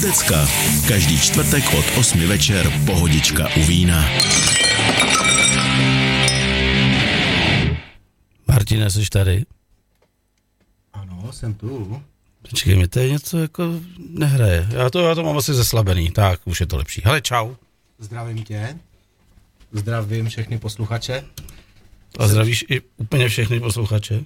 Pohudecka. Každý čtvrtek od 8 večer Pohodička u vína. Martine, jsi tady? Ano, jsem tu. Počkej, mi to je něco jako nehraje. Já to, já to mám asi zeslabený. Tak, už je to lepší. Hele, čau. Zdravím tě. Zdravím všechny posluchače. A zdravíš i úplně všechny posluchače?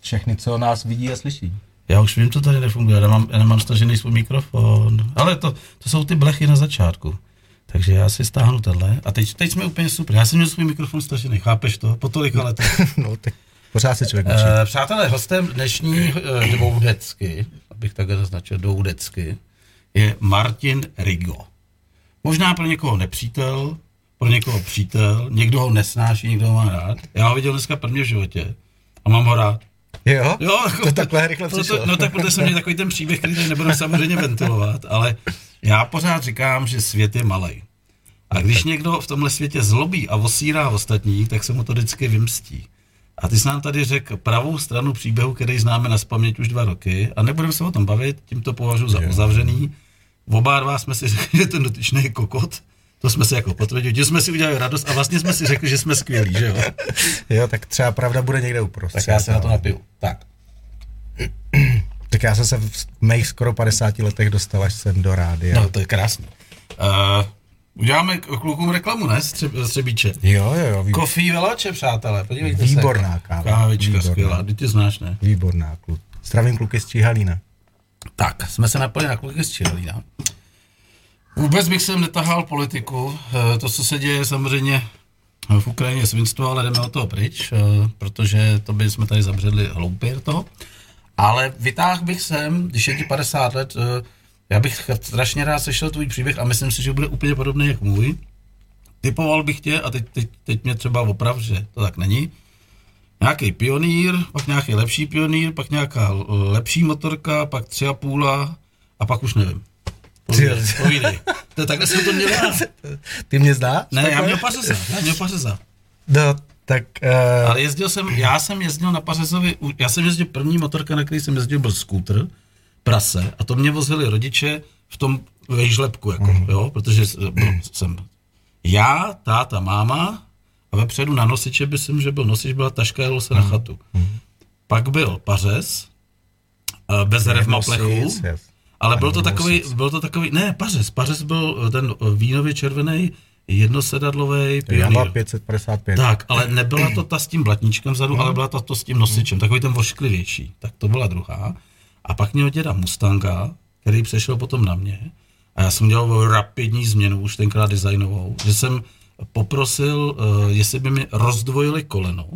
Všechny, co nás vidí a slyší. Já už vím, to tady nefunguje, já nemám, já nemám stažený svůj mikrofon. Ale to, to jsou ty blechy na začátku. Takže já si stáhnu tenhle. A teď, teď jsme úplně super. Já jsem měl svůj mikrofon stažený, chápeš to? Po tolika letech. no, tak pořád se člověk učí. Uh, přátelé, hostem dnešní uh, dvoudecky, abych takhle zaznačil, dvoudecky, je Martin Rigo. Možná pro někoho nepřítel, pro někoho přítel, někdo ho nesnáší, někdo ho má rád. Já ho viděl dneska prvně v životě a mám ho rád. Jo? Jo, jako, to takhle rychle proto, přišlo. No tak protože jsem měl takový ten příběh, který tady nebudu samozřejmě ventilovat, ale já pořád říkám, že svět je malý. A když někdo v tomhle světě zlobí a osírá ostatní, tak se mu to vždycky vymstí. A ty jsi nám tady řekl pravou stranu příběhu, který známe na spaměť už dva roky a nebudeme se o tom bavit, tím to považuji za uzavřený. Oba dva jsme si řekli, že ten dotyčný je kokot, to jsme si jako potvrdili, že jsme si udělali radost a vlastně jsme si řekli, že jsme skvělí, že jo? jo, tak třeba pravda bude někde uprostřed. Tak já se na to napiju. Tak. Tak já jsem se v mých skoro 50 letech dostal až sem do rádia. No, to je krásný. Uh, uděláme k- klukům reklamu, ne? Stře- Střebíče. Jo, jo, jo. Vý... Kofí velače, přátelé, podívejte Výborná se. káva. Kávička Výborná. skvělá, ty ty znáš, ne? Výborná kluk. Zdravím kluky z Číhalína. Tak, jsme se napojili na kluky z Čirlína. Vůbec bych sem netahal politiku. Eh, To, co se děje samozřejmě v Ukrajině svinstvo, ale jdeme od toho pryč, eh, protože to by jsme tady zabředli hloupě do toho. Ale vytáhl bych sem, když je ti 50 let, eh, já bych strašně rád slyšel tvůj příběh a myslím si, že bude úplně podobný jak můj. Typoval bych tě, a teď, teď, teď mě třeba oprav, že to tak není, nějaký pionýr, pak nějaký lepší pionýr, pak nějaká lepší motorka, pak tři a půla a pak už nevím. Povídej, povídej. To, takhle jsem to měl já. Ty mě znáš? Ne, já měl pařeza, já měl pařeza. No, tak... Uh, Ale jezdil jsem, já jsem jezdil na Pařezovi, já jsem jezdil, první motorka, na který jsem jezdil, byl skútr, prase, a to mě vozili rodiče v tom vejžlepku, jako, Mhm. mm. jo, protože byl, jsem já, táta, máma a vepředu na nosiče, myslím, že byl nosič, byla taška, jelo Mhm. se na chatu. Pak byl pařez, eh, bez revma plechu, yes. Ale byl to takový, byl to takový, ne, pařez, pařez byl eh, ten eh, vínově červený, jednosedadlový Já pionýr. mám 555. Tak, ale nebyla to ta s tím blatníčkem vzadu, ale byla to, to s tím nosičem, takový ten vošklivější. Tak to byla druhá. A pak měl děda Mustanga, který přešel potom na mě. A já jsem dělal rapidní změnu, už tenkrát designovou, že jsem poprosil, uh, jestli by mi rozdvojili koleno.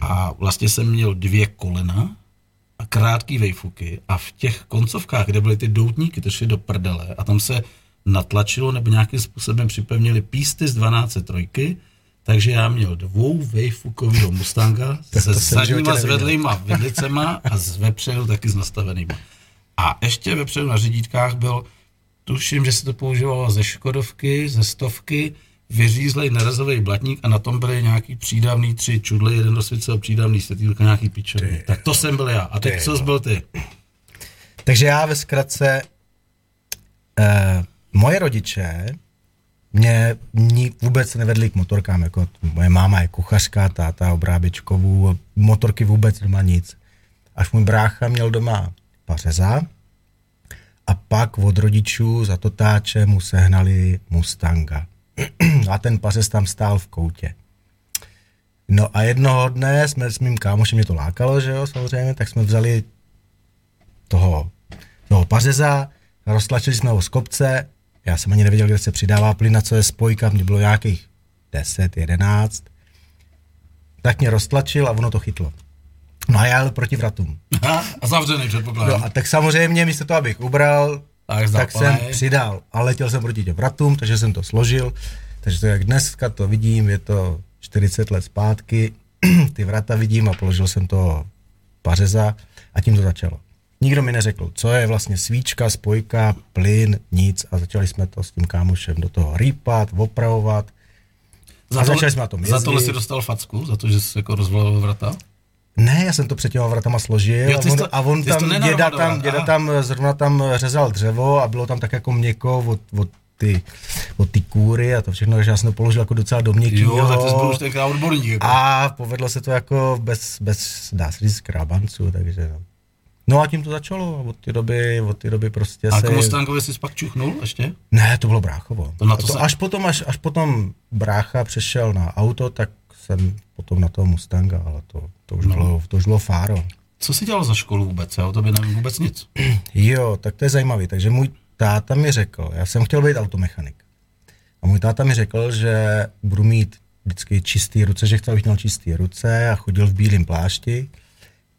A vlastně jsem měl dvě kolena krátký vejfuky a v těch koncovkách, kde byly ty doutníky, to šly do prdele a tam se natlačilo nebo nějakým způsobem připevnili písty z 12 trojky, takže já měl dvou vejfukovýho Mustanga se zadníma zvedlýma vidlicema a z vepředu taky s nastavenýma. A ještě vepředu na řidítkách byl, tuším, že se to používalo ze Škodovky, ze stovky, vyřízlej nerezový blatník a na tom byly nějaký přídavný tři čudly, jeden rozsvícel přídavný světýlka, nějaký pičový. Tak to jsem byl já. A teď Ty co jsi byl ty? Takže já ve zkratce, eh, moje rodiče mě ní vůbec nevedli k motorkám, jako moje máma je kuchařka, táta obráběčkovů, motorky vůbec nemá nic. Až můj brácha měl doma pařeza a pak od rodičů za totáče mu sehnali Mustanga. a ten pařez tam stál v koutě. No a jednoho dne jsme s mým kámošem, mě to lákalo, že jo, samozřejmě, tak jsme vzali toho, toho pařeza, roztlačili jsme ho z kopce, já jsem ani nevěděl, kde se přidává plyn, na co je spojka, mě bylo nějakých 10, 11, tak mě roztlačil a ono to chytlo. No a já jel proti vratům. Aha, a zavřený předpokládám. No a tak samozřejmě místo toho, abych ubral, Tak tak jsem přidal. A letěl jsem proti těm vratům, takže jsem to složil. Takže to jak dneska to vidím, je to 40 let zpátky, ty vrata vidím a položil jsem to pařeza a tím to začalo. Nikdo mi neřekl, co je vlastně svíčka, spojka, plyn, nic a začali jsme to s tím kámošem do toho rýpat, opravovat. Za a tohle- začali jsme na tom Za tohle jezdit. si dostal facku, za to, že jsi jako rozvolil vrata? Ne, já jsem to před těma vratama složil Jo, a on, to- a on tam, děda tam, děda aha. tam zrovna tam řezal dřevo a bylo tam tak jako měkko od, od ty, od ty kůry a to všechno, takže já jsem to položil jako docela do měkkýho. Jo, tak to byl už tenkrát odborník. Jako. A povedlo se to jako bez, bez dá se říct, krábanců, takže no. No a tím to začalo a od té doby, od té doby prostě a se... k Mustangovi jsi pak čuchnul ještě? Ne, to bylo bráchovo. To na to to se- až, potom, až, až potom brácha přešel na auto, tak jsem potom na toho Mustanga, ale to, to, už, No. bylo, to už bylo fáro. Co jsi dělal za školu vůbec? Já o tobě nevím vůbec nic. Jo, tak to je zajímavý. Takže můj táta mi řekl, já jsem chtěl být automechanik. A můj táta mi řekl, že budu mít vždycky čistý ruce, že chtěl, abych měl čistý ruce a chodil v bílém plášti.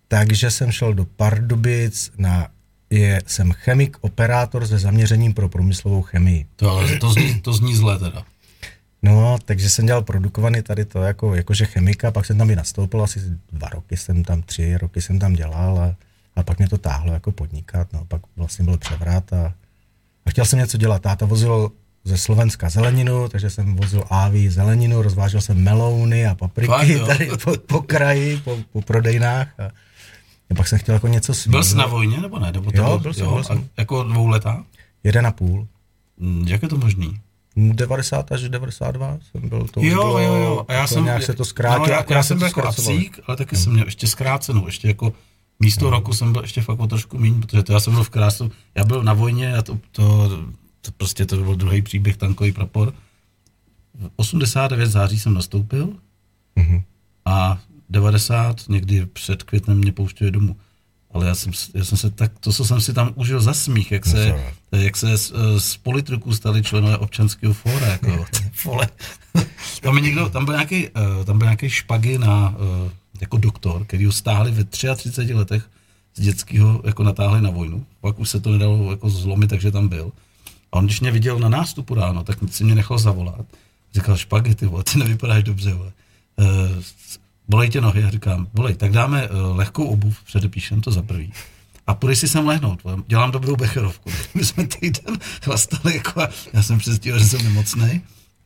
Takže jsem šel do Pardubic na je, jsem chemik, operátor se zaměřením pro průmyslovou chemii. To, ale to, zní, to zní zle teda. No, takže jsem dělal produkovaný tady to jako, jakože chemika, pak jsem tam i nastoupil, asi dva roky jsem tam, tři roky jsem tam dělal a, a pak mě to táhlo jako podnikat, no, pak vlastně byl převrat a, a chtěl jsem něco dělat. Táta vozil ze Slovenska zeleninu, takže jsem vozil áví zeleninu, rozvážel jsem melouny a Fakt, papriky jo? tady po, po kraji, po, po prodejnách a, a pak jsem chtěl jako něco svýho. Byl jsi na vojně nebo ne? Nebo to Jo, byl, byl jsem, jo, byl jsem. Jako dvouletá? Jeden a půl. Hm, Jak je to možný? 90 až 92 jsem byl, to Jo, bylo, jo, jo. A já to jsem, nějak se to zkrátilo, no, já, já se jsem byl jako acík, ale taky jsem měl ještě zkrácenou, ještě jako místo roku jsem byl ještě fakt o trošku méně, protože to já jsem byl v krásu, já byl na vojně a to, to, to prostě to byl druhý příběh, tankový prapor. V 89 září jsem nastoupil Mhm. a 90 někdy před květnem mě pouštěli domů. Ale já jsem, já jsem se tak, to, co jsem si tam užil za smích, jak se, jak se z, z politruků stali členové občanského fóra, jako, vole. tam, někdo, tam byl nějaký, eh, tam byl nějaký špagy na, eh, jako doktor, který ho stáhli ve 33 letech z dětského, jako natáhli na vojnu. Pak už se to nedalo jako zlomit, takže tam byl. A on, když mě viděl na nástupu ráno, tak si mě nechal zavolat. Říkal, špagy, ty vole, ty nevypadáš dobře, vole. Bolej tě nohy, já říkám, bolej, tak dáme uh, lehkou obuv, předepíšem to za prvý. A půjdeš si sem lehnout, dělám dobrou becherovku. My jsme týden chlastali, jako, a já jsem přestíval, že jsem nemocný.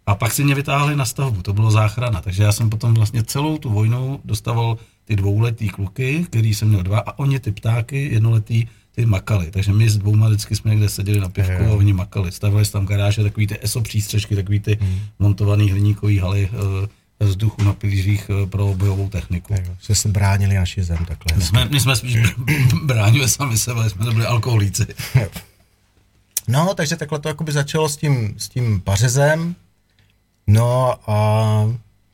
A pak si mě vytáhli na stavbu, to bylo záchrana. Takže já jsem potom vlastně celou tu vojnu dostával ty dvouletý kluky, který jsem měl dva, a oni ty ptáky jednoletý, ty makali. Takže my s dvouma vždycky jsme někde seděli na pivku a oni makali. Stavili tam garáže, takový ty ESO přístřežky, takový ty hmm. montovaný hliníkový haly e, vzduchu na pilířích e, pro bojovou techniku. Jo, Že se bránili naši zem takhle. My jsme, my jsme spíš br- bránili sami sebe, jsme nebyli alkoholíci. No, takže takhle to jakoby začalo s tím, s tím pařezem. No a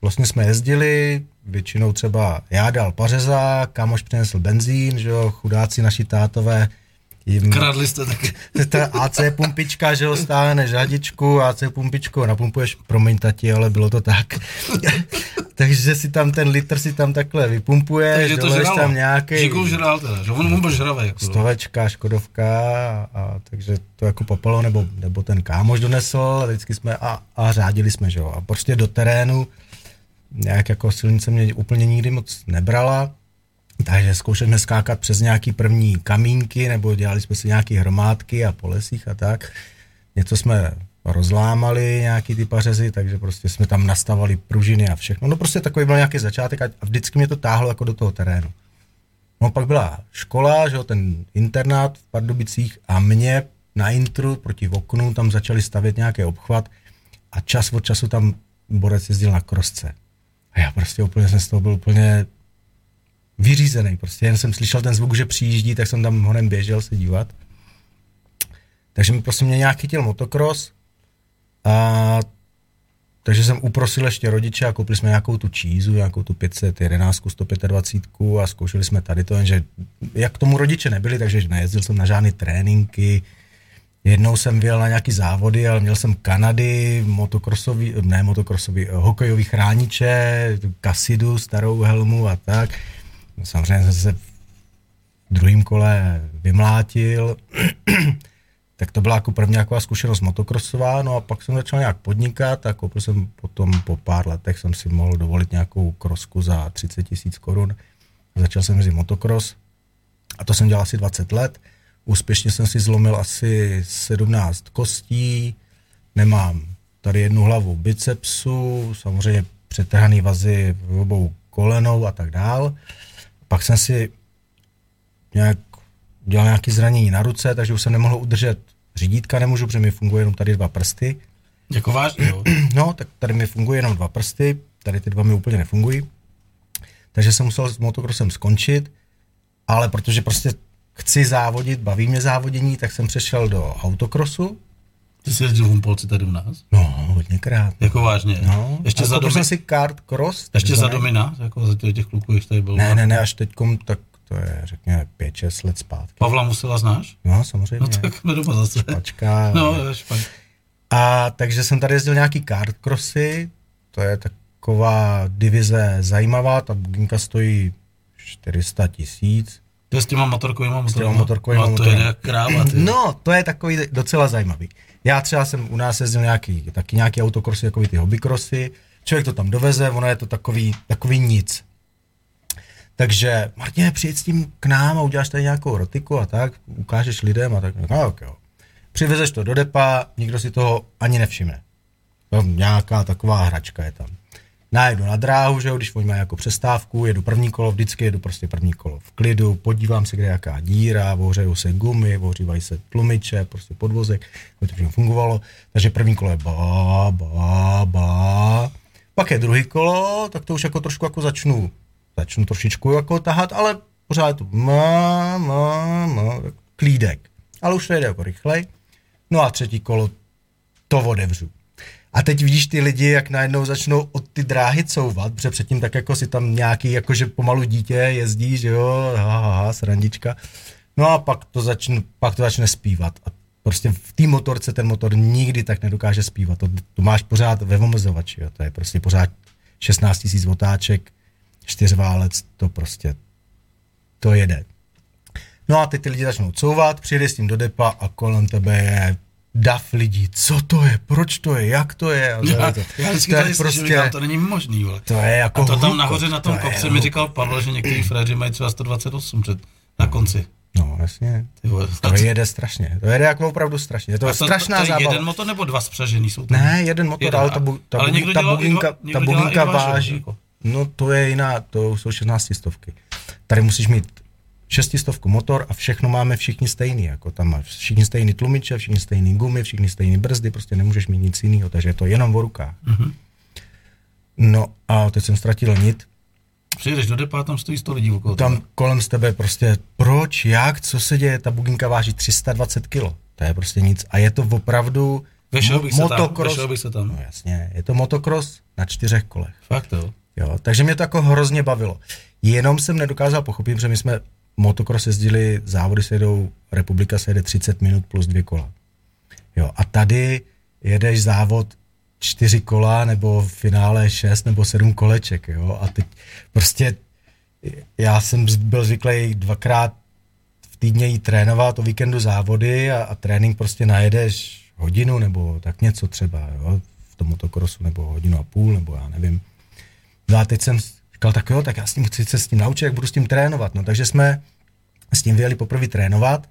vlastně jsme jezdili, většinou třeba já dal pařeza, kámoš přinesl benzín, že jo, chudáci naši tátové, jim Kradli jste taky. ta AC pumpička, že ho stáhneš hadičku, AC pumpičku napumpuješ, promiň tati, ale bylo to tak. Takže si tam ten litr si tam takhle vypumpuješ, Takže to žralo. tam nějaký Žigul žral teda, že on, byl žravý. Jako, stovečka, škodovka a, a takže to jako popelo, nebo, nebo ten kámoš donesl, a vždycky jsme a, a řádili jsme, že jo. A prostě do terénu nějak jako silnice mě úplně nikdy moc nebrala, takže zkoušeli skákat přes nějaký první kamínky, nebo dělali jsme si nějaké hromádky a po lesích a tak. Něco jsme rozlámali, nějaký ty pařezy, takže prostě jsme tam nastavali pružiny a všechno. No prostě takový byl nějaký začátek a a vždycky mě to táhlo jako do toho terénu. No pak byla škola, že jo, ten internát v Pardubicích a mě na intru proti oknu tam začali stavět nějaký obchvat a čas od času tam borec jezdil na krosce. A já prostě úplně jsem z toho byl úplně vyřízený. Prostě jen jsem slyšel ten zvuk, že přijíždí, tak jsem tam honem běžel se dívat. Takže mi prostě mě nějak chytil motokros a takže jsem uprosil ještě rodiče a koupili jsme nějakou tu čízu, nějakou tu 511, 125 a zkoušeli jsme tady to, jenže jak tomu rodiče nebyli, takže nejezdil jsem na žádné tréninky. Jednou jsem vyjel na nějaký závody, ale měl jsem Kanady, motokrosový, ne motokrosový, hokejový chrániče, kasidu, starou helmu a tak. Samozřejmě se v druhém kole vymlátil, tak to byla jako první taková zkušenost motokrosová, no a pak jsem začal nějak podnikat a koupil jsem potom po pár letech jsem si mohl dovolit nějakou krosku za 30 tisíc korun. Začal jsem jezdit motokros a to jsem dělal asi 20 let. Úspěšně jsem si zlomil asi 17 kostí, nemám tady jednu hlavu bicepsu, samozřejmě přetrhaný vazy v obou kolenou a tak dál. Pak jsem si nějak dělal nějaké zranění na ruce, takže už jsem nemohl udržet řídítka, nemůžu, protože mi funguje jenom tady dva prsty. Jako vážně, jo? No, tak tady mi funguje jenom dva prsty, tady ty dva mi úplně nefungují. Takže jsem musel s motokrosem skončit, ale protože prostě chci závodit, baví mě závodění, tak jsem přešel do autokrosu. Ty jsi jezdil v Humpolci tady u nás? No, hodněkrát. Jako vážně? No, Ještě za domy... jsem si kart cross. Ještě za domina? Jako za těch, těch kluků, když tady byl. Ne, ne, ne, až teďkom, tak to je, řekněme, 5-6 let zpátky. Pavla Musila znáš? No, samozřejmě. No tak jsme doma zase. Pačka. No, špatně. A takže jsem tady jezdil nějaký kart crossy, to je taková divize zajímavá, ta buginka stojí 400 tisíc. To je s těma motorkovýma motorama. motorkovýma no, to je kráva, ty. No, to je takový docela zajímavý. Já třeba jsem u nás jezdil nějaký, taky nějaký autokrosy, jako ty hobbykrosy. Člověk to tam doveze, ono je to takový, takový nic. Takže, Martine, přijď s tím k nám a uděláš tady nějakou rotiku a tak, ukážeš lidem a tak. No, tak jo. Přivezeš to do depa, nikdo si toho ani nevšimne. No, nějaká taková hračka je tam. Najedu na dráhu, že jo, když oni mají jako přestávku, jedu první kolo, vždycky jedu prostě první kolo v klidu, podívám se, kde je jaká díra, ohřejou se gumy, ohřívají se tlumiče, prostě podvozek, aby to fungovalo. Takže první kolo je ba, ba, ba. Pak je druhý kolo, tak to už jako trošku jako začnu, začnu trošičku jako tahat, ale pořád je to ma, ma, ma, klídek. Ale už to jede jako rychlej. No a třetí kolo to odevřu. A teď vidíš ty lidi, jak najednou začnou od ty dráhy couvat, protože předtím tak jako si tam nějaký, jakože pomalu dítě jezdí, že jo, ha, ha, ha, srandička. No a pak to, začne, pak to začne zpívat. A prostě v té motorce ten motor nikdy tak nedokáže zpívat. To, to máš pořád ve omezovači, jo. to je prostě pořád 16 000 otáček, čtyřválec, to prostě, to jede. No a teď ty lidi začnou couvat, přijde s tím do depa a kolem tebe je dav lidí, co to je, proč to je, jak to je. Já, to, já vždycky to je tady prostě... říkám, to není možný, vole. to je jako A to tam hluko, nahoře na tom to je kopci mi říkal Pavel, že některý fréři mají třeba 128 před, na konci. No, jasně. Vole. To jede strašně. To jede jako opravdu strašně. Je to, A je to, strašná to, to je zábava. jeden motor nebo dva spřažený jsou to? Ne, jeden motor, Jeden. ale ta, bu, ta, Ale bu, ta buginka, dva- ta buginka váží. jako. No to je jiná, to jsou 16 stovky. Tady musíš mít šestistovku motor a všechno máme všichni stejný, jako tam máš všichni stejný tlumiče, všichni stejný gumy, všichni stejný brzdy, prostě nemůžeš mít nic jiného, takže je to jenom o rukách. Mhm. No a teď jsem ztratil nit, Přijdeš do depa, tam stojí 100 lidí okolo. tam kolem z tebe prostě proč, jak, co se děje, ta buginka váží 320 kilo, to je prostě nic a je to opravdu Vešel bych se tam, motocross, vešel bych se tam. no jasně, je to motocross na čtyřech kolech. Fakt jo. Jo, takže mě to jako hrozně bavilo. Jenom jsem nedokázal pochopit, že my jsme motocross jezdili, závody se jedou, republika se jede 30 minut plus dvě kola. Jo, a tady jedeš závod čtyři kola nebo v finále šest nebo sedm koleček, jo, a teď prostě já jsem byl zvyklý dvakrát v týdně jít trénovat, o víkendu závody a, a trénink prostě najedeš hodinu nebo tak něco třeba, jo, v tom motocrossu nebo hodinu a půl, nebo já nevím. No a teď jsem říkal, tak jo, tak já s tím chci se s tím naučit, jak budu s tím trénovat. No takže jsme s tím vyjeli poprvé trénovat.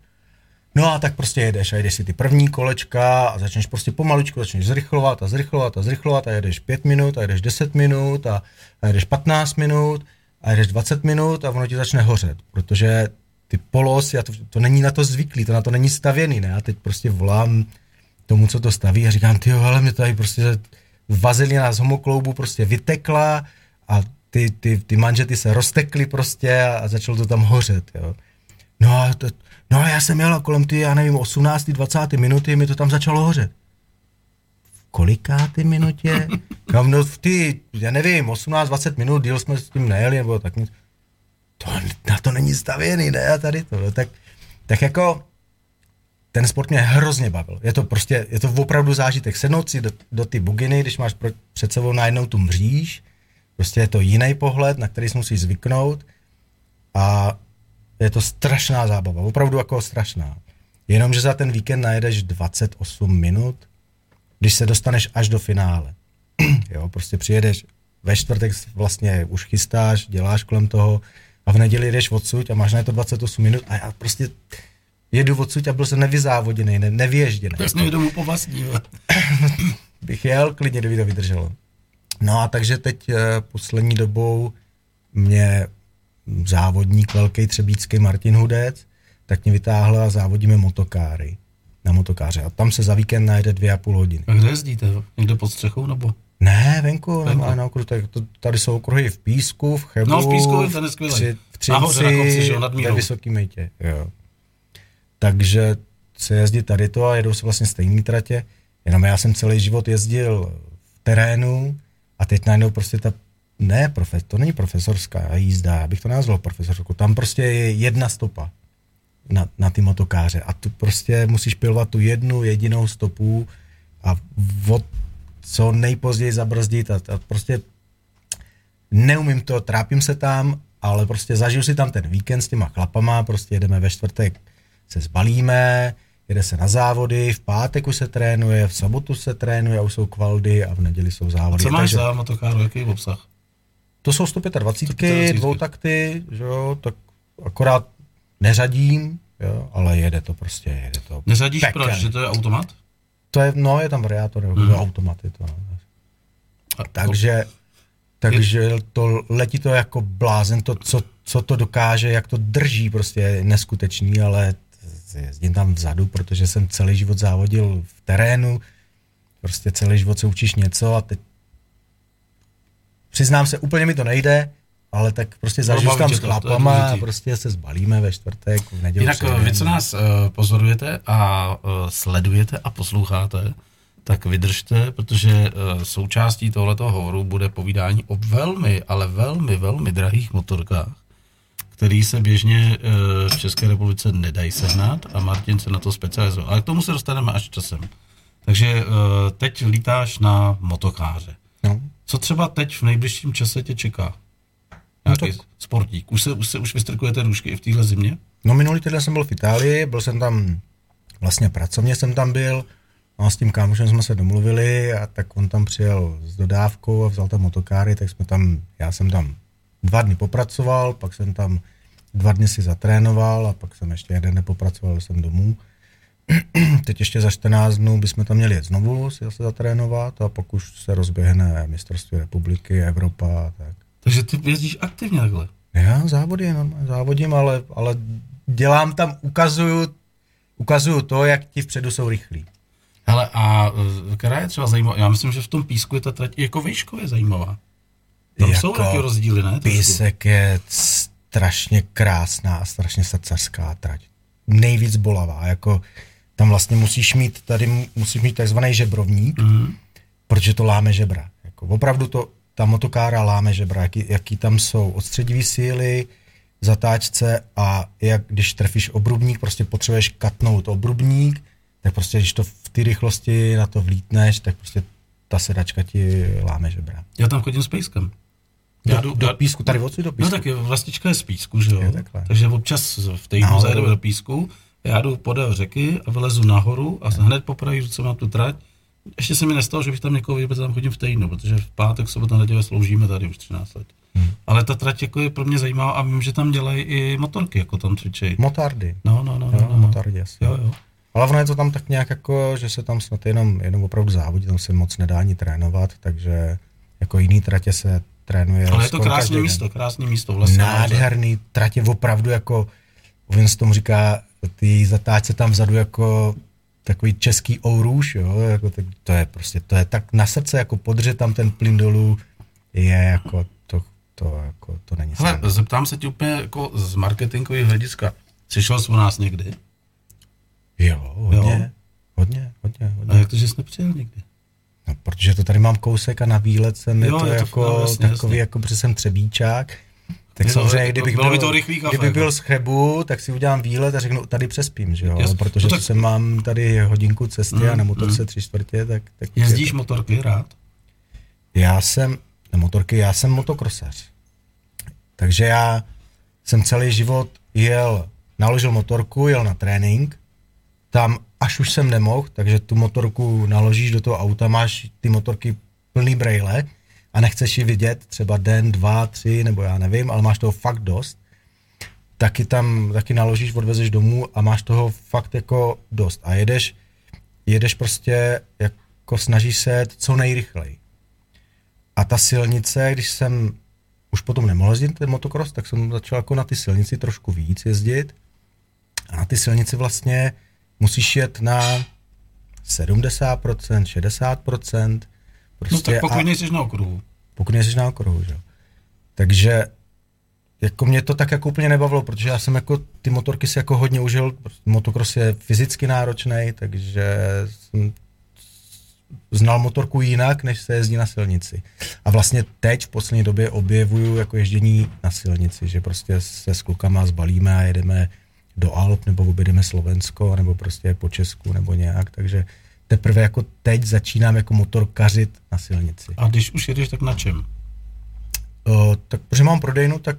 No a tak prostě jedeš a jedeš si ty první kolečka a začneš prostě pomaličku, začneš zrychlovat a zrychlovat a zrychlovat a jedeš 5 minut a jedeš 10 minut a, a jedeš 15 minut a jedeš 20 minut a ono ti začne hořet, protože ty polosy, a to, to není na to zvyklý, to na to není stavěný, ne? A teď prostě volám tomu, co to staví a říkám, ty ale mě tady prostě vazelina z homokloubu prostě vytekla a ty, ty, ty manžety se roztekly prostě a, začalo to tam hořet, jo. No a, to, no a já jsem jel kolem ty, já nevím, 18. 20. minuty mi to tam začalo hořet. V kolikátý minutě? Kam no v ty, já nevím, 18-20 minut, díl jsme s tím nejeli, nebo tak nic. To, na to není stavěný, ne? A tady to, no, tak, tak jako ten sport mě hrozně bavil. Je to prostě, je to opravdu zážitek. Sednout si do, do ty buginy, když máš pro, před sebou najednou tu mříž, prostě je to jiný pohled, na který si musíš zvyknout a je to strašná zábava, opravdu jako strašná. Jenomže za ten víkend najedeš 28 minut, když se dostaneš až do finále. jo, prostě přijedeš ve čtvrtek vlastně už chystáš, děláš kolem toho a v neděli jdeš odsud a máš na to 28 minut a já prostě jedu odsud a byl jsem nevyzávoděný, ne, nevyježděný. Tak jsme domů po vlastní. bych jel, klidně kdyby to vydrželo. No a takže teď eh, poslední dobou mě závodník velký třebícký Martin Hudec, tak mě vytáhl a závodíme motokáry na motokáře. A tam se za víkend najde dvě a půl hodiny. A kde jezdíte? Někde pod střechou nebo? Ne, venku, venku. Na, na okruhu, tak to, tady jsou okruhy v Písku, v Chebu, no, v Písku ten je skvělý. Tři, v Třinci, Nahoře na kopci, že jo, nad mírou. Vysoký mejtě. Jo. Takže se jezdí tady to a jedou se vlastně stejný tratě, jenom já jsem celý život jezdil v terénu a teď najednou prostě ta, ne, profes, to není profesorská jízda, já bych to nazval profesorskou, tam prostě je jedna stopa na, na ty motokáře. A tu prostě musíš pilovat tu jednu jedinou stopu a od co nejpozději zabrzdit a, a prostě neumím to, trápím se tam, ale prostě zažiju si tam ten víkend s těma chlapama, prostě jedeme ve čtvrtek, se zbalíme, jede se na závody, v pátek už se trénuje, v sobotu se trénuje, a už jsou kvaldy a v neděli jsou závody. Co máš Takže za motokáru, jaký obsah? to jsou 125, 125. dvoutakty, že jo, tak akorát neřadím, jo, ale jede to prostě, jede to. Neřadíš pekelně. proč, že to je automat? To je, no, je tam variátor, Mhm. mm. automat je to. no. A, Takže, takže to letí to jako blázen, to, co, co to dokáže, jak to drží, prostě je neskutečný, ale jezdím tam vzadu, protože jsem celý život závodil v terénu, prostě celý život se učíš něco a teď přiznám se, úplně mi to nejde, ale tak prostě zažiju baví tam s chlapama a prostě se zbalíme ve čtvrtek, v neděli. Jinak vy, co nás uh, pozorujete a uh, sledujete a posloucháte, tak vydržte, protože uh, součástí tohoto hovoru bude povídání o velmi, ale velmi, velmi drahých motorkách, který se běžně uh, v České republice nedají sehnat a Martin se na to specializuje. Ale k tomu se dostaneme až časem. Takže uh, teď lítáš na motokáře. No. Co třeba teď v nejbližším čase tě čeká? No Nějaký sportík. Už se, už se už vystrkujete nůžky i v téhle zimě? No minulý týden jsem byl v Itálii, byl jsem tam, vlastně pracovně jsem tam byl, no a s tím kámošem jsme se domluvili a tak on tam přijel s dodávkou a vzal tam motokáry, tak jsme tam, já jsem tam dva dny popracoval, pak jsem tam dva dny si zatrénoval a pak jsem ještě jeden nepopracoval, jsem domů. Teď ještě za 14 dnů bychom tam měli jet znovu si zase zatrénovat a pak už se rozběhne mistrovství republiky, Evropa a tak. Takže ty jezdíš aktivně takhle. Já závody, normálně závodím, ale, ale dělám tam, ukazuju, ukazuju to, jak ti vpředu jsou rychlí. Hele, a eh, která je třeba zajímavá? Já myslím, že v tom písku je ta trať jako výškově zajímavá. Tam jako jsou taky rozdíly, ne? Písek je strašně krásná a strašně srdcařská trať. Nejvíc bolavá, jako tam vlastně musíš mít, tady mu- musíš mít takzvaný žebrovník, Mhm. protože to láme žebra. Jako opravdu to, ta motokára láme žebra, jaký, jaký tam jsou odstředivý síly, zatáčce a jak když trefíš obrubník, prostě potřebuješ katnout obrubník, tak prostě když to v té rychlosti na to vlítneš, tak prostě ta sedačka ti láme žebra. Já tam chodím s pejskem. Do, Já jdu, do já, písku, tady odsud do no písku. tak je, vlastička je z písku, že jo? Je. Takže občas v Nahoru. zajedeme do písku, já jdu podél řeky a vylezu nahoru a hned po pravé ruce mám tu trať. Ještě se mi nestalo, že bych tam někoho viděl, protože tam chodím v týdnu, protože v pátek, sobotu, neděle sloužíme tady už 13 let. Hmm. Ale ta trať jako je pro mě zajímavá a vím, že tam dělají i motorky, jako tam cvičejí. Motardy. No, no, no, no, no, no. motardy, jasně. Jo, jo. Ale ono je to tam tak nějak jako, že se tam snad jenom, jenom opravdu závodí, tam se moc nedá ani trénovat, takže jako jiný tratě se trénuje. Ale je to krásné místo, krásné místo vlastně. Nádherný tratě, opravdu jako, on se tomu říká, ty zatáčce tam vzadu jako takový český ouruš, jo, jako tak, to je prostě, to je tak na srdce, jako podře tam ten plyn dolů, je jako, to, to, jako, to není Hele, sranda. zeptám se ti úplně jako z marketingového hlediska. Přišel jsi u nás někdy? Jo, hodně, Jo. hodně, hodně, A hodně. jak to, že jsi nepřijel nikdy? No, protože to tady mám kousek a na výlet jsem je Jo, to, je to- jako no, jasně, takový, jasně. jako protože jsem třebíčák. Tak Je samozřejmě, to- kdybych bylo by byl, to rychlý kafe, kdybych jako. byl z Chrebu, tak si udělám výlet a řeknu, tady přespím, že jo? Jasně. Protože No tak- tak... mám tady hodinku cesty Mm, a na motorce tři čtvrtě, tak... tak Jezdíš je to- motorky rád? Já jsem, na motorky, já jsem motokrosař. Takže já jsem celý život jel, naložil motorku, jel na trénink, tam až už jsem nemohl, takže tu motorku naložíš do toho auta, máš ty motorky plný brejle a nechceš ji vidět třeba den, dva, tři, nebo já nevím, ale máš toho fakt dost, taky tam, taky naložíš, odvezeš domů a máš toho fakt jako dost a jedeš, jedeš prostě jako snažíš se co nejrychleji. A ta silnice, když jsem už potom nemohl jezdit ten motocross, tak jsem začal jako na ty silnici trošku víc jezdit. A na ty silnici vlastně musíš jet na 70%, 60%. Prostě no tak pokud a, nejsi na okruhu. Pokud nejsi na okruhu, že Takže jako mě to tak jako úplně nebavilo, protože já jsem jako ty motorky si jako hodně užil, motocross je fyzicky náročný, takže jsem znal motorku jinak, než se jezdí na silnici. A vlastně teď v poslední době objevuju jako ježdění na silnici, že prostě se s klukama zbalíme a jedeme do Alp, nebo objedeme Slovensko, nebo prostě po Česku, nebo nějak, takže teprve jako teď začínám jako motorkařit na silnici. A když už jedeš, tak na čem? O, tak protože mám prodejnu, tak,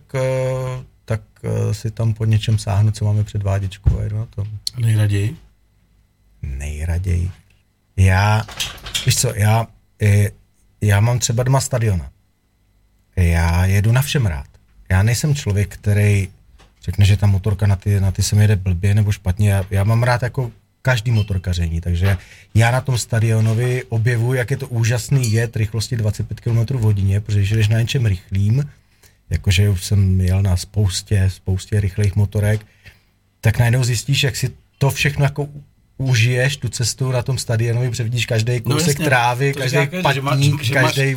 tak si tam po něčem sáhnu, co máme před vádičkou a jedu na tom. Nejraději? Nejraději. Já, víš co, já, já mám třeba doma stadiona. Já jedu na všem rád. Já nejsem člověk, který řekne, že ta motorka na ty, na ty se mi jede blbě nebo špatně. Já, já mám rád jako každý motorkaření, takže já na tom stadionovi objevuji, jak je to úžasný jet rychlosti 25 km v hodině, protože když jdeš na něčem rychlým, jakože už jsem jel na spoustě, spoustě rychlých motorek, tak najednou zjistíš, jak si to všechno jako užiješ tu cestu na tom stadionu, protože každý no kousek no trávy, každý patník, každý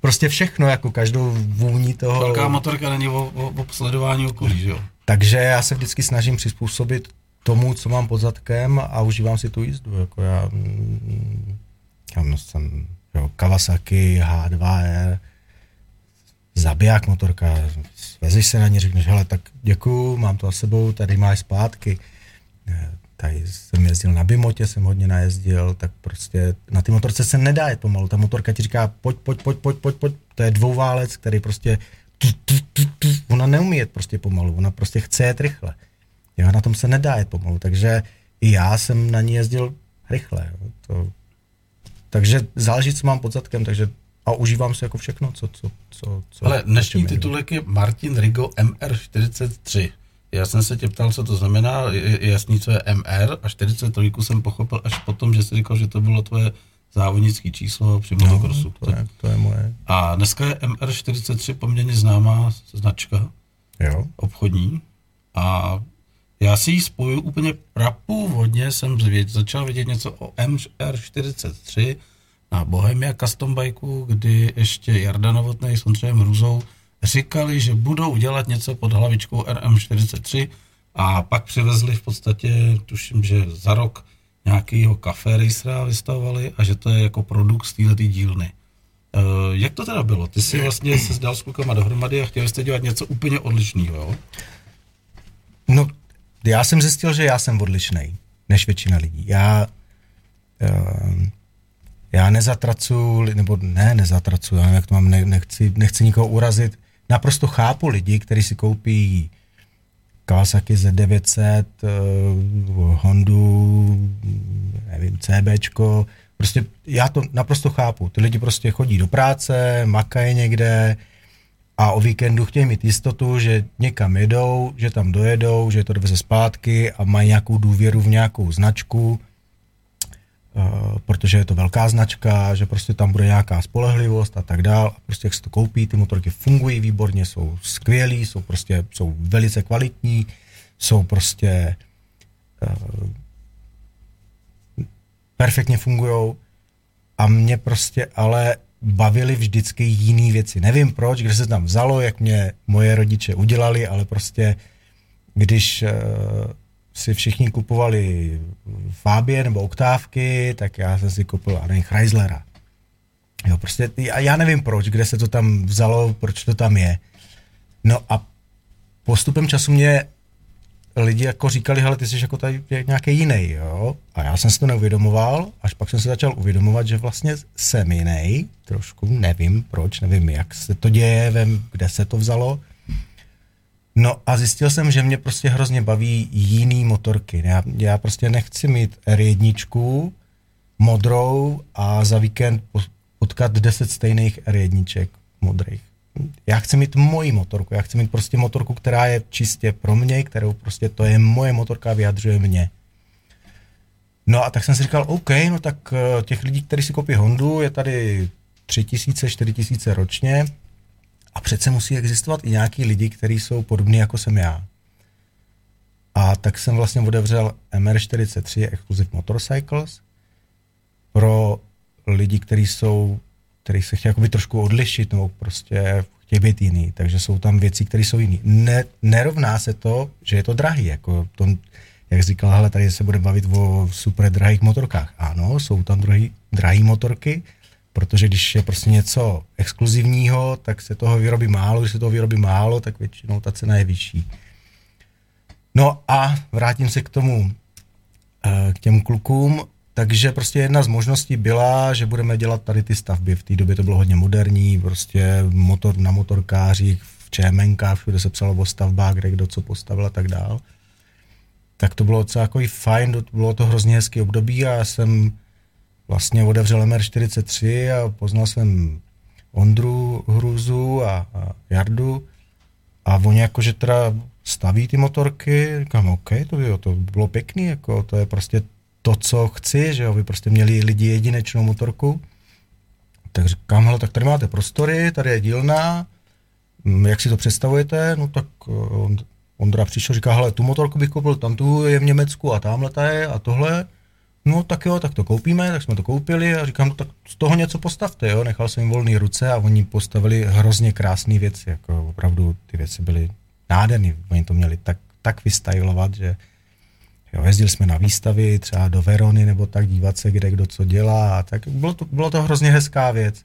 prostě všechno, jako každou vůní toho. Velká motorka není o, o, o sledování okolí, že jo? Takže já se vždycky snažím přizpůsobit tomu, co mám pod zadkem a užívám si tu jízdu. Jako já, já jsem jo, Kawasaki H2R, zabiják motorka, vezeš se na ně, řekneš, hele, tak děkuju, mám to za sebou, tady máš zpátky tady jsem jezdil na Bimotě, jsem hodně najezdil, tak prostě na ty motorce se nedá jet pomalu. Ta motorka ti říká, pojď, pojď, pojď, pojď, pojď, pojď. To je dvouválec, který prostě, tu, tu, tu, tu. ona neumí jet prostě pomalu, ona prostě chce jet rychle. Jo, na tom se nedá jet pomalu, takže i já jsem na ní jezdil rychle. Jo. To, takže záleží, co mám pod zadkem, takže a užívám si jako všechno, co, co, co, co Ale dnešní titulek je Martin Rigo MR43. Já jsem se tě ptal, co to znamená, je jasný, co je MR a 43 jsem pochopil až potom, že jsi říkal, že to bylo tvoje závodnické číslo při motocrossu. No, to, je, to je moje. A dneska je MR43 poměrně známá značka jo. obchodní a já si ji spoju úplně prapůvodně, jsem zvěd, začal vidět něco o MR43 na Bohemia Custom Bikeu, kdy ještě Jarda Novotnej s Ondřejem Hruzou říkali, že budou dělat něco pod hlavičkou RM43 a pak přivezli v podstatě, tuším, že za rok nějakýho kafe racera vystavovali a že to je jako produkt z této dílny. Uh, jak to teda bylo? Ty jsi vlastně se dal s klukama dohromady a chtěli jste dělat něco úplně odlišného, jo? No, já jsem zjistil, že já jsem odlišný než většina lidí. Já, uh, já nezatracuju, nebo ne, nezatracuju, já jak to mám, ne, nechci, nechci nikoho urazit, naprosto chápu lidi, kteří si koupí Kawasaki Z900, uh, Hondu, nevím, CBčko, prostě já to naprosto chápu. Ty lidi prostě chodí do práce, makají někde a o víkendu chtějí mít jistotu, že někam jedou, že tam dojedou, že to doveze zpátky a mají nějakou důvěru v nějakou značku, Eh, protože je to velká značka, že prostě tam bude nějaká spolehlivost a tak dál. A prostě jak se to koupí, ty motorky fungují výborně, jsou skvělý, jsou prostě, jsou velice kvalitní, jsou prostě uh, perfektně fungují a mě prostě ale bavily vždycky jiné věci. Nevím proč, kde se tam vzalo, jak mě moje rodiče udělali, ale prostě když uh, si všichni kupovali Fabie nebo Oktávky, tak já jsem si koupil, a nevím, Chryslera. Jo, prostě, já, já nevím proč, kde se to tam vzalo, proč to tam je. No a postupem času mě lidi jako říkali, hele, ty jsi jako tady nějaký jiný, jo. A já jsem si to neuvědomoval, až pak jsem se začal uvědomovat, že vlastně jsem jiný, trošku, nevím proč, nevím, jak se to děje, vím, kde se to vzalo. No a zjistil jsem, že mě prostě hrozně baví jiný motorky. Já, já prostě nechci mít R1 modrou a za víkend potkat 10 stejných R1 modrých. Já chci mít moji motorku, já chci mít prostě motorku, která je čistě pro mě, kterou prostě to je moje motorka vyjadřuje mě. No a tak jsem si říkal, OK, no tak eh, těch lidí, kteří si koupí Hondu, je tady 3000, 4000 ročně A přece musí existovat i nějaký lidi, kteří jsou podobní jako jsem já. A tak jsem vlastně otevřel MR43 Exclusive Motorcycles pro lidi, kteří jsou, kteří se chtějí jakoby trošku odlišit nebo prostě chtějí být jiný. Takže jsou tam věci, které jsou jiný. Ne, nerovná se to, že je to drahý. Jako to, jak říkal, hele, tady se bude bavit o super drahých motorkách. Ano, jsou tam drahý, drahý motorky, protože když je prostě něco exkluzivního, tak se toho vyrobí málo, když se toho vyrobí málo, tak většinou ta cena je vyšší. No a vrátím se k tomu, eh, k těm klukům, takže prostě jedna z možností byla, že budeme dělat tady ty stavby. V té době to bylo hodně moderní, prostě motor na motorkářích, v ČMNK, všude se psalo o stavbách, kde kdo co postavil a tak dál. Tak to bylo docela jako fajn, bylo to hrozně hezký období a já jsem vlastně otevřel MR43 a poznal jsem Ondru Hruzu a, a Jardu. A oni jakože teda staví ty motorky, říkám, OK, to by, to by bylo pěkný, jako to je prostě to, co chci, že jo, vy prostě měli lidi jedinečnou motorku, tak říkám, hele, tak tady máte prostory, tady je dílna, mm, jak si to představujete, no tak eh, on, Ondra přišel, říká, hele, tu motorku bych koupil, tam tu je v Německu a tamhle ta je a tohle, no tak jo, tak to koupíme, tak jsme to koupili a říkám, no tak z toho něco postavte, jo, nechal jsem jim volné ruce a oni postavili hrozně krásné věci, jako opravdu ty věci byly nádherný, oni to měli tak, tak vystajlovat, že jo, jezdili jsme na výstavy třeba do Verony nebo tak, dívat se, kde kdo co dělá, tak bylo to, bylo to hrozně hezká věc.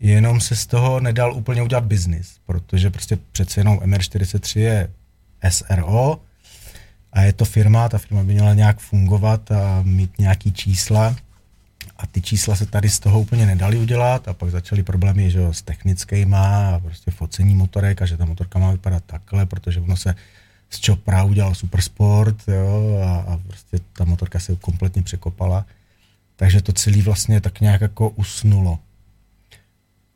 Jenom se z toho nedal úplně udělat biznis, protože prostě přece jenom MR43 je SRO a je to firma, ta firma by měla nějak fungovat a mít nějaký čísla a ty čísla se tady z toho úplně nedali udělat a pak začaly problémy že jo, s technickýma a prostě focení motorek a že ta motorka má vypadat takhle, protože ono se z Chopra udělal Supersport jo, a, a prostě ta motorka se kompletně překopala. Takže to celé vlastně tak nějak jako usnulo.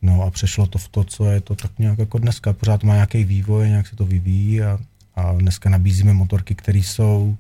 No a přešlo to v to, co je to tak nějak jako dneska. Pořád má nějaký vývoj, nějak se to vyvíjí a, a dneska nabízíme motorky, které jsou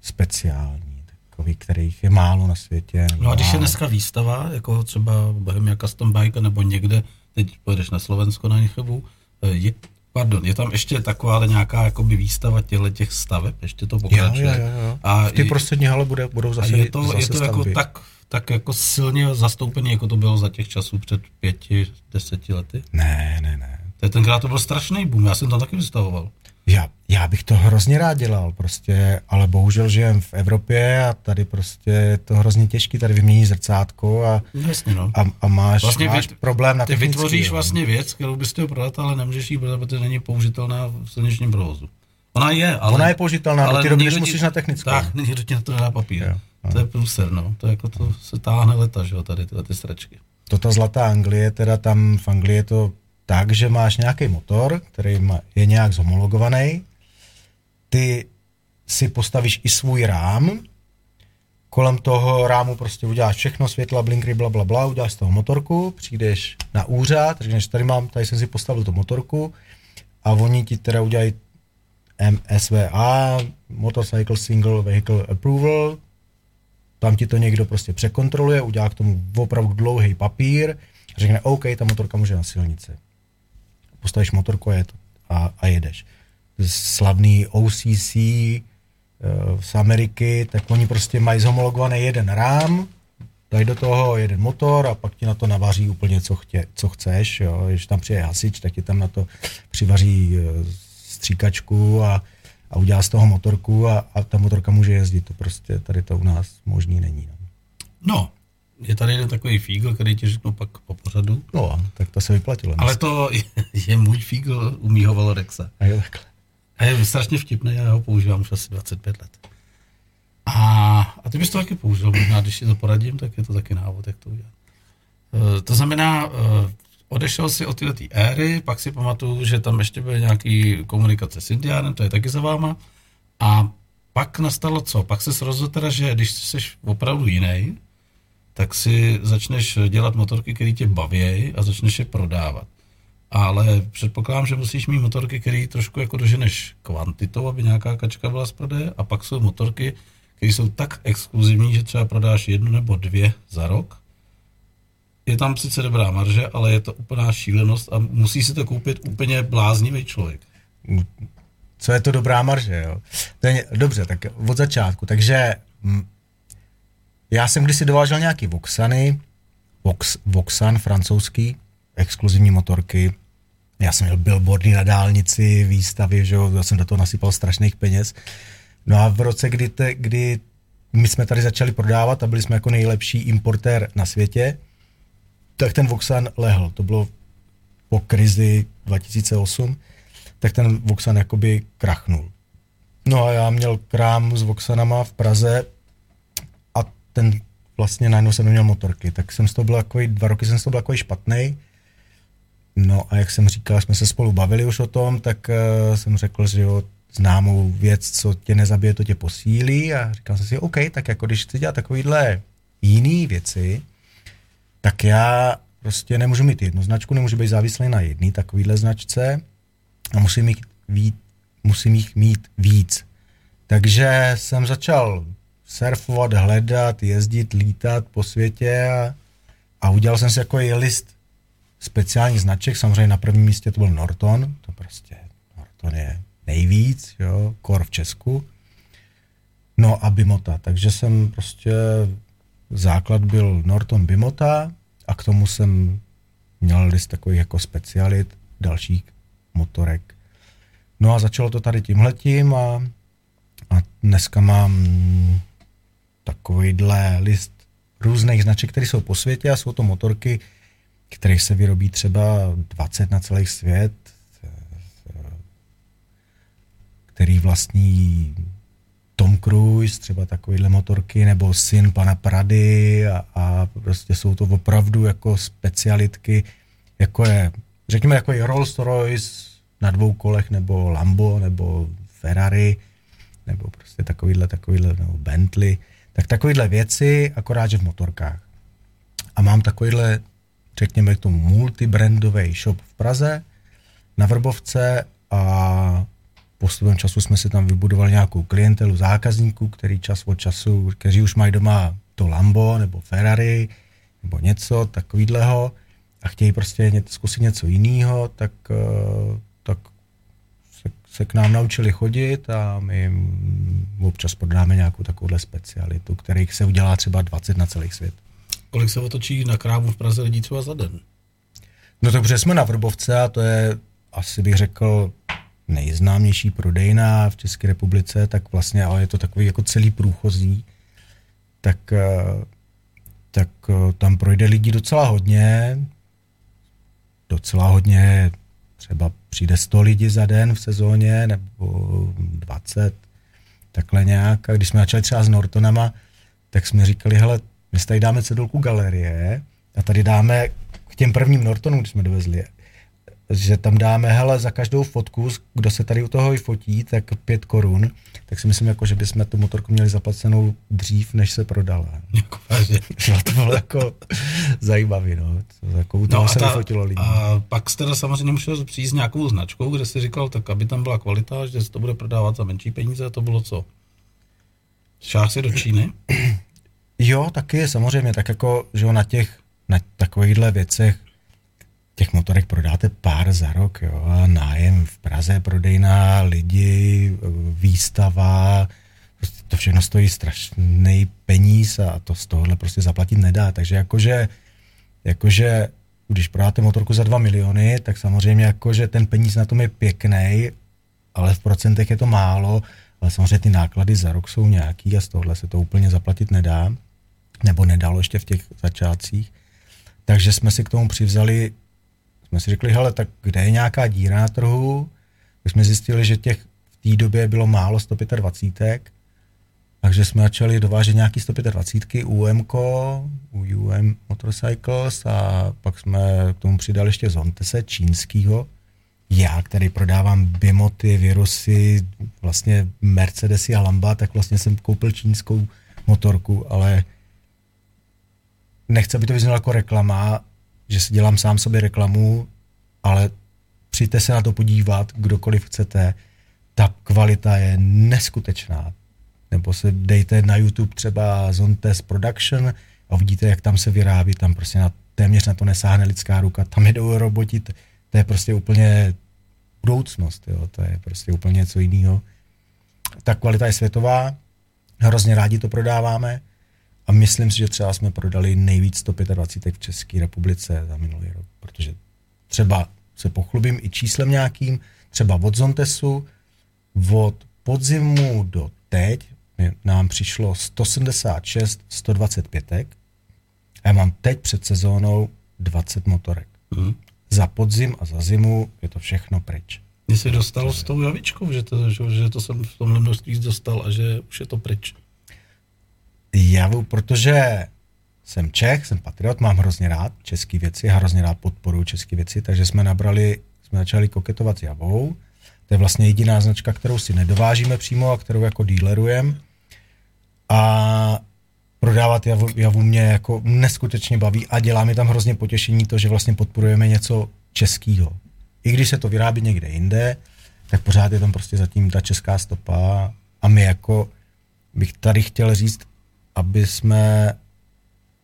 speciální takový, kterých je málo na světě. No a když je dneska výstava, jako třeba Bohemia Custom Bike, nebo někde, teď pojedeš na Slovensko na Nichebu, eh, je, pardon, je tam ještě taková nějaká jakoby výstava těchto těch staveb, ještě to pokračuje. Jo, jo, jo. A ty prostřední hale bude, budou zase je to, zase je to jako tak, tak jako silně zastoupený, jako to bylo za těch časů před pěti, deseti lety? Ne, ne, ne. To je tenkrát to byl strašný boom, já jsem tam taky vystavoval. Já, já bych to hrozně rád dělal, prostě, ale bohužel žijem v Evropě a tady prostě je to hrozně těžký, tady vymění zrcátko a, Jasně, no. a, a máš, vlastně máš vy, problém na Ty vytvoříš jo. vlastně věc, kterou bys chtěl prodat, ale nemůžeš ji prodat, protože není použitelná v silničním provozu. Ona je, ale... Ona je použitelná, ale ty doby, musíš na technickou. Tak, nikdo ti na to nedá papír. Jo, no. To je průser, no. To je jako to se táhne leta, že jo, tady tyhle ty stračky. Toto zlatá Anglie, teda tam v Anglii je to tak, že máš nějaký motor, který je nějak zhomologovaný, ty si postavíš i svůj rám, kolem toho rámu prostě uděláš všechno, světla, blinkry, bla, bla, bla, uděláš z toho motorku, přijdeš na úřad, řekneš, tady mám, tady jsem si postavil tu motorku. A oni ti teda udělají MSVA, Motorcycle Single Vehicle Approval, tam ti to někdo prostě překontroluje, udělá k tomu opravdu dlouhý papír, řekne, OK, ta motorka může na silnici postavíš motorku a, a jedeš. Slavný OCC eh, z Ameriky, tak oni prostě mají zhomologovaný jeden rám, dají do toho jeden motor a pak ti na to navaří úplně, co, chtě, co chceš. Jo. Když tam přijde hasič, tak ti tam na to přivaří eh, stříkačku a, a udělá z toho motorku a, a ta motorka může jezdit. To prostě tady to u nás možný není. No, no je tady jeden takový fígl, který ti řeknu pak po pořadu. No, tak to se vyplatilo. Ale to je, je můj fígl u mýho Valorexa. A je takhle. A je strašně vtipný, já ho používám už asi 25 let. A, a ty bys to taky použil, možná když si to poradím, tak je to taky návod, jak to udělat. Uh, to znamená, uh, odešel si od této éry, pak si pamatuju, že tam ještě byly nějaký komunikace s Indiánem, to je taky za váma. A pak nastalo co? Pak se rozhodl teda, že když jsi opravdu jiný, tak si začneš dělat motorky, které tě baví a začneš je prodávat. Ale předpokládám, že musíš mít motorky, které trošku jako doženeš kvantitou, aby nějaká kačka byla z prodeje, a pak jsou motorky, které jsou tak exkluzivní, že třeba prodáš jednu nebo dvě za rok. je tam sice dobrá marže, ale je to úplná šílenost a musí si to koupit úplně bláznivý člověk. Co je to dobrá marže, jo? Dobře, tak od začátku. Takže hm, já jsem kdysi dovážel nějaký Voxany, Vox, Voxan francouzský, exkluzivní motorky. Já jsem měl billboardy na dálnici, výstavy, že jo, já jsem do toho nasypal strašných peněz. No a v roce, kdy, te, kdy my jsme tady začali prodávat a byli jsme jako nejlepší importér na světě, tak ten Voxan lehl. To bylo po krizi 2008, tak ten Voxan jakoby krachnul. No a já měl krám s Voxanama v Praze ten vlastně najednou jsem neměl motorky, tak jsem z toho byl jako dva roky jsem z toho byl jako špatný. No a jak jsem říkal, jsme se spolu bavili už o tom, tak uh, jsem řekl, že jo, známou věc, co tě nezabije, to tě posílí a říkal jsem si, OK, tak jako když chci dělat takovýhle jiný věci, tak já prostě nemůžu mít jednu značku, nemůžu být závislý na jedné takovýhle značce a musím jich, mít, musím jich mít víc. Takže jsem začal surfovat, hledat, jezdit, lítat po světě a, a udělal jsem si jako i list speciálních značek. Samozřejmě na prvním místě to byl Norton, to prostě Norton je nejvíc, jo, kor v Česku. No a Bimota, takže jsem prostě, základ byl Norton Bimota a k tomu jsem měl list takových jako specialit dalších motorek. No a začalo to tady tímhletím a, a dneska mám takovýhle list různých značek, které jsou po světě a jsou to motorky, kterých se vyrobí třeba 20 na celý svět, který vlastní Tom Cruise, třeba takovýhle motorky, nebo syn pana Prady a, a prostě jsou to opravdu jako specialitky, jako je, řekněme, jako je Rolls Royce na dvou kolech, nebo Lambo, nebo Ferrari, nebo prostě takovýhle, takovýhle, nebo Bentley, tak takovýhle věci, akorát, že v motorkách. A mám takovýhle, řekněme, k tomu multibrandový shop v Praze, na Vrbovce a postupem času jsme si tam vybudovali nějakou klientelu zákazníků, který čas od času, kteří už mají doma to Lambo nebo Ferrari nebo něco takového a chtějí prostě zkusit něco jiného, tak, eh, tak se, k nám naučili chodit a my jim občas podáme nějakou takovouhle specialitu, kterých se udělá třeba 20 na celý svět. Kolik se otočí na krávu v Praze lidí třeba za den? No protože jsme na Vrbovce a to je asi bych řekl nejznámější prodejna v České republice, tak vlastně, ale je to takový jako celý průchozí, tak, eh, tak eh, tam projde lidí docela hodně, docela hodně, třeba přijde 100 lidí za den v sezóně, nebo 20, takhle nějak. A když jsme začali třeba s Nortonama, tak jsme říkali, hele, my tady dáme cedulku galerie a tady dáme k těm prvním Nortonům, když jsme dovezli že tam dáme, hele, za každou fotku, kdo se tady u toho i fotí, tak pět korun, tak si myslím, jako, že bychom tu motorku měli zaplacenou dřív, než se prodala. Jako, to bylo jako zajímavý, no. Jako u toho no se ta, lidi. A pak jste teda samozřejmě musel přijít s nějakou značkou, kde jsi říkal, tak aby tam byla kvalita, že se to bude prodávat za menší peníze, to bylo co? Šáh si do Číny? Jo, taky samozřejmě, tak jako, že na těch, na takovýchhle věcech těch motorek prodáte pár za rok, jo, a nájem v Praze, prodejná, lidi, výstava, prostě to všechno stojí strašný peníz a to z tohohle prostě zaplatit nedá, takže jakože, jakože když prodáte motorku za 2 miliony, tak samozřejmě jakože ten peníz na tom je pěkný, ale v procentech je to málo, ale samozřejmě ty náklady za rok jsou nějaký a z tohohle se to úplně zaplatit nedá, nebo nedalo ještě v těch začátcích. Takže jsme si k tomu přivzali jsme si řekli, hele, tak kde je nějaká díra na trhu? Tak jsme zjistili, že těch v té době bylo málo 125, takže jsme začali dovážet nějaký 125 UM, u UM Motorcycles a pak jsme k tomu přidali ještě Zontese čínskýho. Já, který prodávám Bimoty, Virusy, vlastně Mercedesy a Lamba, tak vlastně jsem koupil čínskou motorku, ale nechci, aby to vyznělo jako reklama, že si dělám sám sobě reklamu, ale přijďte se na to podívat, kdokoliv chcete. Ta kvalita je neskutečná. Nebo se dejte na YouTube třeba Zontes Production a uvidíte, jak tam se vyrábí. Tam prostě na téměř na to nesáhne lidská ruka, tam jedou roboti, to, to je prostě úplně budoucnost, jo, to je prostě úplně něco jiného. Ta kvalita je světová, hrozně rádi to prodáváme a myslím si, že třeba jsme prodali nejvíc 125 v České republice za minulý rok, protože třeba se pochlubím i číslem nějakým, třeba od Zontesu, od podzimu do teď nám přišlo 176 125 a já mám teď před sezónou 20 motorek. Hmm. Za podzim a za zimu je to všechno pryč. Mě se dostalo s tou javičkou, že to, že, že to jsem v tomhle množství dostal a že už je to pryč. Já, protože jsem Čech, jsem patriot, mám hrozně rád české věci, hrozně rád podporuji české věci, takže jsme nabrali, jsme začali koketovat s Javou. To je vlastně jediná značka, kterou si nedovážíme přímo a kterou jako dealerujeme. A prodávat javu, javu mě jako neskutečně baví a dělá mi tam hrozně potěšení to, že vlastně podporujeme něco českého. I když se to vyrábí někde jinde, tak pořád je tam prostě zatím ta česká stopa a my jako bych tady chtěl říct, aby jsme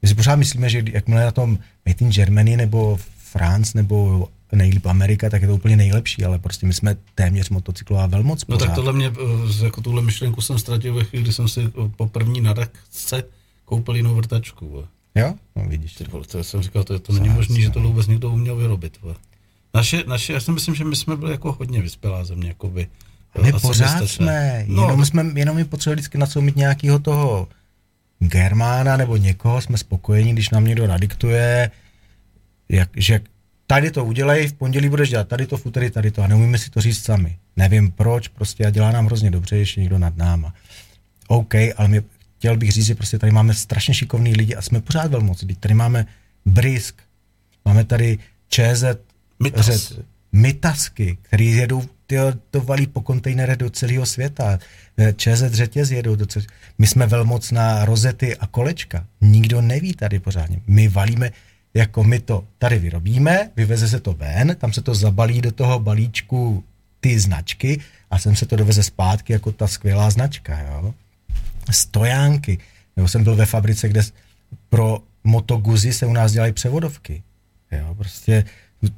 my si pořád myslíme, že jakmile na tom Made in Germany nebo France nebo nejlíp Amerika, tak je to úplně nejlepší, ale prostě my jsme téměř motocyklová velmoc. No tak tohle mě, eh, jako tuhle myšlenku jsem ztratil ve chvíli, kdy jsem si eh, po první narakce koupil jinou vrtačku. Jo? No vidíš. Ty vole, to jsem říkal, to, to není možné, že to vůbec někdo uměl vyrobit. Naše, naše, já si myslím, že my jsme byli jako hodně vyspělá země, jakoby. My pořád jsme, no, jenom, jsme, jenom my potřebovali vždycky na co mít nějakého toho Germána nebo někoho, jsme spokojení, když nám někdo nadiktuje, jak, že tady to udělej, v pondělí budeš dělat tady to, v úterý tady to a neumíme si to říct sami. Nevím proč, prostě a dělá nám hrozně dobře, ještě někdo nad náma. OK, ale my, chtěl bych říct, že prostě tady máme strašně šikovný lidi a jsme pořád velmoci. Tady máme Brisk, máme tady ČZ, Mitas. Řet, Mitasky, který jedou, tyjo, to valí po kontejnerech do celého světa. ČZ řetěz jedou do celého My jsme velmocná rozety a kolečka. Nikdo neví tady pořádně. My valíme, jako my to tady vyrobíme, vyveze se to ven, tam se to zabalí do toho balíčku ty značky a sem se to doveze zpátky jako ta skvělá značka, jo. Stojánky. Nebo jsem byl ve fabrice, kde pro motoguzy se u nás dělají převodovky. Jo, prostě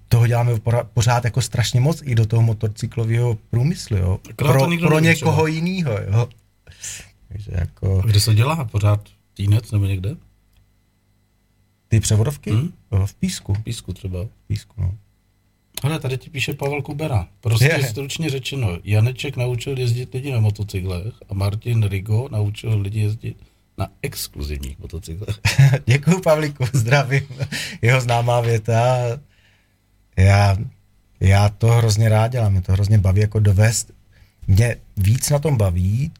toho děláme pořád jako strašně moc i do toho motocyklového průmyslu, jo. Pro, pro někoho jiného, jo. Takže jako... A kde se dělá? Pořád Týnec nebo někde? Ty převodovky? Hmm? V Písku. V Písku třeba. V Písku, no. Ale tady ti píše Pavel Kubera. Prostě je. stručně řečeno, Janeček naučil jezdit lidi na motocyklech a Martin Rigo naučil lidi jezdit na exkluzivních motocyklech. Děkuji Pavlíku, zdravím. Jeho známá věta. Já, já to hrozně rád dělám, mě to hrozně baví jako dovést. Mě víc na tom baví,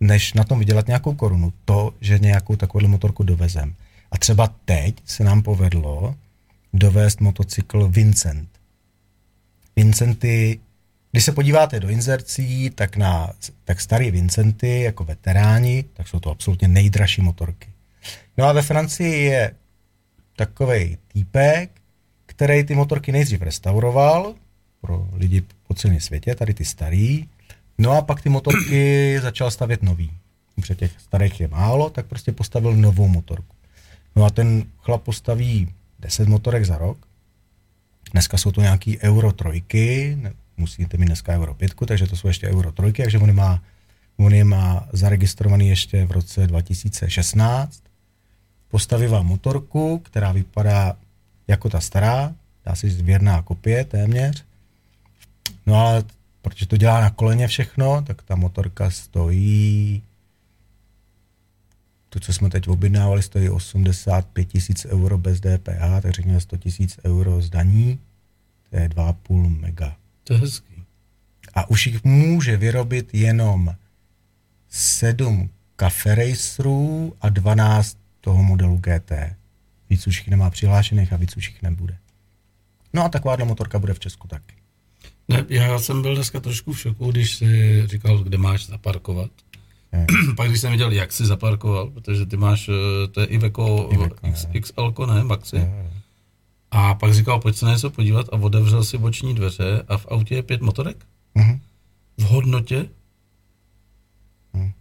než na tom vydělat nějakou korunu, to, že nějakou takovou motorku dovezem. A třeba teď se nám povedlo dovést motocykl Vincent. Vincenty, když se podíváte do inzercí, tak na tak starý Vincenty jako veteráni, tak jsou to absolutně nejdražší motorky. No a ve Francii je takový týpek, který ty motorky nejdřív restauroval pro lidi po celém světě, tady ty starý, no a pak ty motorky začal stavět nový. Protože těch starých je málo, tak prostě postavil novou motorku. No a ten chlap postaví 10 motorek za rok. Dneska jsou to nějaký euro trojky, musíte mít dneska euro pětku, takže to jsou ještě euro trojky, takže on je má, on je má zaregistrovaný ještě v roce 2016. Postaví vám motorku, která vypadá jako ta stará, dá se říct věrná kopie téměř. No ale protože to dělá na koleně všechno, tak ta motorka stojí to, co jsme teď objednávali, stojí 85 tisíc euro bez DPH, tak řekněme 100 tisíc euro z daní, to je 2,5 mega. To je hezký. A už jich může vyrobit jenom 7 Cafe Racerů a 12 toho modelu GT. Víc už jich nemá přihlášených a víc už jich nebude. No a taková motorka bude v Česku taky. Ne, já jsem byl dneska trošku v šoku, když si říkal, kde máš zaparkovat. Hmm. Pak když jsem viděl, jak jsi zaparkoval, protože ty máš, eh, to je Iveco, Iveco X, XL, ne, Maxi. Hmm. A pak říkal, pojď se na něco podívat a otevřel si boční dveře a v autě je pět motorek. Hmm. V hodnotě. Hmm.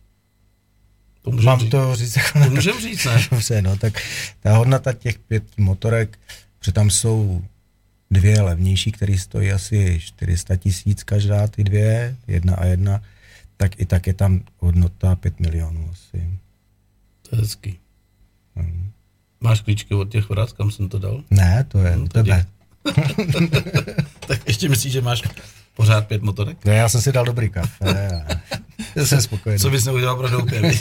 To můžeme Mám říct. to říct jako To můžeme říct, ne? Dobře, no, tak ta hodnota těch pěti motorek, že tam jsou dvě levnější, které stojí asi 400 tisíc každá, ty dvě, jedna a jedna, tak i tak je tam hodnota 5 milionů asi. To je hezký. Hmm. Máš klíčky od těch vrat, kam jsem to dal? Ne, to je No, to tebe. Tak ještě myslíš, že máš pořád pět motorek? Ne, já jsem si dal dobrý kafe a já jsem spokojený. Co bys neudělal pro doupě.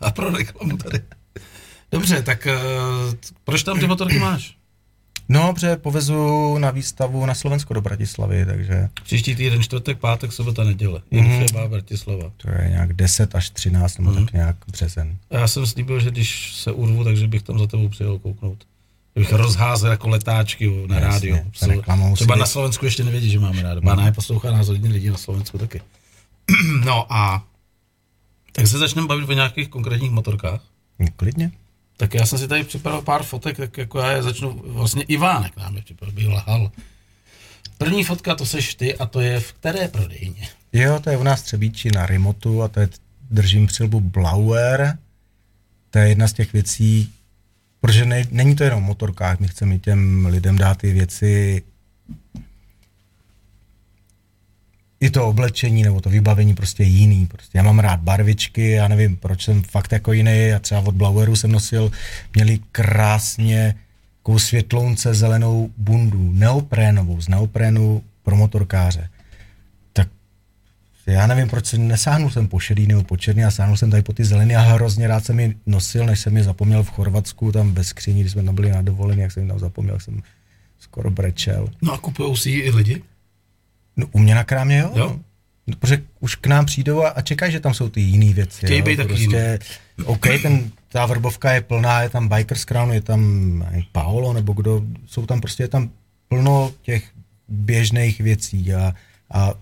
A pro reklamu tady. Dobře, tak uh, proč tam ty motorky máš? No, protože povezu na výstavu na Slovensko do Bratislavy, takže Příští týden, čtvrtek, pátek, sobota, neděle. Mm-hmm. Třeba Bratislava. to je nějak 10 až 13 nebo Mhm. tak nějak březen. A já jsem slíbil, že když se urvu, takže bych tam za tebou přijel kouknout. Bych rozházel jako letáčky na rádio. Třeba na Slovensku ještě nevědí, že máme rádio. Bána je poslouchá nás hodně lidí na Slovensku taky. no a tak se začneme bavit o nějakých konkrétních motorkách. Hm, Klidně. Tak já jsem si tady připravil pár fotek, tak jako já je začnu, vlastně Ivánek nám je připravil, bych lhal. První fotka, to seš ty a to je v které prodejně? Jo, to je u nás Třebíči na remotu a to je, držím přilbu Blauer. To je jedna z těch věcí, protože ne, není to jenom o motorkách, my chceme těm lidem dát ty věci, i to oblečení nebo to vybavení prostě jiný. Prostě já mám rád barvičky, já nevím, proč jsem fakt jako jiný a třeba od Blaueru jsem nosil, měli krásně takovou světlounce zelenou bundu, neoprénovou, z neoprénu pro motorkáře. Já nevím, proč jsem nesáhnul jsem po šedý nebo po černý a sáhnul jsem tady po ty zelený a hrozně rád jsem je nosil, než jsem je zapomněl v Chorvatsku, tam ve skříni, když jsme tam byli na dovolení, jak jsem tam zapomněl, jsem skoro brečel. No a kupují si ji i lidi? No, u mě na krámě, jo. Jo. No, protože už k nám přijdou a, a čekají, že tam jsou ty jiné věci. Chtějí být taky prostě, OK, ten, ta vrbovka je plná, je tam Bikers Crown, je tam Paolo, nebo kdo, jsou tam prostě, je tam plno těch běžných věcí a, a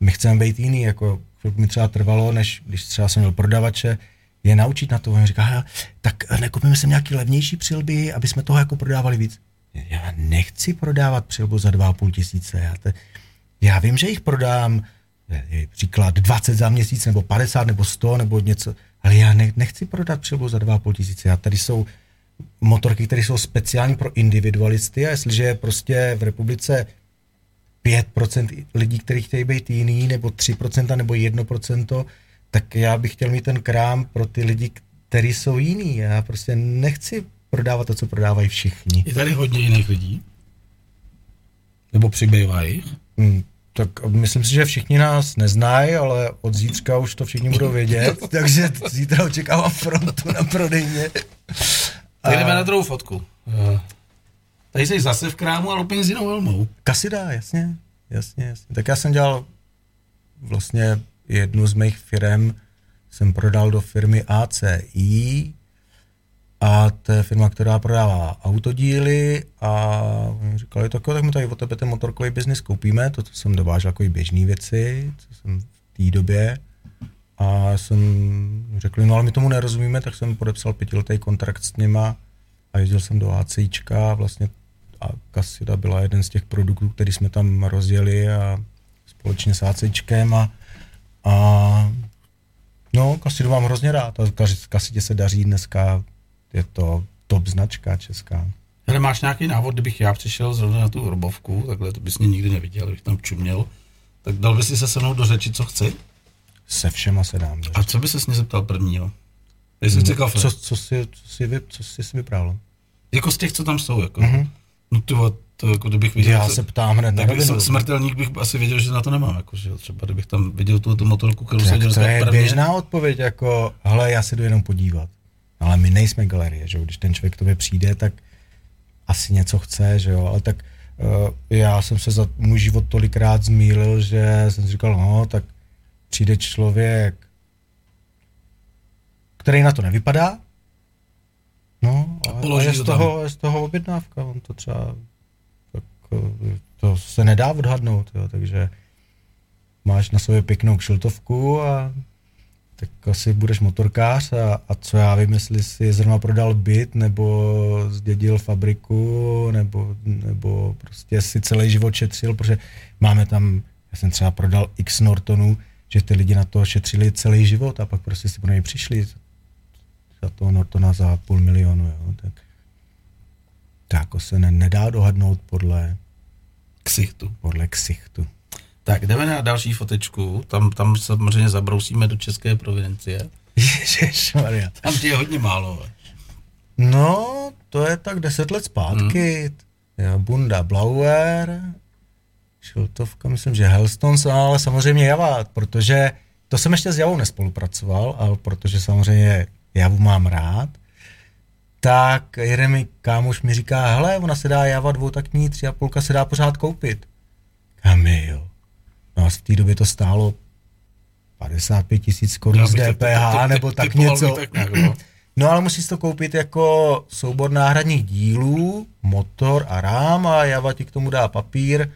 my chceme být jiný, jako chvilku mi třeba trvalo, než když třeba jsem měl prodavače, je naučit na to. On říká, "Hele, tak nekupíme sem nějaký levnější přilby, aby jsme toho jako prodávali víc. Já nechci prodávat přilbu za 2,5 tisíce. Já, te, já vím, že jich prodám příklad 20 za měsíc, nebo 50, nebo 100, nebo něco, ale já ne, nechci prodat přilbu za 2,5 tisíce. Já tady jsou motorky, které jsou speciální pro individualisty a jestliže je prostě v republice 5% lidí, kteří chtějí být jiný, nebo 3%, nebo 1%, tak já bych chtěl mít ten krám pro ty lidi, kteří jsou jiný. Já prostě nechci prodávat to, co prodávají všichni. Je tady hodně jiných lidí? Nebo přibývají? Hmm, tak myslím si, že všichni nás neznají, ale od zítřka už to všichni budou vědět, takže zítra očekávám frontu na prodejně. Tak jdeme na druhou fotku. Eh, Tady jsi zase v krámu, ale úplně s jinou helmou. Kasida, jasně, jasně, jasně. Tak já jsem dělal vlastně jednu z mých firm, jsem prodal do firmy ACI a to je firma, která prodává autodíly a oni říkali, tak, tak my tady od tebe ten motorkový biznis koupíme, to, co jsem dovážel jako běžné věci, co jsem v té době a jsem řekl, no ale my tomu nerozumíme, tak jsem podepsal pětiletý kontrakt s nima a jezdil jsem do ACIčka vlastně a Casida byla jeden z těch produktů, který jsme tam rozjeli a společně s ACIčkem a, a no, Casidu mám hrozně rád a Casidě se daří dneska, je to top značka česká. Hele, máš nějaký návod, kdybych já přišel zrovna na tu hrobovku, takhle to bys mě nikdy neviděl, kdybych tam čuměl, tak dal bys si se se mnou do řeči, co chci? Se všema se dám. A co by se mě zeptal prvního? Jestli chci kafe. Co, co, si, co, si, vy, co jsi si vybral? Jako z těch, co tam jsou, jako. Mhm. No ty vole, to jako kdybych viděl, Já se ptám hned na tak bych, rovinu. smrtelník bych asi věděl, že na to nemám, jako, že třeba kdybych tam viděl tu, tu motorku, kterou jsem dělal to je prvně. běžná odpověď, jako, hele, já se jdu jenom podívat. Ale my nejsme galerie, že jo? když ten člověk k tobě přijde, tak asi něco chce, že jo, ale tak uh, já jsem se za můj život tolikrát zmýlil, že jsem si říkal, no, tak přijde člověk, který na to nevypadá, no, a, a je, z toho, je z toho objednávka, on to třeba, tak, eh, to se nedá odhadnout, jo, takže máš na sobě pěknou kšiltovku a tak asi budeš motorkář a, a co já vím, jestli si zrovna prodal byt, nebo zdědil fabriku, nebo, nebo prostě si celý život šetřil, protože máme tam, já jsem třeba prodal x Nortonů, že ty lidi na to šetřili celý život a pak prostě si pro něj přišli. Toho Nortona za půl milionu, jo, tak to jako se ne, nedá dohadnout podle, Ksichtu. podle ksichtu. Tak jdeme na další fotečku, tam, tam samozřejmě zabrousíme do české provincie. Ježišmarja. Tam ti je hodně málo. No, to je tak deset let zpátky. Hmm. Jo, Bunda Blauer, Šiltovka, myslím, že Hellstones, ale samozřejmě Java, protože to jsem ještě s Javou nespolupracoval, ale protože samozřejmě Javu mám rád, tak jeden mi kámoš mi říká, hele, ona se dá Java dvoutaktní, tři a půlka se dá pořád koupit. Jo. No a v té době to stálo 55 tisíc korun Já z DPH, to- to- nebo tak něco. no. No ale musíš to koupit jako soubor náhradních dílů, motor a rám a Java ti k tomu dá papír,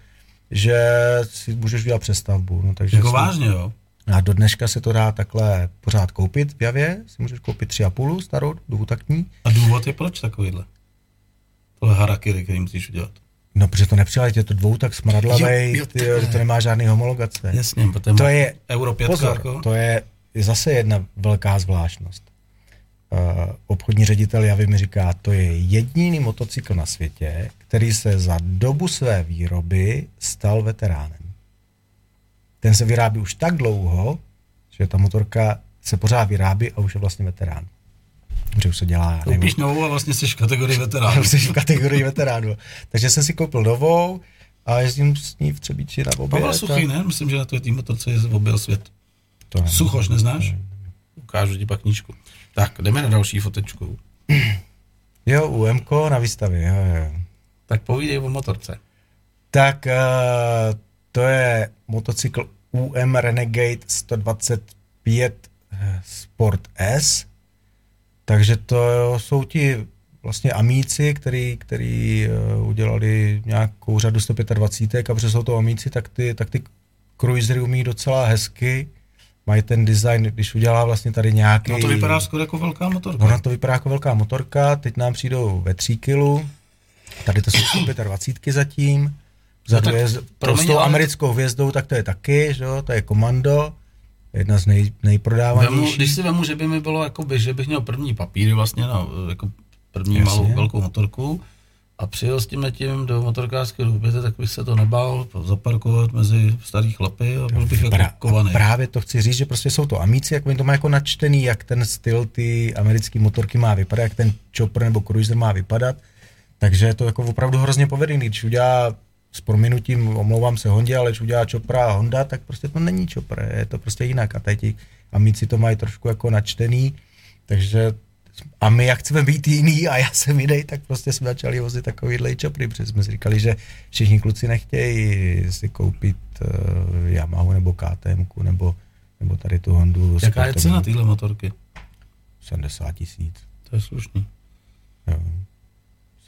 že si můžeš udělat přestavbu. No, takže Jako vážně, jo? A do dneška se to dá takhle pořád koupit v Javě, si můžeš koupit tři a půl starou, dvoutaktní. A důvod je proč takovýhle? Tohle harakiri, který musíš udělat. No, protože to nepřijali, je to Jo, jo, ty, takhle. to nemá žádný homologace. Jasně, protože To je, Euro 5 pozor, jako. to je zase jedna velká zvláštnost. Uh, obchodní ředitel Javy mi říká, to je jediný motocykl na světě, který se za dobu své výroby stal veteránem. Ten se vyrábí už tak dlouho, že ta motorka se pořád vyrábí a už je vlastně veterán. Že už se dělá, já nevím, Koupíš novou a vlastně jsi v kategorii veteránů. jsi v kategorii veteránů. Takže jsem si koupil novou a jezdím s ní v Třebíči na oběd. Pavel Suchý, ne? Myslím, že na to je tým motorce je objel svět. To nevím. Suchoš, neznáš? Ukážu ti pak knížku. Tak, jdeme na další fotečku. Jo, UMK na výstavě, jo, jo. Tak povídej o motorce. Tak uh, to je motocykl UM Renegade 125 eh, Sport S. Takže to jsou ti vlastně amíci, který, který uh, udělali nějakou řadu 125 a protože jsou to amíci, tak ty, tak ty cruisery umí docela hezky. Mají ten design, když udělá vlastně tady nějaký... No to vypadá skoro jako velká motorka. Ona to vypadá jako velká motorka, teď nám přijdou ve 3 kilu, tady to jsou 125 zatím, vzadu tak je s- promiň, s tou ale- americkou hvězdou, tak to je taky, že jo, to je komando, jedna z nej, Vemu, nejprodávanějších. když si vemu, že by mi bylo, jakoby, že bych měl první papíry vlastně na jako první Jasně. malou velkou motorku a přijel s tím tím do motorkářské růběte, tak bych se to nebál zaparkovat mezi starý chlapy a byl bych Pra- jako kovaný. Právě to chci říct, že prostě jsou to amíci, jak oni to má jako načtený, jak ten styl ty americké motorky má vypadat, jak ten chopper nebo cruiser má vypadat. Takže je to jako opravdu hrozně povedený. Když udělá s prominutím, omlouvám se Hondě, ale když udělá Chopra a Honda, tak prostě to není Chopper, je to prostě jinak. A teď ti amíci to mají trošku jako načtený, takže a my jak chceme být jiný a já jsem jiný, tak prostě jsme začali vozit takovýhle čopry, protože jsme si říkali, že všichni kluci nechtějí si koupit uh, Yamahu nebo KTM nebo, nebo tady tu Hondu. Jaká je cena téhle motorky? 70 tisíc. To je slušný. Jo.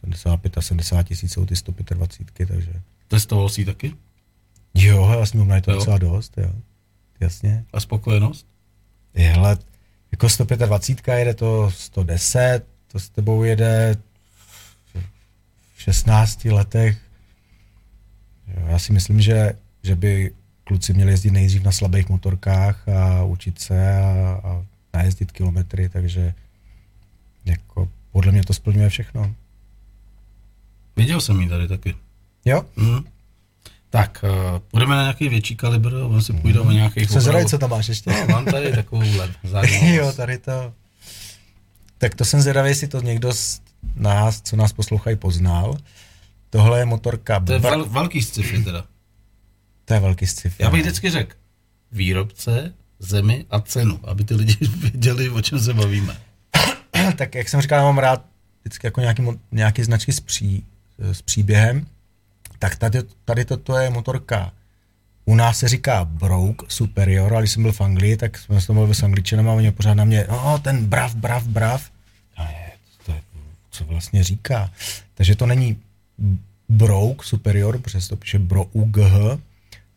75 a 70 tisíc jsou ty 125, takže Testoval jsi taky? jo, já jsem měl to Jo. docela dost, jo. Jasně. A spokojenost? Hele, jako 125 jede to 110, to s tebou jede v 16 letech. Jo, já si myslím, že, že by kluci měli jezdit nejdřív na slabých motorkách a učit se a, a najezdit kilometry, takže jako podle mě to splňuje všechno. Viděl jsem ji tady taky. Jo? Hm. Tak, uh, půjdeme na nějaký větší kalibr, on si půjde o nějakých Se zradit, co tam máš ještě? No, mám tady takovou jo, tady to. Tak to jsem zvědavý, jestli to někdo z nás, co nás poslouchají, poznal. Tohle je motorka. To je vel, velký sci-fi teda. to je velký sci Já bych vždycky řekl výrobce, zemi a cenu, aby ty lidi věděli, o čem se bavíme. tak jak jsem říkal, já mám rád vždycky jako nějaký, nějaký značky s, pří, s příběhem. Tak tady, tady toto je motorka. U nás se říká Broke Superior, ale když jsem byl v Anglii, tak jsme se mluvili s Angličanem a oni pořád na mě, no ten brav, brav, brav. A je, to je, co vlastně říká. Takže to není Broke Superior, protože se to píše Bro UGH,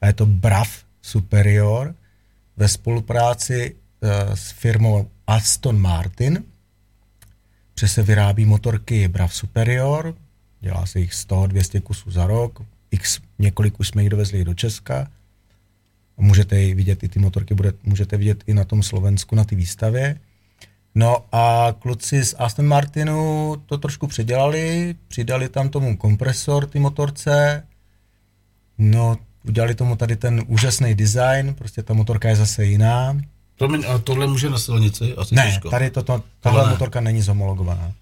a je to Brav Superior ve spolupráci uh, s firmou Aston Martin, protože se vyrábí motorky Brav Superior, dělá se jich 100-200 kusů za rok, x několik už jsme jich dovezli do Česka. Můžete ji vidět, i ty motorky bude, můžete vidět i na tom Slovensku, na ty výstavě. No a kluci z Aston Martinu to trošku předělali, přidali tam tomu kompresor ty motorce, no udělali tomu tady ten úžasný design, prostě ta motorka je zase jiná. Promiň, a tohle může na silnici? Asi Ne, těžko. tady toto, tahle ne. motorka není zhomologovaná.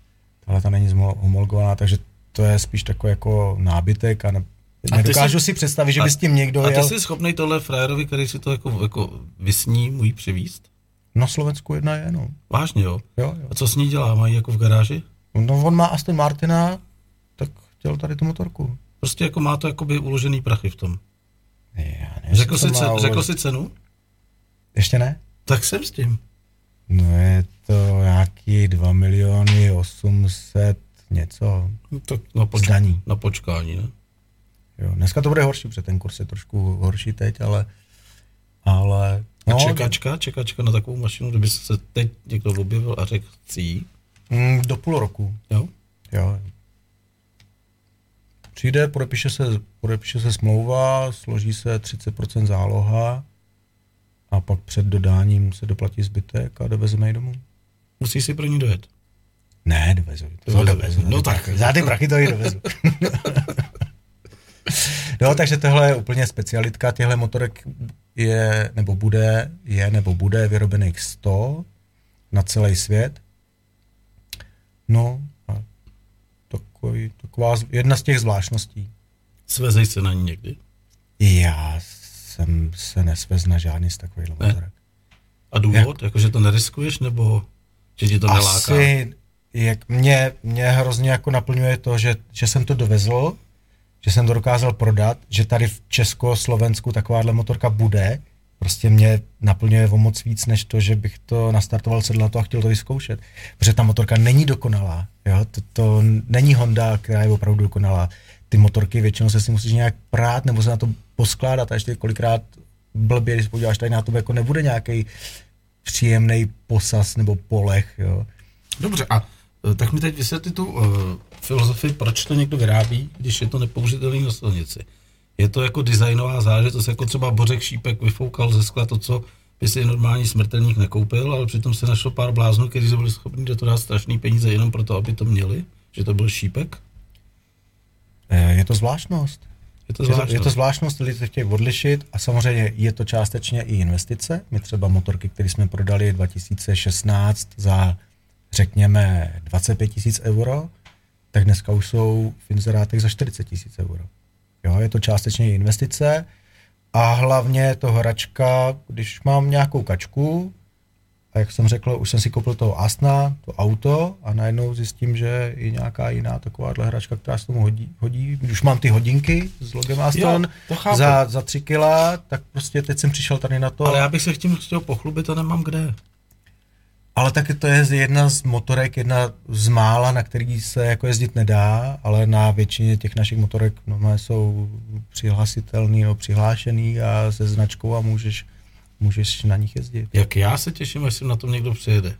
Tahle ta není zhomo- homologovaná, takže to je spíš takový jako nábytek a ne, A nedokážu jsi- si představit, že by s tím někdo A ty jel. jsi schopný tohle frajerovi, který si to jako, jako vysní, můj přivíst? Na Slovensku jedna je, no. Vážně, jo? Jo, jo. A co s ní dělá? Mají jako v garáži? No on má Aston Martina, tak chtěl tady tu motorku. Prostě jako má to jakoby uložený prachy v tom. Já nevím, Řekl, co jsi, má ce, ulož- řekl jsi cenu? Ještě ne? Tak jsem s tím. No je to nějaký 2 miliony 800 něco No, Tak na, z poč- daní. na počkání, ne? Jo, dneska to bude horší, protože ten kurz je trošku horší teď, ale... ale A no, čekačka, čekačka na takovou mašinu, kdyby se teď někdo objevil a řekl, chci mm, do půl roku. jo? Jo. Přijde, podepíše se, podepíše se smlouva, složí se 30% záloha a pak před dodáním se doplatí zbytek a dovezeme ji domů. Musíš si pro ní dojet. Ne, dovezu. To Dovezu. dovezu. No No tak. Za ty prachy to i dovezu. no, takže tohle je úplně specialitka. Těchto motorek je, nebo bude, je, nebo bude vyrobených 100 na celý svět. No, a takový, taková jedna z těch zvláštností. Svezej se na ní někdy. Já jsem se nesvez na žádný z takových motorek. A důvod? Jako, že to neriskuješ, nebo že ti to neláká? Asi, jak mě, mě hrozně jako naplňuje to, že, že jsem to dovezl, že jsem to dokázal prodat, že tady v Česko-Slovensku takováhle motorka bude, prostě mě naplňuje o moc víc, než to, že bych to nastartoval, sedl na to a chtěl to vyzkoušet. Protože ta motorka není dokonalá, jo? To, to není Honda, která je opravdu dokonalá. Ty motorky většinou se si musíš nějak prát nebo se na to poskládat a ještě kolikrát blbě, když podíváš tady na to, jako nebude nějaký příjemný posaz nebo polech, jo. Dobře, a tak mi teď vysvětli tu uh, filozofii, proč to někdo vyrábí, když je to nepoužitelný na silnici. Je to jako designová záležitost, jako třeba Bořek Šípek vyfoukal ze skla to, co by si normální smrtelník nekoupil, ale přitom se našlo pár bláznů, kteří byli schopni do toho dát strašný peníze jenom proto, aby to měli, že to byl Šípek. Eh, Je to zvláštnost. Je to zvláštní. je to zvláštnost, lidi to chtějí odlišit a samozřejmě je to částečně i investice. My třeba motorky, které jsme prodali 2016 za řekněme 25 tisíc euro, tak dneska už jsou v inzerátech za 40 tisíc euro. Jo, je to částečně investice a hlavně je to hračka, když mám nějakou kačku, a jak jsem řekl, už jsem si koupil toho Asna, to auto a najednou zjistím, že je i nějaká jiná takováhle hračka, která se tomu hodí. hodí. Když mám ty hodinky s logem Aston Jo, za, za tři kila, tak prostě teď jsem přišel tady na to. Ale já bych se tím chtěl pochlubit a nemám kde. Ale taky to je jedna z motorek, jedna z mála, na který se jako jezdit nedá, ale na většině těch našich motorek no, jsou přihlasitelný nebo přihlášený a se značkou a můžeš, můžeš na nich jezdit. Jak já se těším, až si na tom někdo přijede.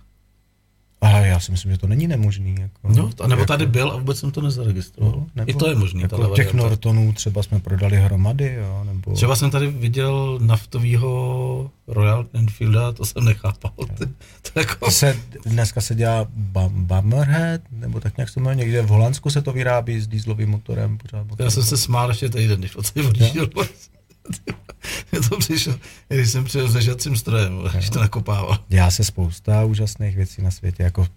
Ale já si myslím, že to není nemožný. Jako, No, a nebo jako, tady byl a vůbec jsem to nezaregistroval. no, nebo, I to je možný, Jako tahle těch. Nortonů třeba jsme prodali hromady, jo, nebo... Třeba jsem tady viděl naftovýho Royal Enfielda, to jsem nechápal. Ty, to jako, To se, dneska se dělá bum, Bummerhead, nebo tak nějak se jmenuje, někde v Holandsku se to vyrábí s dýzlovým motorem. Pořád motor. já jsem se smál ještě týden, když od tady odjížděl. Mně to přišlo, když jsem přijel se žacím strojem, když to nakopával. Dělá se spousta úžasných věcí na světě, jako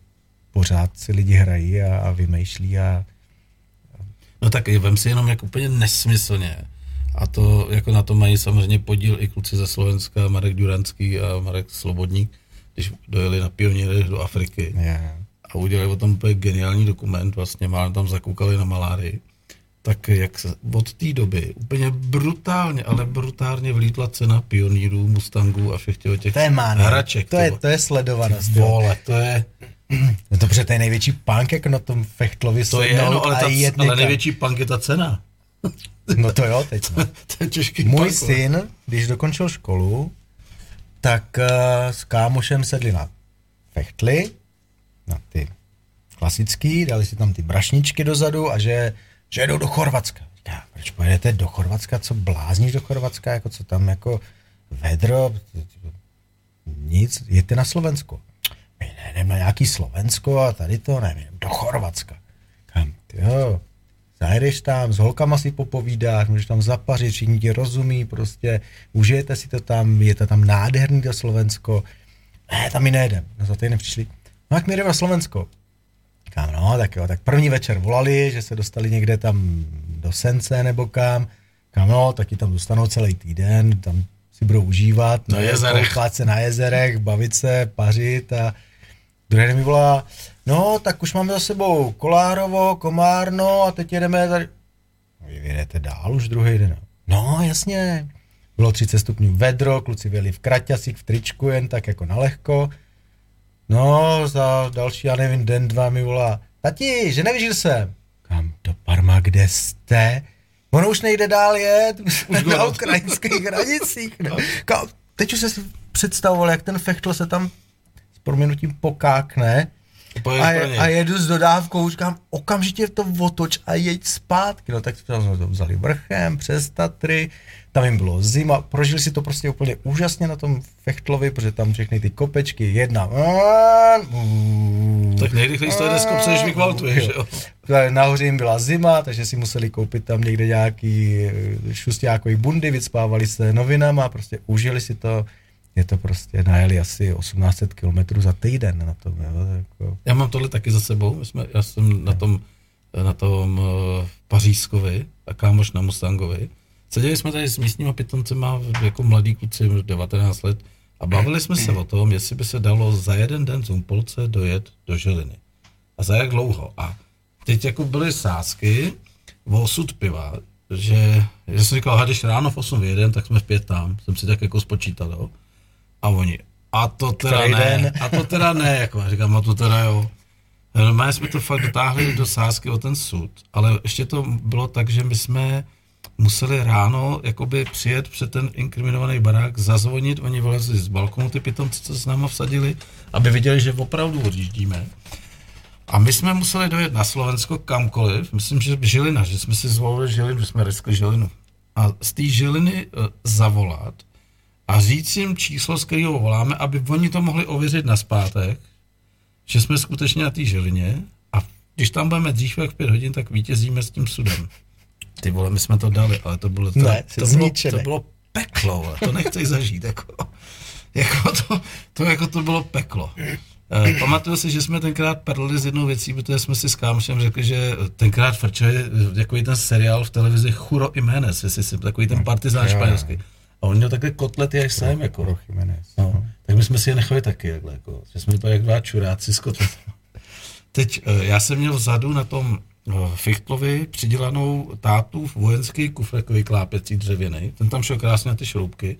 pořád si lidi hrají a, a vymýšlí a No tak vem si jenom jak úplně nesmyslně. A to jako na to mají samozřejmě podíl i kluci ze Slovenska, Marek Duranský a Marek Slobodník, když dojeli na pioníry do Afriky. je, a udělali o tom úplně geniální dokument, vlastně málem tam zakoukali na malárii, tak jak se od té doby úplně brutálně, ale brutálně vlítla cena pionýrů, Mustangů a všech těch, těch to je mánie. hraček. to, je, ty to je sledovanost. vole. jo. Vole, to je, No dobře, to je největší punk, jako na tom Fechtlovi to je, no, ale, ta, ale největší punk je ta cena. No to jo, teď no. to je těžký Můj punk, syn, když dokončil školu, tak uh, s kámošem sedli na fechtly, na ty klasický, dali si tam ty brašničky dozadu a že, že jedou do Chorvatska. Říká, proč pojedete do Chorvatska, co blázníš do Chorvatska, jako co tam jako vedro, nic, jeďte na Slovensko. My ne, na nějaký Slovensko a tady to, nevím, do Chorvatska. Kam, jo, zajedeš tam, s holkama si popovídáš, můžeš tam zapařit, všichni ti rozumí, prostě užijete si to tam, je to tam nádherný to Slovensko. Ne, tam mi nejedem. No za týden přišli. No jak mi jdeme na Slovensko? Kam, no, tak jo, tak první večer volali, že se dostali někde tam do Sence nebo kam. Kam, no, taky tam dostanou celý týden, tam si budou užívat. Na jezerech. koupat se na jezerech, bavit se, pařit a druhý den mi volá, no, tak už máme za sebou Kolárovo, Komárno a teď jedeme tady. No, Vy jedete dál už druhý den. No, jasně. Bylo 30 stupňů vedro, kluci vyjeli v kraťasích, v tričku, jen tak jako na lehko. No, za další, já nevím, den, dva mi volá, tati, že že jsem. Kam do Parma, kde jste? Ono už nejde dál jet, už na ukrajinských hranicích. No. Kam, teď už jsem si představoval, jak ten fechtl se tam s proměnutím pokákne a, je, a jedu s dodávkou, říkám, okamžitě to otoč a jeď zpátky. No tak jsme to vzali vrchem, přes Tatry, tam jim bylo zima, prožili si to prostě úplně úžasně na tom Fechtlovi, protože tam všechny ty kopečky, jedna, Tak nejrychleji z toho jde z kopce, než vykvaltuješ, jo. Nahoře jim byla zima, takže si museli koupit tam někde nějaký eh, šustákový bundy, vycpávali se novinama, prostě užili si to. Je to prostě, najeli asi 1800 km za týden na tom. Jo, jako. Já mám tohle taky za sebou. My jsme, já jsem na tom, na tom uh, a kámoš na Mustangovi. Seděli jsme tady s místníma pitomcema jako mladí kluci, 19 let, a bavili jsme se o tom, jestli by se dalo za jeden den z Umpolce dojet do Žiliny. A za jak dlouho. A teď jako byly sázky o osud piva, že, že jsem říkal, "Aha, když ráno v 8 vyjedem, tak jsme v pět tam. Jsem si tak jako spočítal, jo. A oni, a to teda Který ne, den? a to teda ne, jako říkám, a to teda jo. Normálně jsme to fakt dotáhli do sázky o ten sud, ale ještě to bylo tak, že my jsme museli ráno jakoby přijet před ten inkriminovaný barák, zazvonit, oni vylezli z balkonu, ty pitomci, co s náma vsadili, aby viděli, že opravdu odjíždíme. A my jsme museli dojet na Slovensko kamkoliv, myslím, že Žilina, že jsme si zvolili Žilinu, jsme riskli Žilinu. A z té Žiliny uh, zavolat a říct jim číslo, z kterého voláme, aby oni to mohli ověřit na zpátek, že jsme skutečně na té Žilině a když tam budeme dřív jak v pět hodin, tak vítězíme s tím sudem. Ty vole, my jsme to dali, ale to bylo, to, Ne, to, bylo, to bylo peklo, ale to nechceš zažít, jako, jako to, to, jako to bylo peklo. Eh, pamatuju si, že jsme tenkrát perli s jednou věcí, protože jsme si s kámošem řekli, že tenkrát frčeli eh, takový ten seriál v televizi Churo Jiménez, jestli si takový ten partizán Jo, jo. španělský. A on měl takové kotlety, jak jsem, jako. Roch Jiménez. No, tak my jsme si je nechali taky, takhle, jako, že jsme vypadali jak dva čuráci s kotletama. Teď eh, já jsem měl vzadu na tom Fichtlovi přidělanou tátův vojenský kufr, takový klápěcí dřevěný. Ten tam šel krásně na ty šroubky.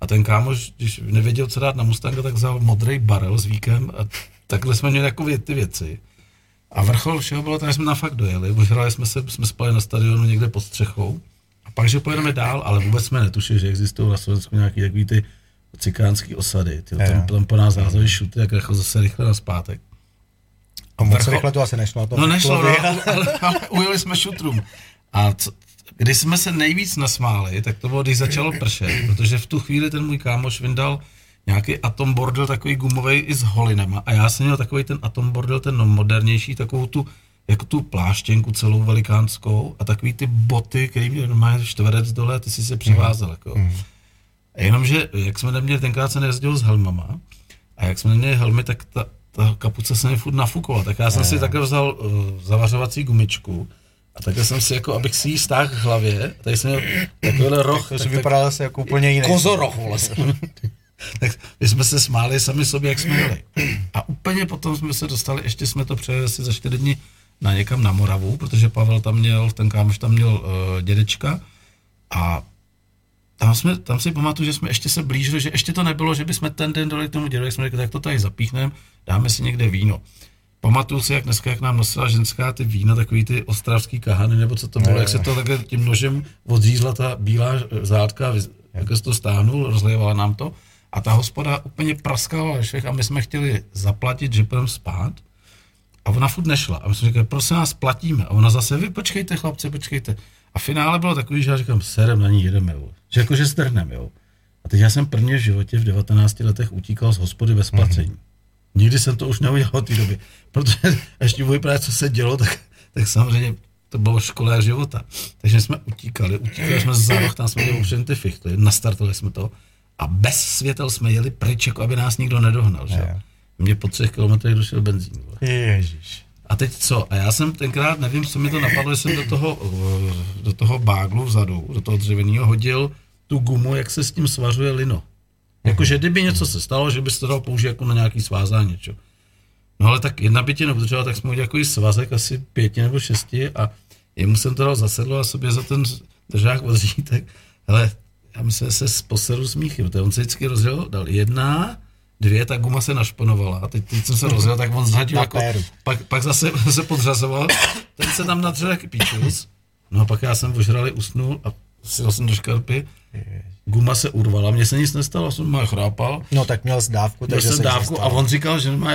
A ten kámoš, když nevěděl, co dát na Mustanga, tak vzal modrý barel s víkem a takhle jsme měli jako ty věci. A vrchol všeho bylo, tak že jsme na fakt dojeli. Vyhráli jsme se, jsme spali na stadionu někde pod střechou. A pak, že pojedeme dál, ale vůbec jsme netušili, že existují na Slovensku nějaký takový ty cikánský osady. Tyjo, tam, tam po nás házeli šuty, jak jako zase rychle na zpátek. A moc vrchol- rychle to asi nešlo tom No nešlo, no, ale, ale ujeli jsme šutrům. A co, když jsme se nejvíc nasmáli, tak to bylo, když začalo pršet, protože v tu chvíli ten můj kámoš vyndal nějaký atom bordel takový gumový i s holinama a já jsem měl takový ten atom bordel, ten modernější, takovou tu jako tu pláštěnku celou velikánskou a takový ty boty, který měl normálně čtverec dole a ty si se přivázel. Jako. Jenomže, jak jsme neměli, tenkrát se nejezdil s helmama a jak jsme neměli helmy, tak ta, ta kapuce se mi furt nafukovala. Tak já jsem si takhle vzal uh, zavařovací gumičku a takhle jsem si, jako, abych si ji stáhl k hlavě, tady jsem měl takovýhle roh, To tak, vypadalo zase jako úplně jiný. kozoroh vlastně. tak my jsme se smáli sami sobě, jak jsme jeli. A úplně potom jsme se dostali, ještě jsme to přejeli asi za čtyři dny na někam na Moravu, protože Pavel tam měl, ten kámoš tam měl uh, dědečka a tam, jsme, tam si pamatuju, že jsme ještě se blížili, že ještě to nebylo, že bychom ten den dali k tomu jak jsme řekli, tak to tady zapíchneme, dáme si někde víno. Pamatuju si, jak dneska, jak nám nosila ženská ty vína, takový ty ostravský kahany, nebo co to bylo, jak se to takhle tím nožem odřízla ta bílá eh, zátka, jak se to stáhnul, rozlévala nám to. A ta hospoda úplně praskala ve švech a my jsme chtěli zaplatit, že půjdeme spát. A ona furt nešla. A my jsme říkali, prosím nás, platíme. A ona zase, vy počkejte, chlapci, počkejte. A finále bylo takový, že já říkám, serem na ní jedeme, jo. Že jakože strhnem, jo. A teď já jsem prvně v životě v 19 letech utíkal z hospody bez placení. Nikdy jsem to už neudělal od té doby. Protože ještě vypadá, co se dělo, tak, tak samozřejmě to bylo škola života. Takže jsme utíkali, utíkali jsme za roh, tam jsme měli ty fichtly, nastartovali jsme to a bez světel jsme jeli pryč, jako aby nás nikdo nedohnal. Že? Jo. Mě po třech kilometrech došel benzín. Ježíš. A teď co? A já jsem tenkrát, nevím, co mi to napadlo, že jsem do toho, eh, do toho báglu vzadu, do toho dřevěného hodil tu gumu, jak se s tím svařuje lino. Jakože kdyby něco se stalo, že bys to dal použít jako na nějaký svázání něco. No ale tak jedna by tě neudržela, tak jsme udělali jako svazek asi pěti nebo šesti a jemu jsem to dal za sedlo a sobě za ten držák od řítek. Hele, já myslím, že se z poseru smíchy, protože on se vždycky rozdělil, dal jedna, dvě, ta guma se našponovala a teď, teď jsem se rozjel, tak on zhadil Na jako, pak, pak zase se podřazoval, ten se tam nadřel jak píčus, no a pak já jsem ožrali, usnul a si jsem do škarpy, guma se urvala, mně se nic nestalo, jsem má chrápal, No tak měl jsi dávku, Měl takže jsem se dávku a on říkal, že, má,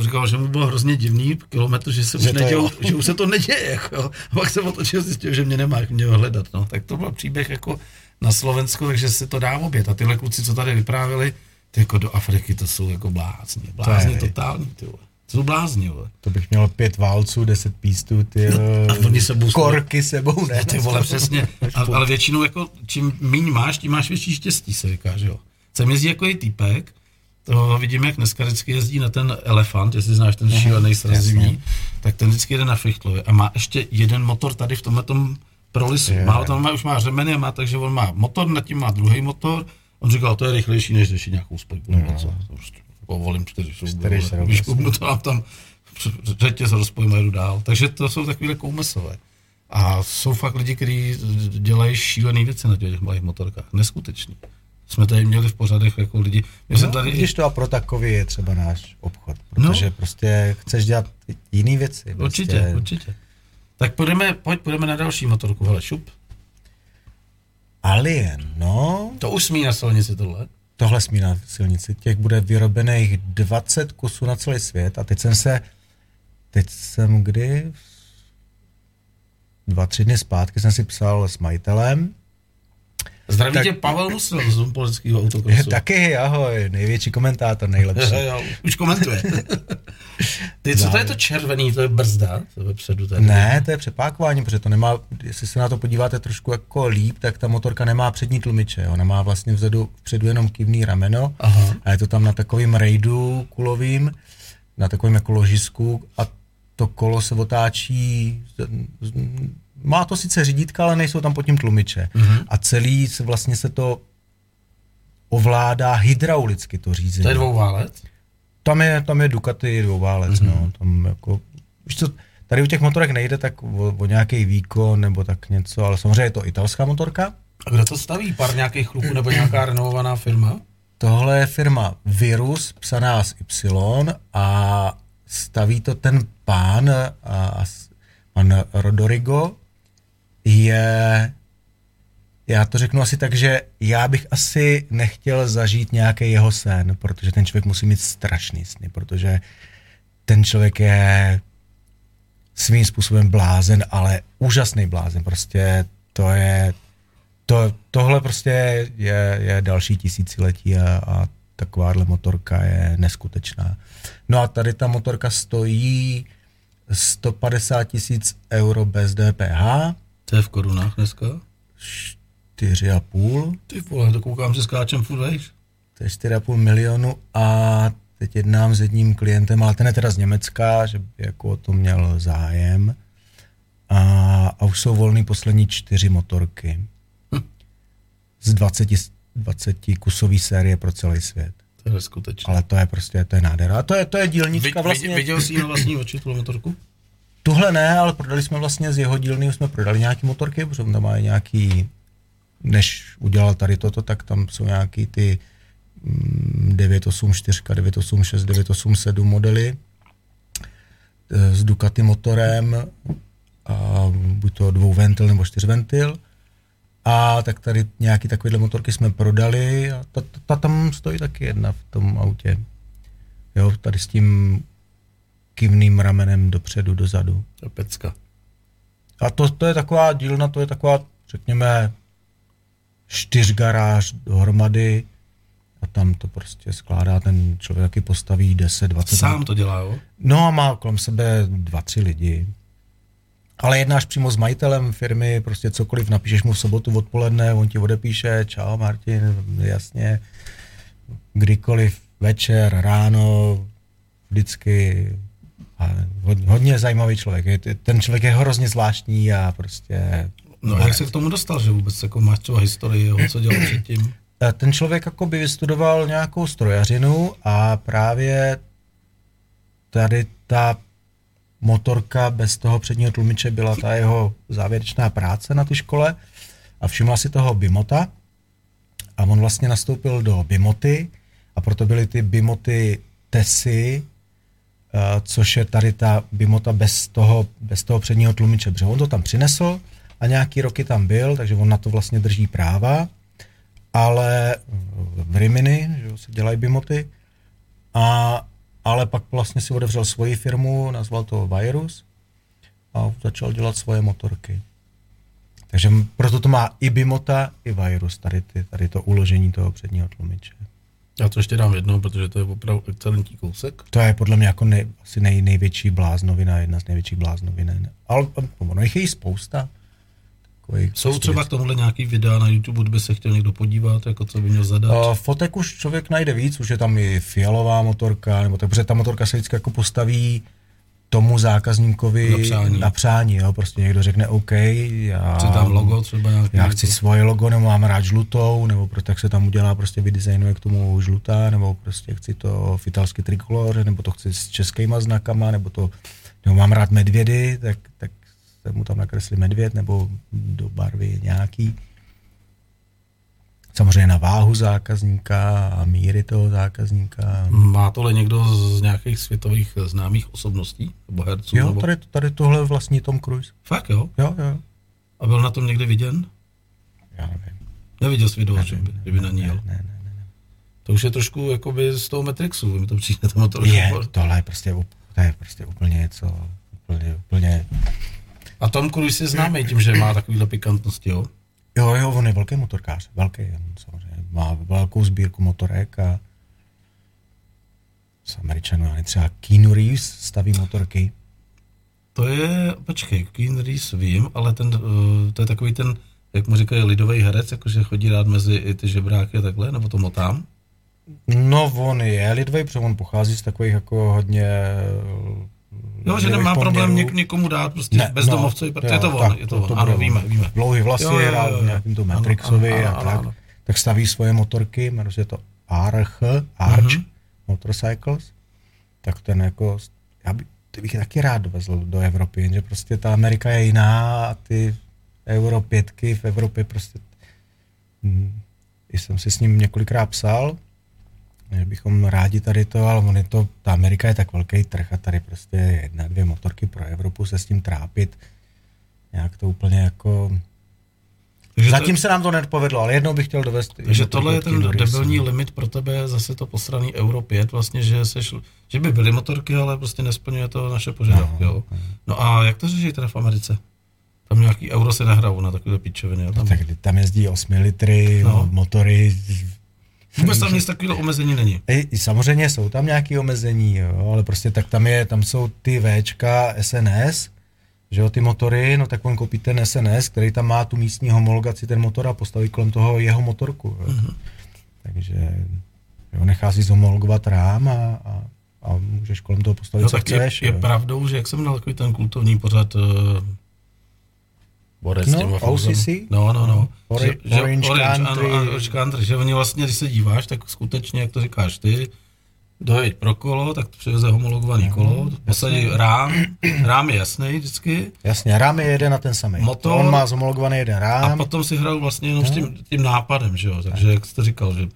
říkal, že mu bylo hrozně divný kilometr, že se už Že to nedělo, že už se to neděje. Jako, a pak se otočil, zjistil, že mě nemá mě hledat. No. Tak to byl příběh jako na Slovensku, takže se to dá obět. A tyhle kluci, co tady vyprávěli, jako do Afriky, to jsou jako blázni. Blázni je- totální, ty vole. To jsou blázni, vole. To bych měl pět válců, deset pístů, ty No, a oni sebou- korky sebou, ne? Ty vole, přesně. A, ale většinou jako, čím míň máš, tím máš větší štěstí, se říká, že jo. Jsem jezdí jako i týpek, to vidím, jak dneska vždycky jezdí na ten elefant, jestli znáš ten šílený srazivní, tak ten vždycky jede na Fichtlově a má ještě jeden motor tady v tomhle tom prolisu. Má, ho tam má, už má řemeny a má, takže on má motor, nad tím má druhý motor. On říkal, to je rychlejší, než řešit nějakou spojku. co. To prostě Povolím čtyři šrouby. Čtyři šrouby, Víš, kouknu to nám tam řetěz rozpojím a jdu dál. Takže to jsou takovýhle koumesové. A jsou fakt lidi, kteří dělají šílené věci na těch malých motorkách. Neskutečný. Jsme tady měli v pořadech jako lidi. Já jsem No, tady Když to a pro takový je třeba náš obchod, protože No. prostě chceš dělat jiné věci. Určitě, prostě. určitě. Tak půjdeme, pojď, půjdeme na další motorku. Hele, šup. Alien, no, To už smí na silnici tohle. tohle smí na silnici, těch bude vyrobených 20 kusů na celý svět a teď jsem se, teď jsem kdy, dva, tři dny zpátky jsem si psal s majitelem, Zdraví Tak- tě Pavel Musil z politického autokrosu. taky ahoj, největší komentátor, nejlepší. jo, už komentuje. Ty, co to je to červený, to je brzda? To je vepředu tady. Ne, to je přepákování, protože to nemá, jestli se na to podíváte trošku jako líp, tak ta motorka nemá přední tlumiče, ona má vlastně vzadu, vpředu jenom kivný rameno Aha. a je to tam na takovým rejdu kulovým, na takovém jako ložisku a to kolo se otáčí, má to sice řídítka, ale nejsou tam pod tím tlumiče. Mm-hmm. A celý se vlastně se to ovládá hydraulicky to řízení. To je dvouválec? Tam je, tam je Ducati dvouválec, mm-hmm. no, tam jako, víš co, tady u těch motorek nejde tak o, o nějaký výkon nebo tak něco, ale samozřejmě je to italská motorka. A kdo to staví? Pár nějakých chlupů nebo nějaká renovovaná firma? Tohle je firma Virus, psaná s Y a staví to ten pán, a, a, pan Rodorigo, je, já to řeknu asi tak, že já bych asi nechtěl zažít nějaký jeho sen, protože ten člověk musí mít strašný sny, protože ten člověk je svým způsobem blázen, ale úžasný blázen, prostě to je, to, tohle prostě je, je další tisíciletí a, a takováhle motorka je neskutečná. No a tady ta motorka stojí 150 tisíc euro bez DPH, To je v korunách dneska? 4,5, Ty vole, to koukám, že skáčem furt vejš. to je 4,5 milionu a teď jednám s jedním klientem, ale ten je teda z Německa, že by jako o to měl zájem. A, a už jsou volný poslední čtyři motorky. Z 20, 20 kusový série pro celý svět. To je neskutečné. Ale to je prostě, to je nádhera. A to je, to je dílnička Vy, vlastně. viděl, jsi na vlastní oči, tu motorku? Tuhle ne, ale prodali jsme vlastně z jeho dílny, jsme prodali nějaký motorky, protože tam má nějaký, než udělal tady toto, tak tam jsou nějaký ty mm, 984, 986, 987 modely eh, s Ducati motorem, a buď to dvouventil nebo čtyřventil. A tak tady nějaký takovýhle motorky jsme prodali a ta, ta, ta tam stojí taky jedna v tom autě. Jo, tady s tím kivným ramenem dopředu, dozadu. To je pecka. A to, to je taková dílna, to je taková, řekněme, čtyřgaráž dohromady a tam to prostě skládá ten člověk, jaký postaví 10, 20 Sám to dělá, jo? No a má kolem sebe dva, tři lidi. Ale jednáš přímo s majitelem firmy, prostě cokoliv, napíšeš mu v sobotu odpoledne, on ti odepíše, čau Martin, jasně, kdykoliv, večer, ráno, vždycky. A hodně, hodně zajímavý člověk. Ten člověk je hrozně zvláštní a prostě... No a jak se k tomu dostal, že vůbec jako máš třeba historii jeho, co dělal předtím? Ten člověk jako by vystudoval nějakou strojařinu a právě tady ta motorka bez toho předního tlumiče byla ta jeho závěrečná práce na té škole a všimla si toho Bimota a on vlastně nastoupil do Bimoty a proto byly ty Bimoty Tesy, což je tady ta Bimota bez toho, bez toho předního tlumiče, protože on to tam přinesl a nějaký roky tam byl, takže on na to vlastně drží práva ale v Rimini, že se dělají bimoty, a, ale pak vlastně si otevřel svoji firmu, nazval to Virus a začal dělat svoje motorky. Takže proto to má i bimota, i Virus, tady, ty, tady to uložení toho předního tlumiče. Já to ještě dám jednou, protože to je opravdu excelentní kousek. To je podle mě jako nej, asi nej, největší bláznovina, jedna z největších bláznovin. Ale ono jich je spousta. Takových Jsou prostě třeba k tomuhle nějaký videa na YouTube, kdyby se chtěl někdo podívat, jako co by měl zadat? Uh, fotek už člověk najde víc, už je tam i fialová motorka, nebo tak, protože ta motorka se vždycky jako postaví tomu zákazníkovi Na přání. na přání jo? prostě někdo řekne OK, já, Chci tam logo třeba nějaký? já chci jako- svoje logo, nebo mám rád žlutou, nebo pro, tak se tam udělá, prostě vydesignuje k tomu žlutá, nebo prostě chci to v italský trikolor, nebo to chci s českýma znakama, nebo to, nebo mám rád medvědy, tak, tak se mu tam nakreslí medvěd, nebo do barvy nějaký. Samozřejmě na váhu zákazníka a míry toho zákazníka. Má tohle někdo z nějakých světových známých osobností? Nebo herců? Jo, nebo... tady, tady tohle vlastní Tom Cruise. Fakt jo? Jo, jo. A byl na tom někdy viděn? Já nevím. Neviděl jsi video, že by, kdyby na ní jel. Ne, ne, ne, ne. To už je trošku jakoby z toho Matrixu, mi to přijde tam to Je, tohle je prostě, to je prostě úplně něco, úplně, úplně, A Tom Cruise je známý tím, že má takovýhle pikantnosti, jo? Jo, jo, on je velký motorkář, velký, on samozřejmě, má velkou sbírku motorek a z Američanů, ale třeba Keanu Reeves staví motorky, To je, počkej, Keanu Reeves vím, ale ten, uh, to je takový ten, jak mu říkají, lidový herec, jakože chodí rád mezi i ty žebráky a takhle, nebo to motám? No, on je lidový, protože on pochází z takových jako hodně... Jo, že nemá problém poměrů. něk, někomu dát prostě ne, bezdomovcovi, no, je to on, je to, on. ano, bude víme, víme. Dlouhý vlasy, Jo, jo, jo, hrál jo. v nějakým to Ano, Matrixovi ano, a ano, tak. ano. Tak staví svoje motorky, jmenuje se to Arch, Arch Mhm. Motorcycles. Tak ten jako, já by, ty bych taky rád dovezl do Evropy, jenže prostě ta Amerika je jiná a ty Euro pětky v Evropě prostě, hm, jsem si s ním několikrát psal, že bychom rádi tady to, ale on je to, ta Amerika je tak velký trh a tady prostě jedna, dvě motorky pro Evropu se s tím trápit, nějak to úplně jako... Takže, Zatím to, se nám to nepovedlo, ale jednou bych chtěl dovést... takže tohle je ten Keanu debilní limit pro tebe, zase to posraný Euro 5, vlastně, že, seš, že by byly motorky, ale prostě nesplňuje to naše požadavky, jo. No a jak to řeší teda v Americe? Tam nějaký euro se nehrajou na takové pičoviny? Tam, Tak tam jezdí 8 litry, No. no. motory. Vůbec tam nic takového omezení není. Ej, samozřejmě jsou tam nějaké omezení, jo, ale prostě tak tam je, tam jsou ty Včka, SNS, že jo, ty motory, no tak on koupí ten SNS, který tam má tu místní homologaci, ten motor a postaví kolem toho jeho motorku. Jo. Mhm. Mm-hmm. Takže jo, nechá si zhomologovat rám a, a, a můžeš kolem toho postavit, No, co tak je, chceš. je jo. pravdou, že jak jsem dal takový ten kultovní pořad uh, Borec No, těma OCC? No, no, no. Ori- že, že, Orange Orange, Country. Ano, ano, Orange Country, že oni vlastně, když se díváš, tak skutečně, jak to říkáš ty, dojeď pro kolo, tak přiveze homologovaný kolo, posadí rám, rám je jasný vždycky, Jasně, rám je jeden a ten samý. Motor. On má zhomologovaný jeden rám. a potom si hrajou vlastně jenom s tím, tím nápadem, že jo, takže jak jste říkal, že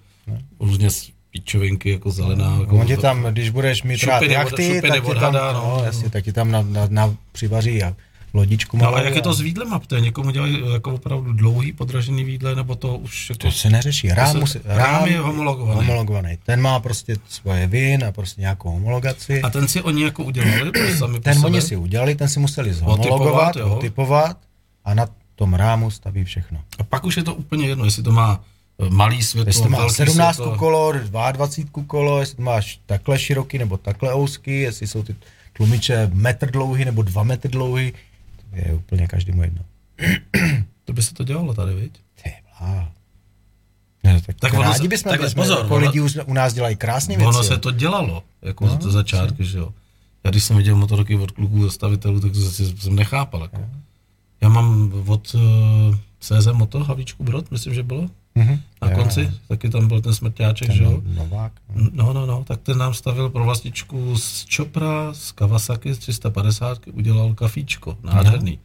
různě z pičovinky, jako zelená. Jako On ti tam, když budeš mít rád jachty, tak ti tam, no. no, jasně, tak ti tam na, na, na přivaří a lodičku No, ale jak je to s výdlem to je někomu dělají jako opravdu dlouhý podražený výdle, nebo to už jako... To se neřeší. Rám, se- musí, rám je homologovaný. homologovaný. Ten má prostě svoje vin a prostě nějakou homologaci. A ten si oni jako udělali sami ten oni si udělali, ten si museli zhomologovat, jo. otypovat a na tom rámu staví všechno. A pak už je to úplně jedno, jestli to má malý světlo, Jestli to má velký 17 světlo. kolo, 22 kolo, jestli to máš takhle široký nebo takhle úzký, jestli jsou ty tlumiče metr dlouhý nebo dva metry dlouhý, je úplně každému jedno. To by se to dělalo tady, viď? Ty blá. Ne, tak, Tak ono rádi se- bychom takhle, byli, pozor, jako ono- lidi už u nás dělají krásné věci. Ono se to dělalo, jako no, to začátky, že jo. Já když jsem viděl motorky od kluků zastavitelů, tak zase jsem nechápal. Jako. Já mám od uh, CZ Moto Havíčku Brod, myslím, že bylo, Mhm. na Jo, konci, jo. taky tam byl ten smrťáček, Ten že jo. Novák. no. No, no, no, tak ten nám stavil pro vlastičku z Chopra, z Kawasaki z 350, udělal kafíčko, nádherný.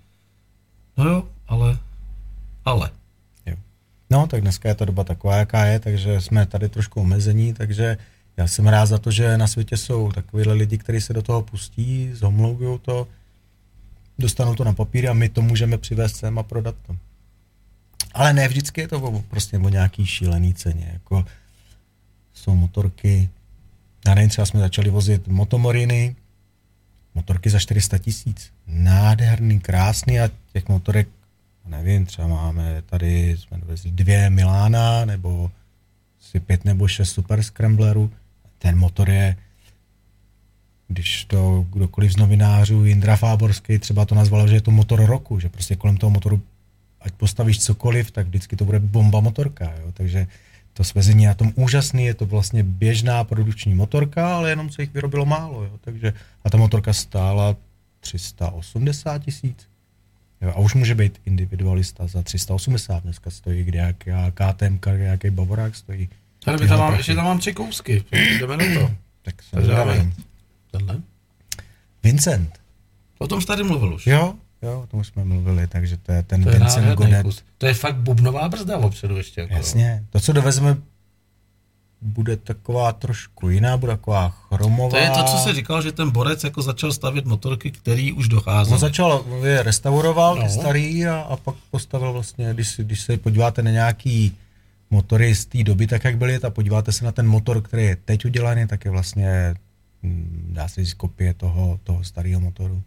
No jo, ale, ale. Jo. No, tak dneska je ta doba taková, jaká je, takže jsme tady trošku omezení, takže já jsem rád za to, že na světě jsou takovýhle lidi, kteří se do toho pustí, zhomlouvou to, dostanou to na papír a my to můžeme přivést sem a prodat to. Ale ne vždycky je to o- prostě o nějaký šílený ceně, jako jsou motorky, já nevím, třeba jsme začali vozit motomoriny, motorky za 400 tisíc. Nádherný, krásný a těch motorek, nevím, třeba máme tady, jsme dovezli dvě Milána, nebo si pět nebo šest Super Scramblerů. Ten motor je, když to kdokoliv z novinářů, Jindra Fáborský třeba to nazval, že je to motor roku, že prostě kolem toho motoru, ať postavíš cokoliv, tak vždycky to bude bomba motorka, jo? takže to svezení je na tom úžasný, je to vlastně běžná produkční motorka, ale jenom se jich vyrobilo málo, jo? takže a ta motorka stála 380 tisíc. Jo, a už může být individualista za 380, dneska stojí kde jaká KTM, nějaký Bavorák stojí. By Tyhle tam mám, ještě tam mám tři kousky, jdeme na to. Tak se. Tenhle. Vincent. O tom jsi tady mluvil už. Jo, jo, o tom jsme mluvili, takže to je ten To je Vincent nádherný Godet. kus. To je fakt bubnová brzda opředu ještě. Jako. Jasně. To, co dovezeme, bude taková trošku jiná, bude taková chromová. To je to, co jsi říkal, že ten borec jako začal stavět motorky, který už dochází. On začal, je restauroval No. ty starý a, a pak postavil vlastně, když, když se podíváte na nějaký motory z té doby, tak jak byly, a podíváte se na ten motor, který je teď udělaný, tak je vlastně, hm, dá se říct, kopie toho, toho starého motoru.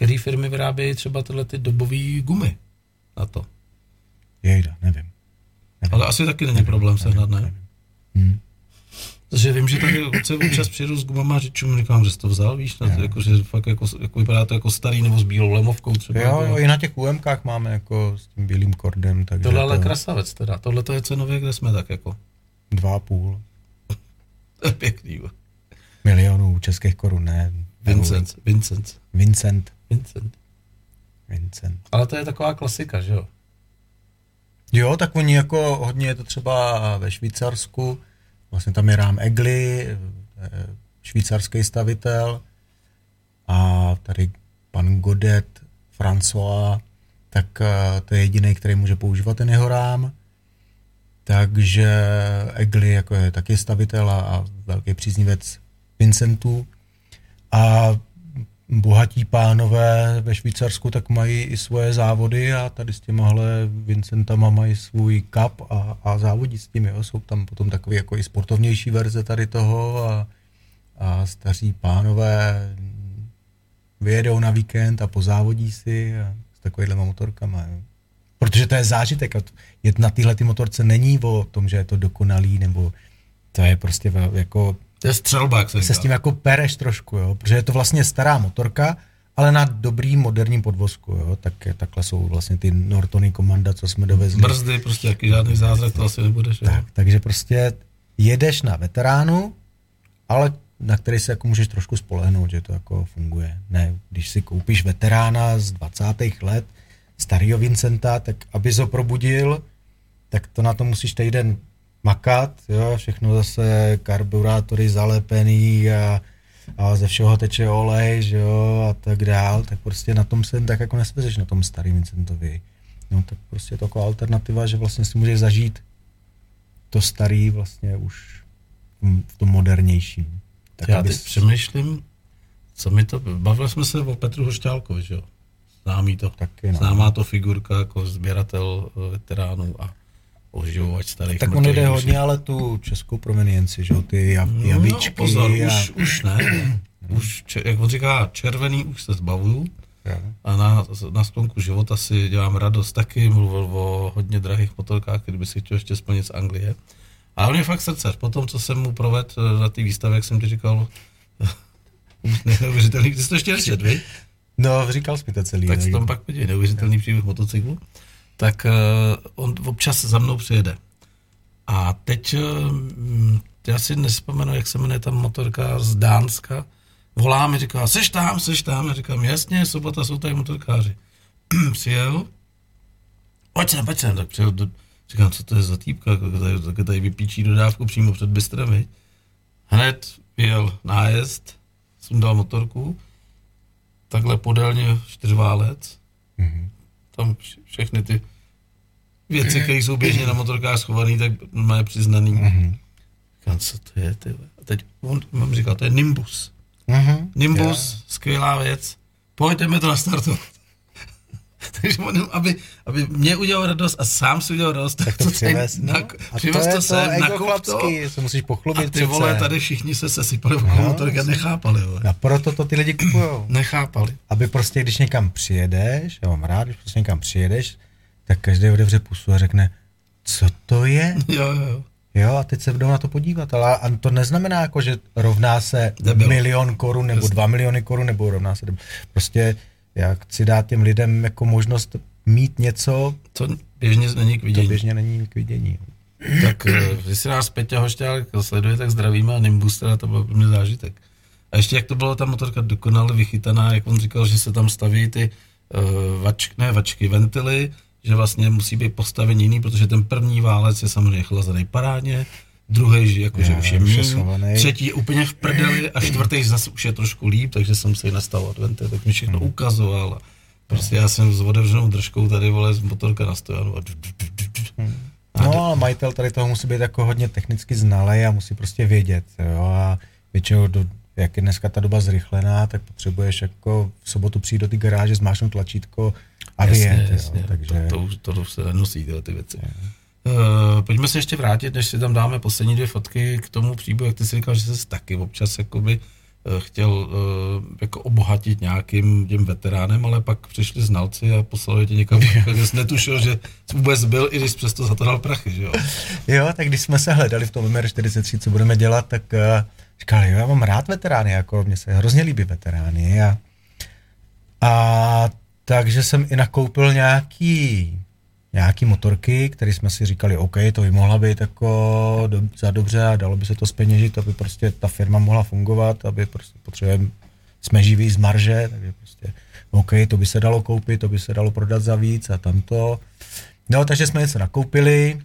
Který firmy vyrábějí třeba tyhle ty dobové gumy na to. Jejda, nevím. nevím. Ale asi taky není problém sehnat, ne? Hm. Takže vím, že tady se občas přijdu s gumama a řečům, říkám, že jsi to vzal, víš, na to, jako, že fakt jako, jako, vypadá to jako starý nebo s bílou lemovkou třeba. Jo, jo, i na těch UMkách máme jako s tím bílým kordem, takže Tohle ale to krasavec teda, tohle to je cenově, kde jsme tak jako. dva a půl To je pěkný. milionů českých korun, ne? Vincent, Vincent, Vincent. Vincent. Vincent. Ale to je taková klasika, že jo? Jo, tak oni jako hodně je to třeba ve Švýcarsku, vlastně tam je Rám Egli, eh, švýcarský stavitel a tady pan Godet, François, tak eh, to je jediný, který může používat ten jeho rám. Takže Egli jako je taky stavitel a, velký příznivec Vincentů. A bohatí pánové ve Švýcarsku tak mají i svoje závody a tady s těmahle Vincentama mají svůj cup a, a závodí s tím, jo. Jsou tam potom takové jako i sportovnější verze tady toho a, a staří pánové vyjedou na víkend a pozávodí si a s takovýhlema motorkama, jo. Protože to je zážitek jet na ty motorce není o tom, že je to dokonalý, nebo to je prostě jako To je střelba, jak se se s tím jako pereš trošku, jo, protože je to vlastně stará motorka, ale na dobrým moderním podvozku, jo, tak takhle jsou vlastně ty Nortony Komanda, co jsme dovezli. Brzdy, prostě jaký žádný zázrak to asi nebude, že jo? Tak, takže prostě jedeš na veteránu, ale na který se jako můžeš trošku spolehnout, že to jako funguje. Ne, když si koupíš veterána z 20. let, starého Vincenta, tak aby ho probudil, tak to na to musíš týden makat, jo, všechno zase karburátory zalepený a, a ze všeho teče olej, že jo, a tak dál, tak prostě na tom se tak jako nesvezeš na tom starým Vincentovi. No tak prostě je to jako alternativa, že vlastně si můžeš zažít to starý vlastně už v- tom modernějším. Tak Já abys- teď přemýšlím, co mi to... Bavili jsme se o Petru Hošťálkovi, že jo? Známý to. Taky, no. Známá to figurka jako sběratel eh, veteránů a oživovač starých tak on jde hodně, ale tu českou provenienci, že jo, ty jav, javíčky. No, pozor, a... už, už ne. už, jak on říká, červený už se zbavuju. A na, na sklonku života si dělám radost taky, mluvil o hodně drahých motorkách, který by si chtěl ještě splnit z Anglie. A on je fakt srdcař. Po tom, co jsem mu provedl na té výstavě, jak jsem ti říkal, neuvěřitelný, ty jsi to ještě nečet? No, říkal jsi mi to celý. tak no, se tam pak podívej, neuvěřitelný příběh motocyklu, tak uh, on občas za mnou přijede. A teď, uh, já si nespomenu, jak se jmenuje ta motorka z Dánska, volá mi, říká, seš tam, seš tam, já říkám, jasně, sobota jsou tady motorkáři. Přijel, pojď sem, pojď sem, tak přijel, do, říkám, co to je za týpka, tady, tady, tady vypíčí dodávku přímo před Bystrem, viď? Hned vyjel nájezd, sundal motorku, takhle podélně čtyřválec. Tam vš- všechny ty věci, které jsou běžně na motorkách schovaný, tak má přiznaný. Mhm. Říkám, co to je, ty? A teď on, on říkal, to je Nimbus. Mhm. Nimbus, skvělá věc, pojďme to nastartovat. Takže on, aby, aby mě udělal radost a sám si udělal radost, Tak to tady přivez, no. nak- A přivez to, to, sem, to nakup to. to musíš pochlubit A ty vole, tady všichni se sesypali v No, motorky a nechápali, vole. A proto to ty lidi kupujou. Nechápali. Aby prostě, když někam přijedeš, já mám rád, když prostě někam přijedeš, tak každý otevře pusu a řekne, co to je? Jo, jo, jo. Jo, a teď se jdou na to podívat, ale a to neznamená jako, že rovná se Debil. milion korun nebo Jasně. dva miliony korun nebo rovná se, prostě já chci dát těm lidem jako možnost mít něco, To běžně není k to vidění. běžně není k vidění. Tak eh, vy si nás Peťa Hošťák sleduje, tak zdravíme a Nimbus, teda to byl pro mě zážitek. A ještě jak to bylo ta motorka dokonale vychytaná, jak on říkal, že se tam staví ty uh, vačky, ne vačky, ventily, že vlastně musí být postaven jiný, protože ten první válec je samozřejmě chlazený parádně, druhý, že jakože už je je schovaný. třetí je úplně v prdeli a čtvrtý zase už je trošku líp, takže jsem si nastavil venty, tak mi všechno Hmm. ukazoval. A prostě já jsem s otevřenou držkou tady vole z motorka na stojanu a, a No, ale majitel tady toho musí být jako hodně technicky znalý a musí prostě vědět, jo, a většinou, do, jak je dneska ta doba zrychlená, tak potřebuješ jako v sobotu přijít do té garáže, zmášnout tlačítko a jasně, vyjet, jasně. jo, takže... To, to, to, už se nenosí tyhle ty věci. Uh, pojďme se ještě vrátit, než si tam dáme poslední dvě fotky k tomu příběhu, jak ty jsi říkal, že jsi taky občas jakoby uh, chtěl uh, jako obohatit nějakým těm veteránem, ale pak přišli znalci a poslali tě někam, kde jsi netušil, že jsi vůbec byl, i když jsi přesto za to dal prachy, že jo? Jo, tak když jsme se hledali v tom MR43, co budeme dělat, tak uh, říkal, jo, já mám rád veterány, jako mně se hrozně líbí veterány a, a takže jsem i nakoupil nějaký nějaký motorky, které jsme si říkali, OK, to by mohla být jako do, za dobře a dalo by se to speněžit, aby prostě ta firma mohla fungovat, aby prostě potřebujeme, jsme živí z marže, takže prostě OK, to by se dalo koupit, to by se dalo prodat za víc a tamto. No, takže jsme něco nakoupili,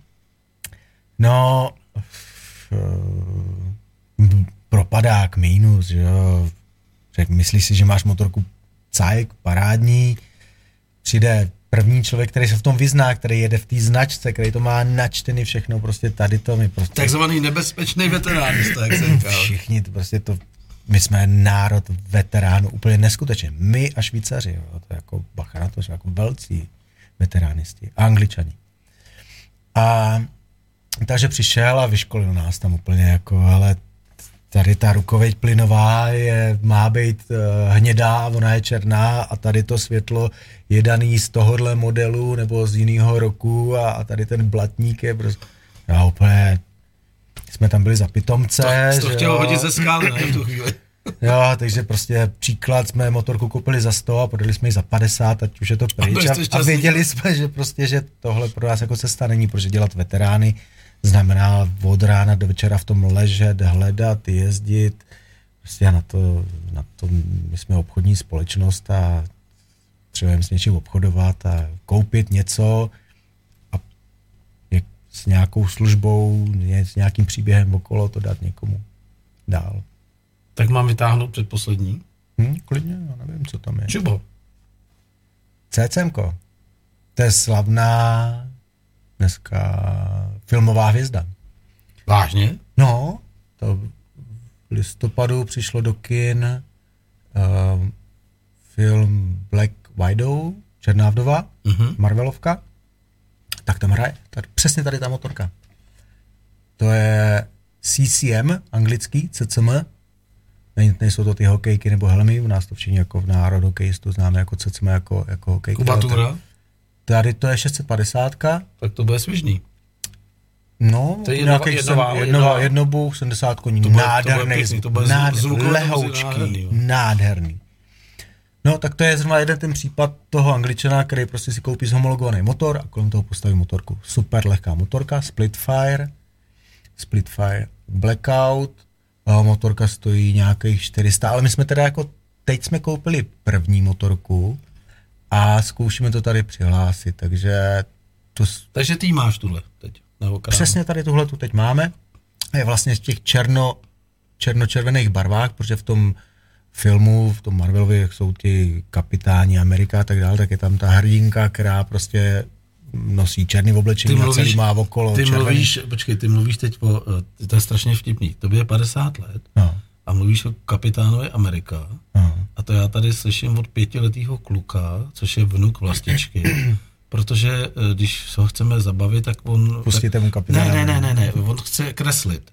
no, f- propadák, mínus, že jo, Řek, myslíš si, že máš motorku cajk, parádní, přijde první člověk, který se v tom vyzná, který jede v té značce, který to má načtený všechno, prostě tady to my prostě... Takzvaný nebezpečný veteránista, jak jsem říkal. Všichni, to prostě to, my jsme národ veteránů, úplně neskutečně. My a Švýcaři, jo, to je jako bacha na to, že jako velcí veteránisti, a angličani. A takže přišel a vyškolil nás tam úplně jako, ale tady ta rukověď plynová je, má být uh, hnědá, ona je černá a tady to světlo je daný z tohohle modelu nebo z jiného roku a, a tady ten blatník je prostě, já úplně, jsme tam byli za pitomce. To, to že chtěl jo. hodit ze skály, ne, tu chvíli. Jo, takže prostě příklad jsme motorku koupili za 100 a prodali jsme ji za 50, ať už je to pryč. A, a šťastní. věděli jsme, že prostě, že tohle pro nás jako cesta není, protože dělat veterány znamená od rána do večera v tom ležet, hledat, jezdit. Prostě na to, na to my jsme obchodní společnost a potřebujeme s něčím obchodovat a koupit něco a s nějakou službou, s nějakým příběhem okolo to dát někomu dál. Tak mám vytáhnout předposlední. Hm, klidně, já nevím, co tam je. Čubo. CCMko. To je slavná dneska filmová hvězda. Vážně? No, to v listopadu přišlo do kin uh, film Black Widow, Černá vdova, Mhm. Marvelovka. Tak tam hraje. Tady, přesně tady ta motorka. To je CCM, anglický, CCM. Ne, nejsou to ty hokejky nebo helmy, u nás to všichni jako v národu hokejistu známe jako CCM jako, jako hokejky. Kubatura? Tady to je 650. Tak to bude svižný. No, To je to jednová- nějakých jednová- jsem, jednová- jednoba, jednobuch, 70 koní, To bude- to nádherný, pěkný, to bude nád- zvukové lehoučký, nádherný, nádherný. No, tak to je zrovna jeden ten případ toho angličana, který prostě si koupí zhomologovaný motor a kolem toho postaví motorku. Super lehká motorka, Splitfire, Splitfire Blackout, a motorka stojí nějakých 400, ale my jsme teda jako, teď jsme koupili první motorku a zkoušíme to tady přihlásit, takže to, Takže ty máš tuhle. Nebo kránu. Přesně tady tuhle tu teď máme. Je vlastně z těch černo, černočervených barvách, protože v tom filmu, v tom Marvelovi, jak jsou ti kapitáni Amerika a tak dále, tak je tam ta hrdinka, která prostě nosí černý oblečení a celý má okolo ty červený. mluvíš, počkej, ty mluvíš teď o, eh, to je strašně vtipný, tobě je 50 let No, a mluvíš o kapitánovi Amerika no. a to já tady slyším od pětiletého kluka, což je vnuk vlastičky, protože eh, když se ho chceme zabavit, tak on... Pustíte mu kapitána Ne, ne, ne, ne, ne, on chce kreslit.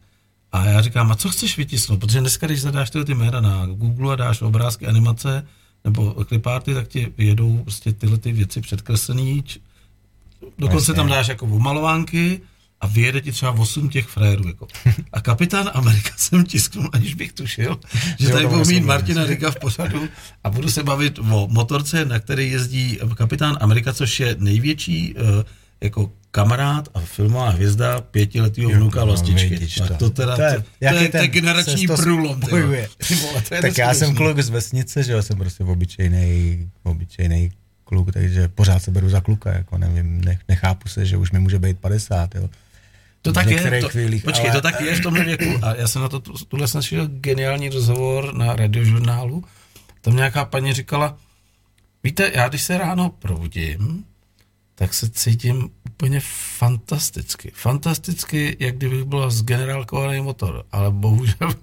A já říkám, a co chceš vytisknout? Protože dneska, když zadáš tyhle ty jména na Google a dáš obrázky, animace nebo cliparty, tak ti vyjedou prostě tyhle ty věci předkreslený. Dokonce Jasně. tam dáš jako omalovánky a vyjede ti třeba 8 těch frérů. Jako. A kapitán Amerika jsem tisknul, aniž bych tušil, že tady to budu mít. Martina Rika v pořadu a budu se bavit o motorce, na který jezdí kapitán Amerika, což je největší eh, jako kamarád a filmová hvězda pětiletého vnuka no, vlastičky. vidíš Tak to. teda, To je- to, to, je, to je ten generační to průlom. ty vole. spojuje. Ty vole, to je Tak já jsem kluk z vesnice, že jo, jsem prostě obyčejný, obyčejný kluk, takže pořád se beru za kluka, jako nevím, nech, nechápu se, že už mi může být 50, jo. To tak je, to, chvílích, počkej, ale- to tak je v tomhle věku. A já jsem na to, tuhle jsem slyšel geniální rozhovor na radiožurnálu. Tam nějaká paní říkala, víte, já když se ráno probudím, tak se cítím úplně fantasticky. Fantasticky, jak kdybych byl zgenerálkovaný motor, ale bohužel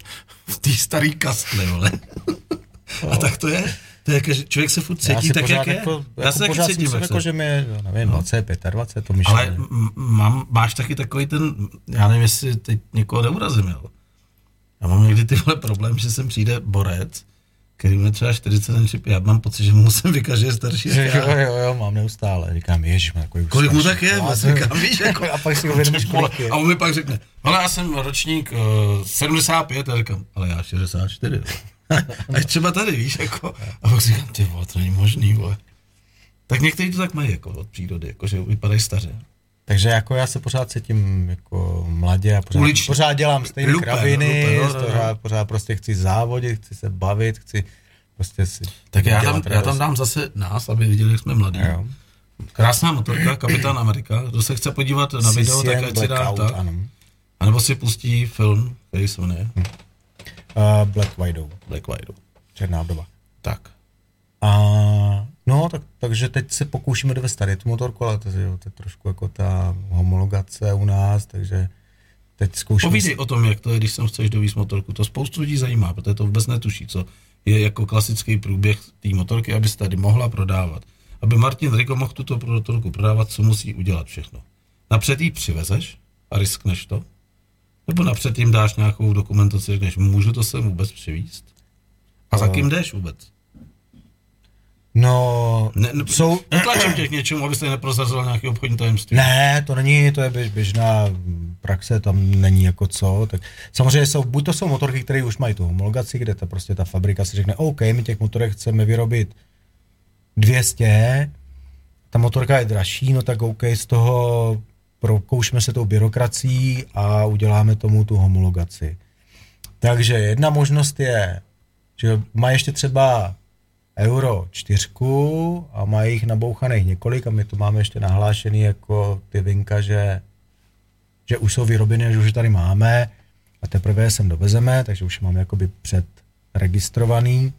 v té staré kastli, vole. A tak to je. To je, jako, že člověk se furt cítí tak, jak je. jako, Já jako se taky cítím, jako, že mi je, jo, nevím, 20, 25, to myšlení. Ale mám, máš taky takový ten, já nevím, jestli teď někoho neurazím, jo. Já mám někdy tyhle problém, že sem přijde borec, který mě třeba 40 let šip, já mám pocit, že mu musím vykat, že je starší. Jo, já. jo, jo, mám neustále. Říkám, ježiš, má takový Kolik mu tak je? Vlastně, říkám, víš, jako, a pak si uvědomíš, kolik je. a on mi pak řekne, ale já jsem ročník uh, 75, a říkám, ale já 64. a třeba tady, víš, jako, a pak si říkám, ty vole, to není možný, vole. Tak někteří to tak mají, jako od přírody, jako, že vypadají staře. Takže jako já se pořád cítím jako mladě a pořád, pořád dělám stejné Lupe, kraviny, no, no, no. pořád, pořád prostě chci závodit, chci se bavit, chci prostě si Tak já tam, já tam dám zase nás, aby viděli, jak jsme mladí. Jo. Krásná motorka, Kapitán Amerika. Kdo se chce podívat na video, tak ať si dá tak. ano. A nebo si pustí film, který se jmenuje Uh, Black Widow, Black Widow. černá vdova. Tak. A no, tak, takže teď se pokoušíme dovést tady tu motorku, ale to, je- to je trošku jako ta homologace u nás, takže teď zkoušíme. Povídej o tom, jak to je, když sem chceš dovízt motorku. To spoustu lidí zajímá, protože to vůbec netuší, co je jako klasický průběh té motorky, aby se tady mohla prodávat. Aby Martin Riko mohl tuto motorku prodávat, co musí udělat všechno. Napřed ji přivezeš a riskneš to? Nebo napřed jim dáš nějakou dokumentaci, řekneš, můžu to sem vůbec přivízt? A za Eh, kým jdeš vůbec? No, Ne, ne, jsou, Netlačím tě k něčemu, abyste neprozrazoval nějaké obchodní tajemství. Ne, to není, to je běž, běžná praxe, tam není jako co. Tak samozřejmě jsou, buď to jsou motorky, které už mají tu homologaci, kde ta prostě ta fabrika si řekne, OK, my těch motorek chceme vyrobit 200, ta motorka je dražší, no tak OK, z toho prokoušíme se tou byrokracií a uděláme tomu tu homologaci. Takže jedna možnost je, že má ještě třeba Euro 4 a mají jich nabouchaných několik a my to máme ještě nahlášený jako ty vinka, že, že už jsou vyrobeny, že už je tady máme a teprve je sem dovezeme, takže už máme jakoby předregistrovaný.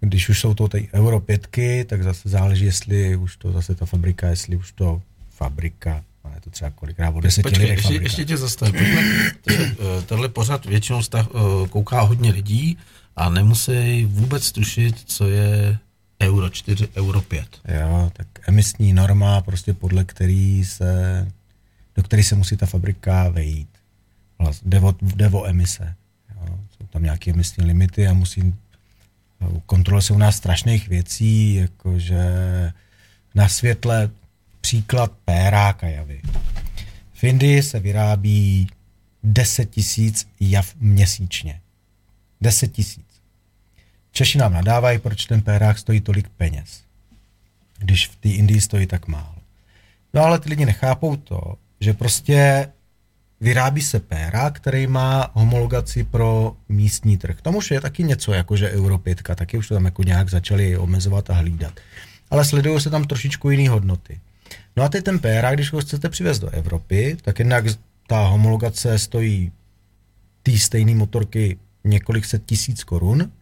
Když už jsou to ty Euro 5, tak zase záleží, jestli už to zase ta fabrika, jestli už to fabrika, ale je to třeba kolikrát o deseti Počkej, lidech ještě, fabrika. ještě tě zastavím. Takže, eh, Tenhle pořad většinou stav, eh, kouká hodně lidí a nemusí vůbec tušit, co je euro 4, euro 5. Jo, tak emisní norma, prostě podle který se, do který se musí ta fabrika vejít. Vlast, jde, o, jde o emise. Jo. Jsou tam nějaké emisní limity a musím, kontroluje se u nás strašných věcí, jakože na světle příklad péráka javy. V Indii se vyrábí 10 tisíc jav měsíčně. 10 tisíc. Češi nám nadávají, proč ten pérák stojí tolik peněz, když v té Indii stojí tak málo. No ale ty lidi nechápou to, že prostě vyrábí se péra, který má homologaci pro místní trh. Tomu už je taky něco, jako že Euro 5, taky už to tam jako nějak začali omezovat a hlídat. Ale sledují se tam trošičku jiné hodnoty. No a teď ten péra, když ho chcete přivést do Evropy, tak jednak ta homologace stojí té stejné motorky několik set tisíc korun,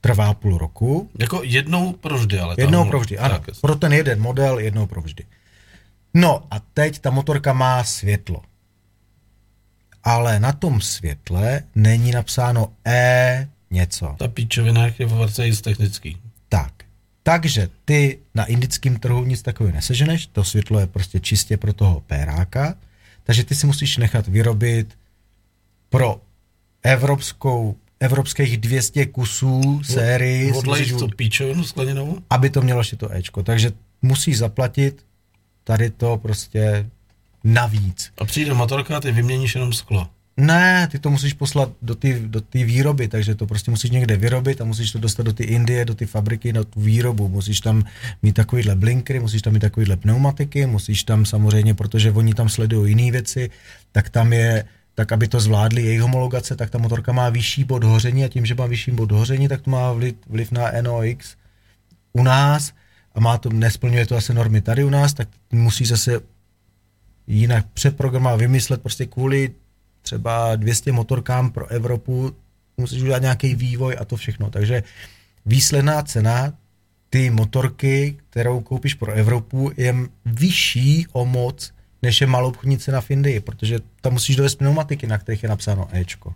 trvá půl roku. Jako jednou provždy, ale Jednou provždy, ano. Tak, pro ten jeden model jednou provždy. No a teď ta motorka má světlo. Ale na tom světle není napsáno E něco. Ta píčovina je v technický. Tak. Takže ty na indickém trhu nic takového neseženeš, to světlo je prostě čistě pro toho péráka, takže ty si musíš nechat vyrobit pro evropskou, evropských 200 kusů sérii. Odlejš tu píčovinu skleněnou? Aby to mělo ještě to Ečko. Takže musíš zaplatit tady to prostě navíc. A přijde motorka a ty vyměníš jenom sklo. Ne, ty to musíš poslat do té do výroby, takže to prostě musíš někde vyrobit a musíš to dostat do ty Indie, do ty fabriky, na tu výrobu. Musíš tam mít takovýhle blinkry, musíš tam mít takovýhle pneumatiky, musíš tam samozřejmě, protože oni tam sledují jiné věci, tak tam je, tak aby to zvládli jejich homologace, tak ta motorka má vyšší bod hoření a tím, že má vyšší bod hoření, tak to má vliv, vliv na NOx u nás a má to, nesplňuje to asi normy tady u nás, tak musí zase jinak přeprogramovat, vymyslet prostě kvůli třeba 200 motorkám pro Evropu, musíš udělat nějaký vývoj a to všechno. Takže výsledná cena ty motorky, kterou koupíš pro Evropu, je vyšší o moc, než je malou obchodní cena v Indii, protože tam musíš dovést pneumatiky, na kterých je napsáno Ečko.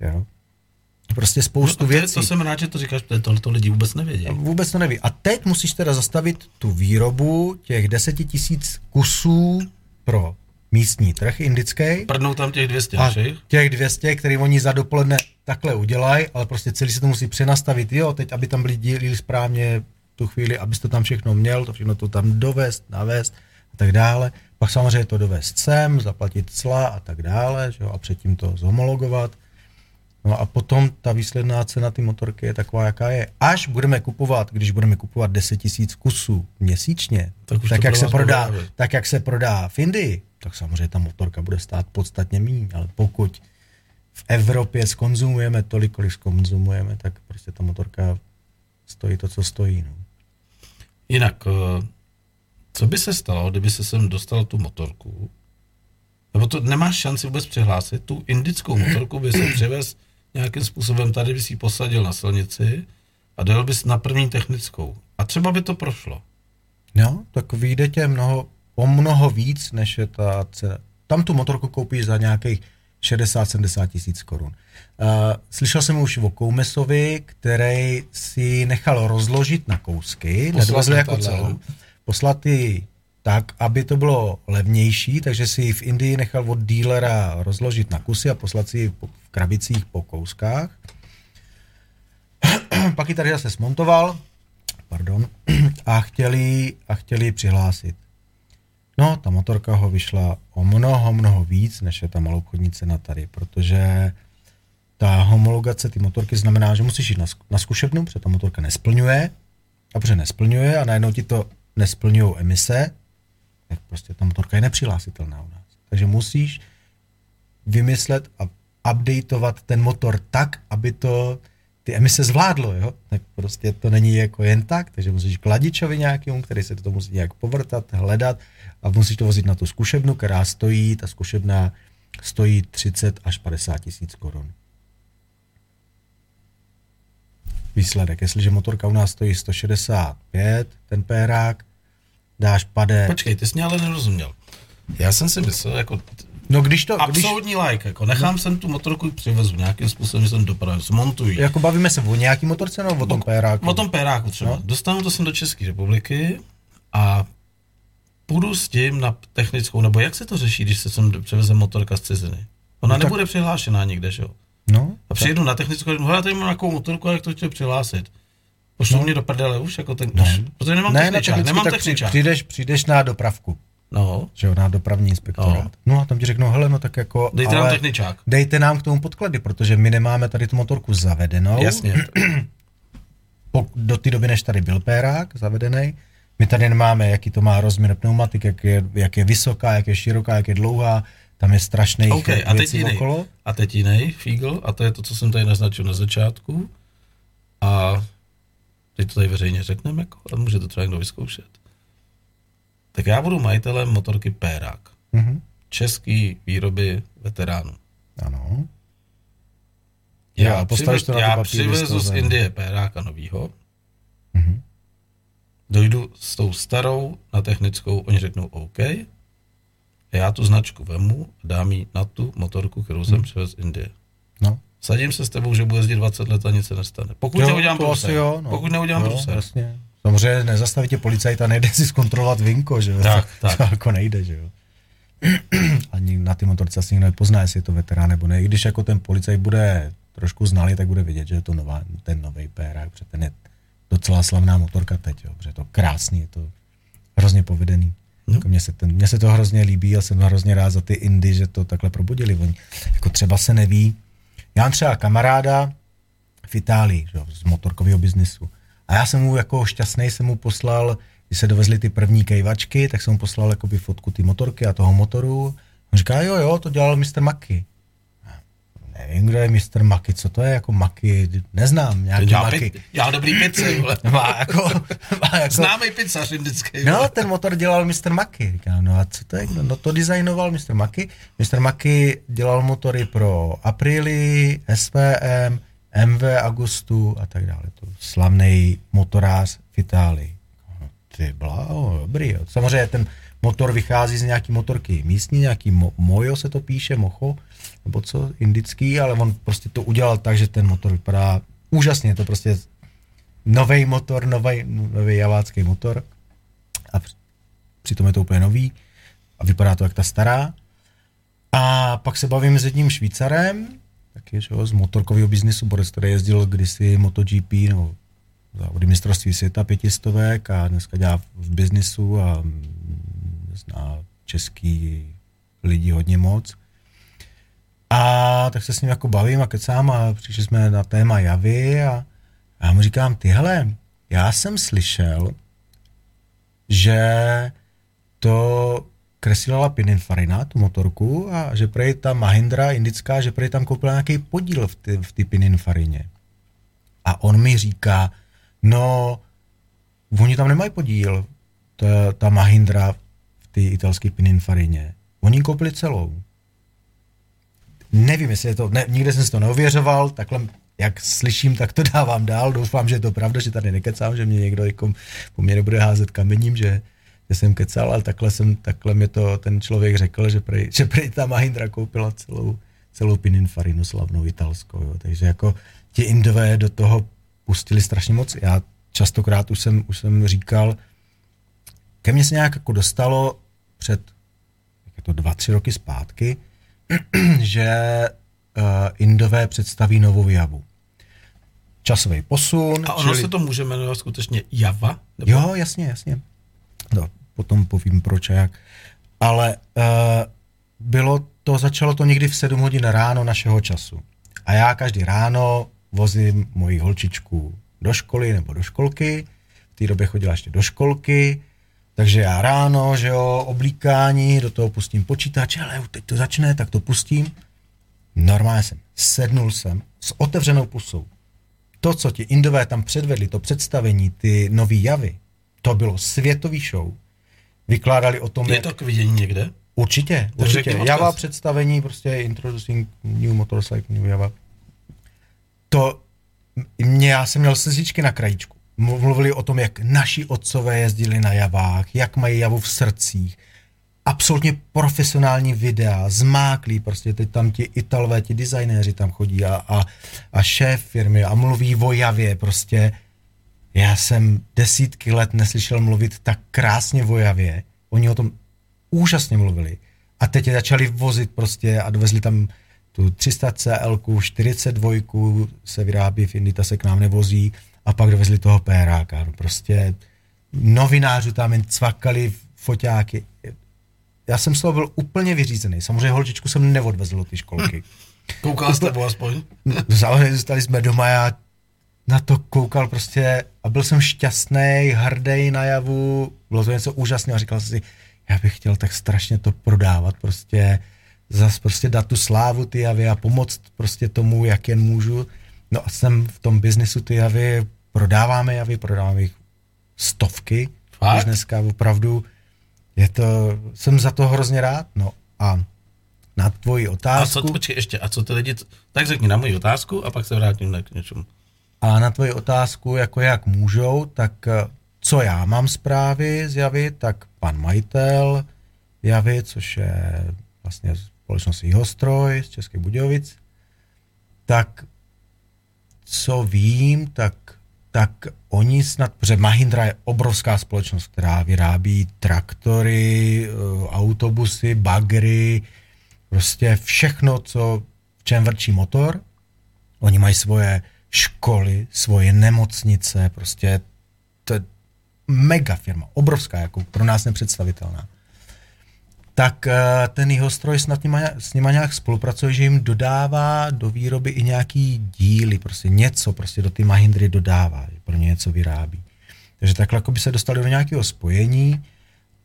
Jo? Prostě spoustu no, věcí. To jsem rád, že to říkáš, protože to, to lidi vůbec nevědí. Vůbec to neví. A teď musíš teda zastavit tu výrobu těch deseti tisíc kusů pro místní trh indický. Prdnou tam těch 200 a těch 200, který oni za dopoledne takhle udělají, ale prostě celý se to musí přenastavit, jo, teď, aby tam byli díly správně tu chvíli, abys to tam všechno měl, to všechno to tam dovést, navést a tak dále. Pak samozřejmě to dovést sem, zaplatit cla a tak dále, že jo, a předtím to zhomologovat. No a potom ta výsledná cena ty motorky je taková, jaká je. Až budeme kupovat, když budeme kupovat 10 tisíc kusů měsíčně, tak, tak, jak se prodá, tak jak se prodá v Indii, tak samozřejmě ta motorka bude stát podstatně méně, ale pokud v Evropě skonzumujeme tolik, kolik skonzumujeme, tak prostě ta motorka stojí to, co stojí. No. Jinak, eh, co by se stalo, kdyby se sem dostal tu motorku, nebo to nemáš šanci vůbec přihlásit, tu indickou motorku by se přivez nějakým způsobem, tady bys ji posadil na silnici a dal bys na první technickou. A třeba by to prošlo. No, tak vyjde tě mnoho, o mnoho víc, než je ta cena. Tam tu motorku koupíš za nějakých 60-70 tisíc korun. Uh, slyšel jsem už o Koumesovi, který si nechal rozložit na kousky, nedvezl jako celou, poslat ji tak, aby to bylo levnější, takže si v Indii nechal od dílera rozložit na kusy a poslat si v krabicích po kouskách. Pak ji tady zase smontoval, pardon, a chtěli, a chtěli přihlásit. No, ta motorka ho vyšla o mnoho, mnoho víc, než je ta malobchodní cena tady, protože ta homologace ty motorky znamená, že musíš jít na, na zkušebnu, protože ta motorka nesplňuje, a protože nesplňuje a najednou ti to nesplňují emise, tak prostě ta motorka je nepřihlásitelná u nás. Takže musíš vymyslet a updateovat ten motor tak, aby to ty emise zvládlo, jo? Tak prostě to není jako jen tak, takže musíš kladičovi nějakým, který se to musí nějak povrtat, hledat a musíš to vozit na tu zkušebnu, která stojí, ta zkušebna stojí 30 až 50 tisíc korun. Výsledek, jestliže motorka u nás stojí 165, ten pérák, dáš pade. Počkej, ty jsi mě ale nerozuměl. Já jsem si myslel, jako No když to... Absolutní když... like, jako nechám no. sem tu motorku přivezu nějakým způsobem, jsem dopravil, zmontuji. Jako bavíme se o nějaký motorce nebo o tom péráku? O tom péráku třeba. No. Dostanu to sem do České republiky a půjdu s tím na technickou, nebo jak se to řeší, když se sem převeze motorka z ciziny? Ona no nebude tak... přihlášená nikde, že jo? No, A přijedu na technickou, no já tady mám nějakou motorku, jak to chtěl přihlásit. Pošlou mě do prdele už, jako ten, už, protože nemám ne, techničák, technickou, nemám tak techničák. přijdeš, přijdeš na dopravku, No, že jo, na dopravní inspektorát. No. No. a tam ti řeknou, hele, no tak jako, dejte ale nám techničák. dejte nám k tomu podklady, protože my nemáme tady tu motorku zavedenou. Jasně. do té doby, než tady byl pérák zavedený. My tady nemáme, jaký to má rozměr pneumatik, jak je, jak je vysoká, jak je široká, jak je dlouhá. Tam je strašných OK, a teď jiný. okolo. A teď jiný Fígl, a to je to, co jsem tady naznačil na začátku. A teď to tady veřejně řekneme, jako, a může to třeba někdo vyzkoušet. Tak já budu majitelem motorky Pérák. Mhm. Český výroby veteránů. Ano. Já, postavíš přivez, to na já přivezu z. Indie Péráka novýho, Mhm. Dojdu s tou starou na technickou, oni řeknou OK, a já tu značku vemu a dám ji na tu motorku, kterou jsem přivez z Indie. No. Sadím se s tebou, že bude jezdit 20 let a nic se nestane. Pokud neudělám to průser. asi jo, no. Pokud neudělám jo, průser. Jasně. Samozřejmě nezastaví tě policajt a nejde si zkontrolovat vinko, že jo. Tak, to, tak. To jako nejde, že jo. Ani na ty motorce asi nikdo nepozná, jestli je to veterán nebo ne. I když jako ten policajt bude trošku znalý, tak bude vidět, že je to nová, ten nový pérák, protože ten je docela slavná motorka teď, jo, protože je to krásný, je to hrozně povedený. No. Jako mně, se ten, mně se to hrozně líbí a jsem hrozně rád za ty Indy, že to takhle probudili. Oni, jako třeba se neví, já mám třeba kamaráda v Itálii, že, z motorkového biznisu. A já jsem mu jako šťastný jsem mu poslal, když se dovezly ty první kejvačky, tak jsem mu poslal jakoby fotku ty motorky a toho motoru. On říká, jo, jo, to dělal Mr. Maki. Nevím, kdo je Mr. Maki, co to je jako Maki, neznám nějaký Já, Maki. pit, já dobrý vole. Má jako, má jako, Známý pizzař indický. No, vole. ten motor dělal Mr. Maki. Říkám, no a co to je? No to designoval Mr. Maki. Mr. Maki dělal motory pro Aprili, SVM, MV Agustu a tak dále. To slavný motorář v Itálii. No, Ty bláho, dobrý. Jo. Samozřejmě ten motor vychází z nějaký motorky místní, nějaký mo- Mojo se to píše, Mocho, nebo co, indický, ale on prostě to udělal tak, že ten motor vypadá úžasně. To prostě nový motor, nový, nový javácký motor a při- přitom je to úplně nový a vypadá to jak ta stará. A pak se bavím s jedním Švýcarem, taky že jo, z motorkového biznisu, Boris, který jezdil kdysi MotoGP nebo závody mistrovství světa pětistovek a dneska dělá v biznisu a mm, zná český lidi hodně moc. A tak se s ním jako bavím a kecám a přišli jsme na téma javy a a já mu říkám, ty hele, já jsem slyšel, že to kreslila Pininfarina, tu motorku, a že prej ta Mahindra indická, že prej tam koupila nějaký podíl v té v ty Pininfarině. A on mi říká, no, oni tam nemají podíl, ta, ta Mahindra v té italské Pininfarině. Oni koupili celou. Nevím, jestli je to, ne, nikde jsem si to neověřoval, takhle jak slyším, tak to dávám dál. Doufám, že je to pravda, že tady nekecám, že mě někdo jako po mně nebude házet kamením, že, že jsem kecal, ale takhle, jsem, takhle mě to ten člověk řekl, že prej, že prej ta Mahindra koupila celou, celou Pininfarinu slavnou italskou. Jo. Takže jako ti Indové do toho pustili strašně moc. Já častokrát už jsem, už jsem říkal, ke mně se nějak jako dostalo před jak je to dva, tři roky zpátky, že uh, Indové představí novou javu. Časový posun. A ono se to může jmenovat skutečně Java? Nebo? Jo, jasně, jasně. No, potom povím proč a jak. Ale uh, bylo to, začalo to někdy v 7 hodin ráno našeho času. A já každý ráno vozím moji holčičku do školy nebo do školky. V té době chodila ještě do školky. Takže já ráno, že jo, oblíkání, do toho pustím počítač, ale teď to začne, tak to pustím. Normálně jsem, sednul jsem s otevřenou pusou. To, co ti Indové tam předvedli, to představení, ty nový javy, to bylo světový show. Vykládali o tom, Je jak... to k vidění někde? Určitě, určitě. Java odkaz. představení, prostě introducing new motorcycle, new Java. To, mě, já jsem měl slzičky na krajíčku. Mluvili o tom, jak naši otcové jezdili na javách, jak mají javu v srdcích. Absolutně profesionální videa, zmáklí, prostě teď tam ti italové, ti designéři tam chodí a, a, a šéf firmy a mluví o javě, prostě já jsem desítky let neslyšel mluvit tak krásně o javě. Oni o tom úžasně mluvili. A teď je začali vozit prostě a dovezli tam tu 300 CL, 42 se vyrábí v Indii, ta se k nám nevozí a pak dovezli toho péráka. No prostě novinářů tam jen cvakali foťáky. Já jsem z toho byl úplně vyřízený. Samozřejmě holčičku jsem neodvezl do ty školky. Koukal jste nebo aspoň? Zároveň zůstali jsme doma, já na to koukal prostě a byl jsem šťastný, hrdý na javu, bylo to něco úžasného a říkal jsem si, já bych chtěl tak strašně to prodávat, prostě zas prostě dát tu slávu ty javy a pomoct prostě tomu, jak jen můžu. No a jsem v tom biznesu ty javy, prodáváme javy, prodáváme jich stovky, Fakt? už dneska opravdu je to, jsem za to hrozně rád, no a na tvoji A co, otázku. počkej, ještě, a co ty lidi, tak řekni na moji otázku a pak se vrátím k něčemu. A na tvoji otázku, jako jak můžou, tak eh, co já mám zprávy z Javy, tak pan majitel Javy, což je vlastně společnost Jihostroj z Českých Budějovic, tak co vím, tak, tak oni snad, protože Mahindra je obrovská společnost, která vyrábí traktory, eh, autobusy, bagry, prostě všechno, co v čem vrčí motor. Oni mají svoje školy, svoje nemocnice, prostě to je mega firma, obrovská, jako pro nás nepředstavitelná. Tak eh, ten jeho stroj snad nima, s nima nějak spolupracuje, že jim dodává do výroby i nějaký díly, prostě něco prostě do ty Mahindry dodává, pro ně něco vyrábí. Takže takhle jako by se dostali do nějakého spojení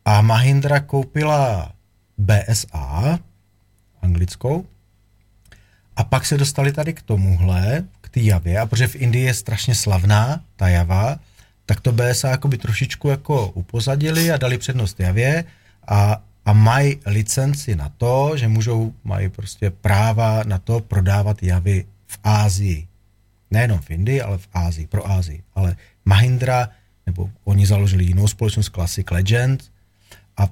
a Mahindra koupila BSA, anglickou, a pak se dostali tady k tomuhle, k té javě, a protože v Indii je strašně slavná ta java, tak to BSA jako by trošičku jako upozadili a dali přednost javě a, a mají licenci na to, že můžou, mají prostě práva na to prodávat javy v Ázii. Nejenom v Indii, ale v Ázii, pro Ázii. Ale Mahindra, nebo oni založili jinou společnost Classic Legend a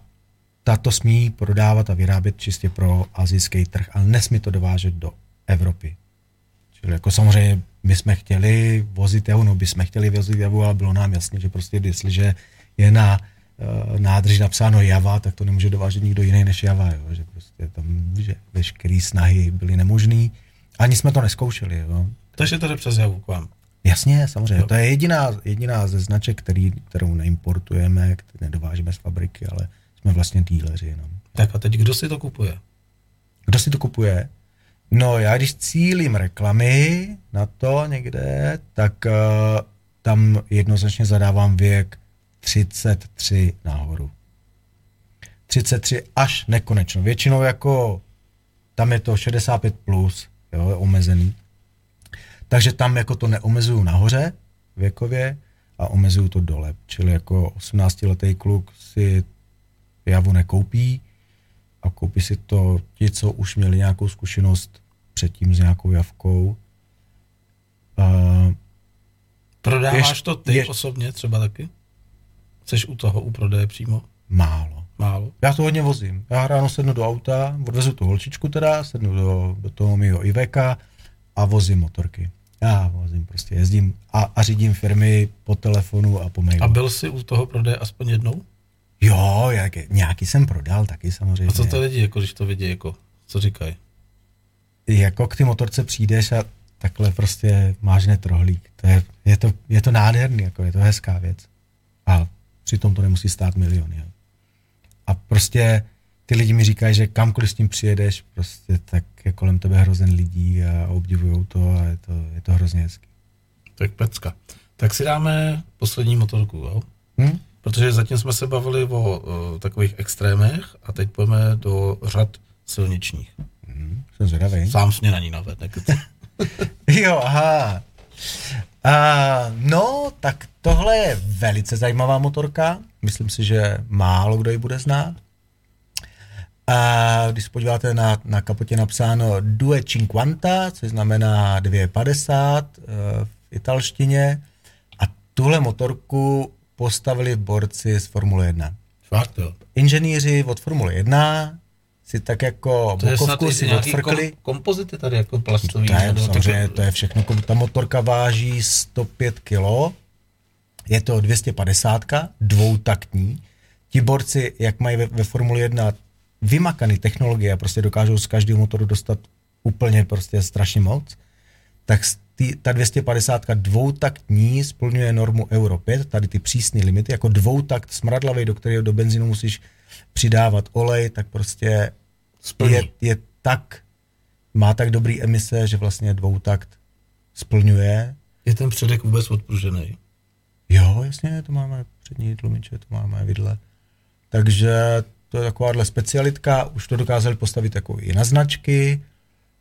tato smí prodávat a vyrábět čistě pro azijský trh, ale nesmí to dovážet do Evropy. Čili jako samozřejmě my jsme chtěli vozit javu, no by jsme chtěli vozit javu, ale bylo nám jasné, že prostě jestliže je na nádrž napsáno Java, tak to nemůže dovážet nikdo jiný než Java, jo? že prostě tam že veškeré snahy byly nemožné. Ani jsme to neskoušeli. Jo? Takže to jde přes javu k vám. Jasně, samozřejmě. Jo. To je jediná, jediná ze značek, který, kterou neimportujeme, kterou nedovážíme z fabriky, ale jsme vlastně díleři jenom. Tak a teď kdo si to kupuje? Kdo si to kupuje? No já když cílím reklamy na to někde, tak uh, tam jednoznačně zadávám věk 33 nahoru. 33 až nekonečno. Většinou jako tam je to 65 plus, jo, je omezený. Takže tam jako to neomezuju nahoře věkově a omezuju to dole. Čili jako 18 letý kluk si javu nekoupí a koupí si to ti, co už měli nějakou zkušenost předtím s nějakou javkou. Uh, Prodáváš to ty je- osobně třeba taky? Jsi u toho, u prodeje přímo? málo. Málo. Já to hodně vozím. Já ráno sednu do auta, odvezu tu holčičku teda, sednu do, do toho mého Iveka a vozím motorky. Já vozím prostě, jezdím a, a řídím firmy po telefonu a po mailu. A byl jsi u toho prodeje aspoň jednou? Jo, jak, nějaký jsem prodal taky samozřejmě. A co to lidi, jako když to vidí, jako, co říkají? jako k ty motorce přijdeš a takhle prostě máš hned rohlík. To je, je, to, je to nádherný, jako je to hezká věc. A přitom to nemusí stát miliony. Jo. A prostě ty lidi mi říkají, že kamkoliv s tím přijedeš, prostě tak je kolem tebe hrozen lidí a obdivují to a je to, je to hrozně hezký. Tak pecka. Tak si dáme poslední motorku, jo? Hm? Protože zatím jsme se bavili o, o takových extrémech a teď půjdeme do řad silničních. Hm, jsem zvědavý. Sám mě na ní naved, nekeci. Jo, aha. A, no, tak tohle je velice zajímavá motorka. Myslím si, že málo kdo ji bude znát. A když se podíváte na, na kapotě napsáno Due Cinquanta, což znamená 250 eh, v italštině. A tuhle motorku postavili borci z Formule 1. Fakt, jo. Inženýři od Formule 1 si tak jako To i si odfrkli. kom, kompozity tady jako plastový. To je, samozřejmě, to je všechno. Ta motorka váží 105 kg, je to 250, dvoutaktní. Ti borci, jak mají ve, ve Formuli 1 vymakaný technologie a prostě dokážou z každého motoru dostat úplně prostě strašně moc, tak tý, ta 250 dvoutaktní splňuje normu Euro 5, tady ty přísné limity, jako dvoutakt smradlavý, do kterého do benzínu musíš přidávat olej, tak prostě je, je tak, má tak dobrý emise, že vlastně dvoutakt splňuje. Je ten předek vůbec odpružený? Jo, jasně, to máme přední tlumiče, to máme vidle. Takže to je takováhle specialitka, už to dokázali postavit jako i na značky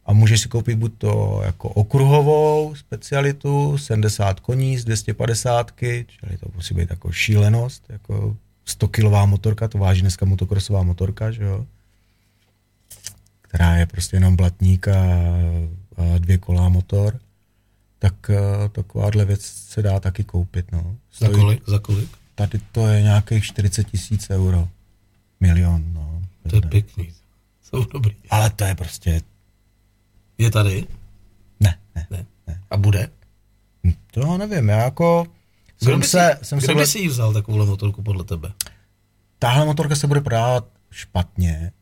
a můžeš si koupit buď to jako okruhovou specialitu, 70 koní z 250, čili to musí být jako šílenost, jako 100 kilová motorka, to váží dneska motokrosová motorka, že jo, která je prostě jenom blatník a, a dvě kolá motor, tak uh, takováhle věc se dá taky koupit, no. Stojí, za kolik? Za kolik? Tady to je nějakých 40 tisíc euro. Milion, no. To je pěkný. Jsou dobrý. Ale to je prostě... Je tady? Ne, ne. ne. ne. A bude? To nevím, já jako... Kdo jsem by, se, si, jsem kdo se by si ji vzal takovouhle motorku podle tebe? Tahle motorka se bude prodávat špatně,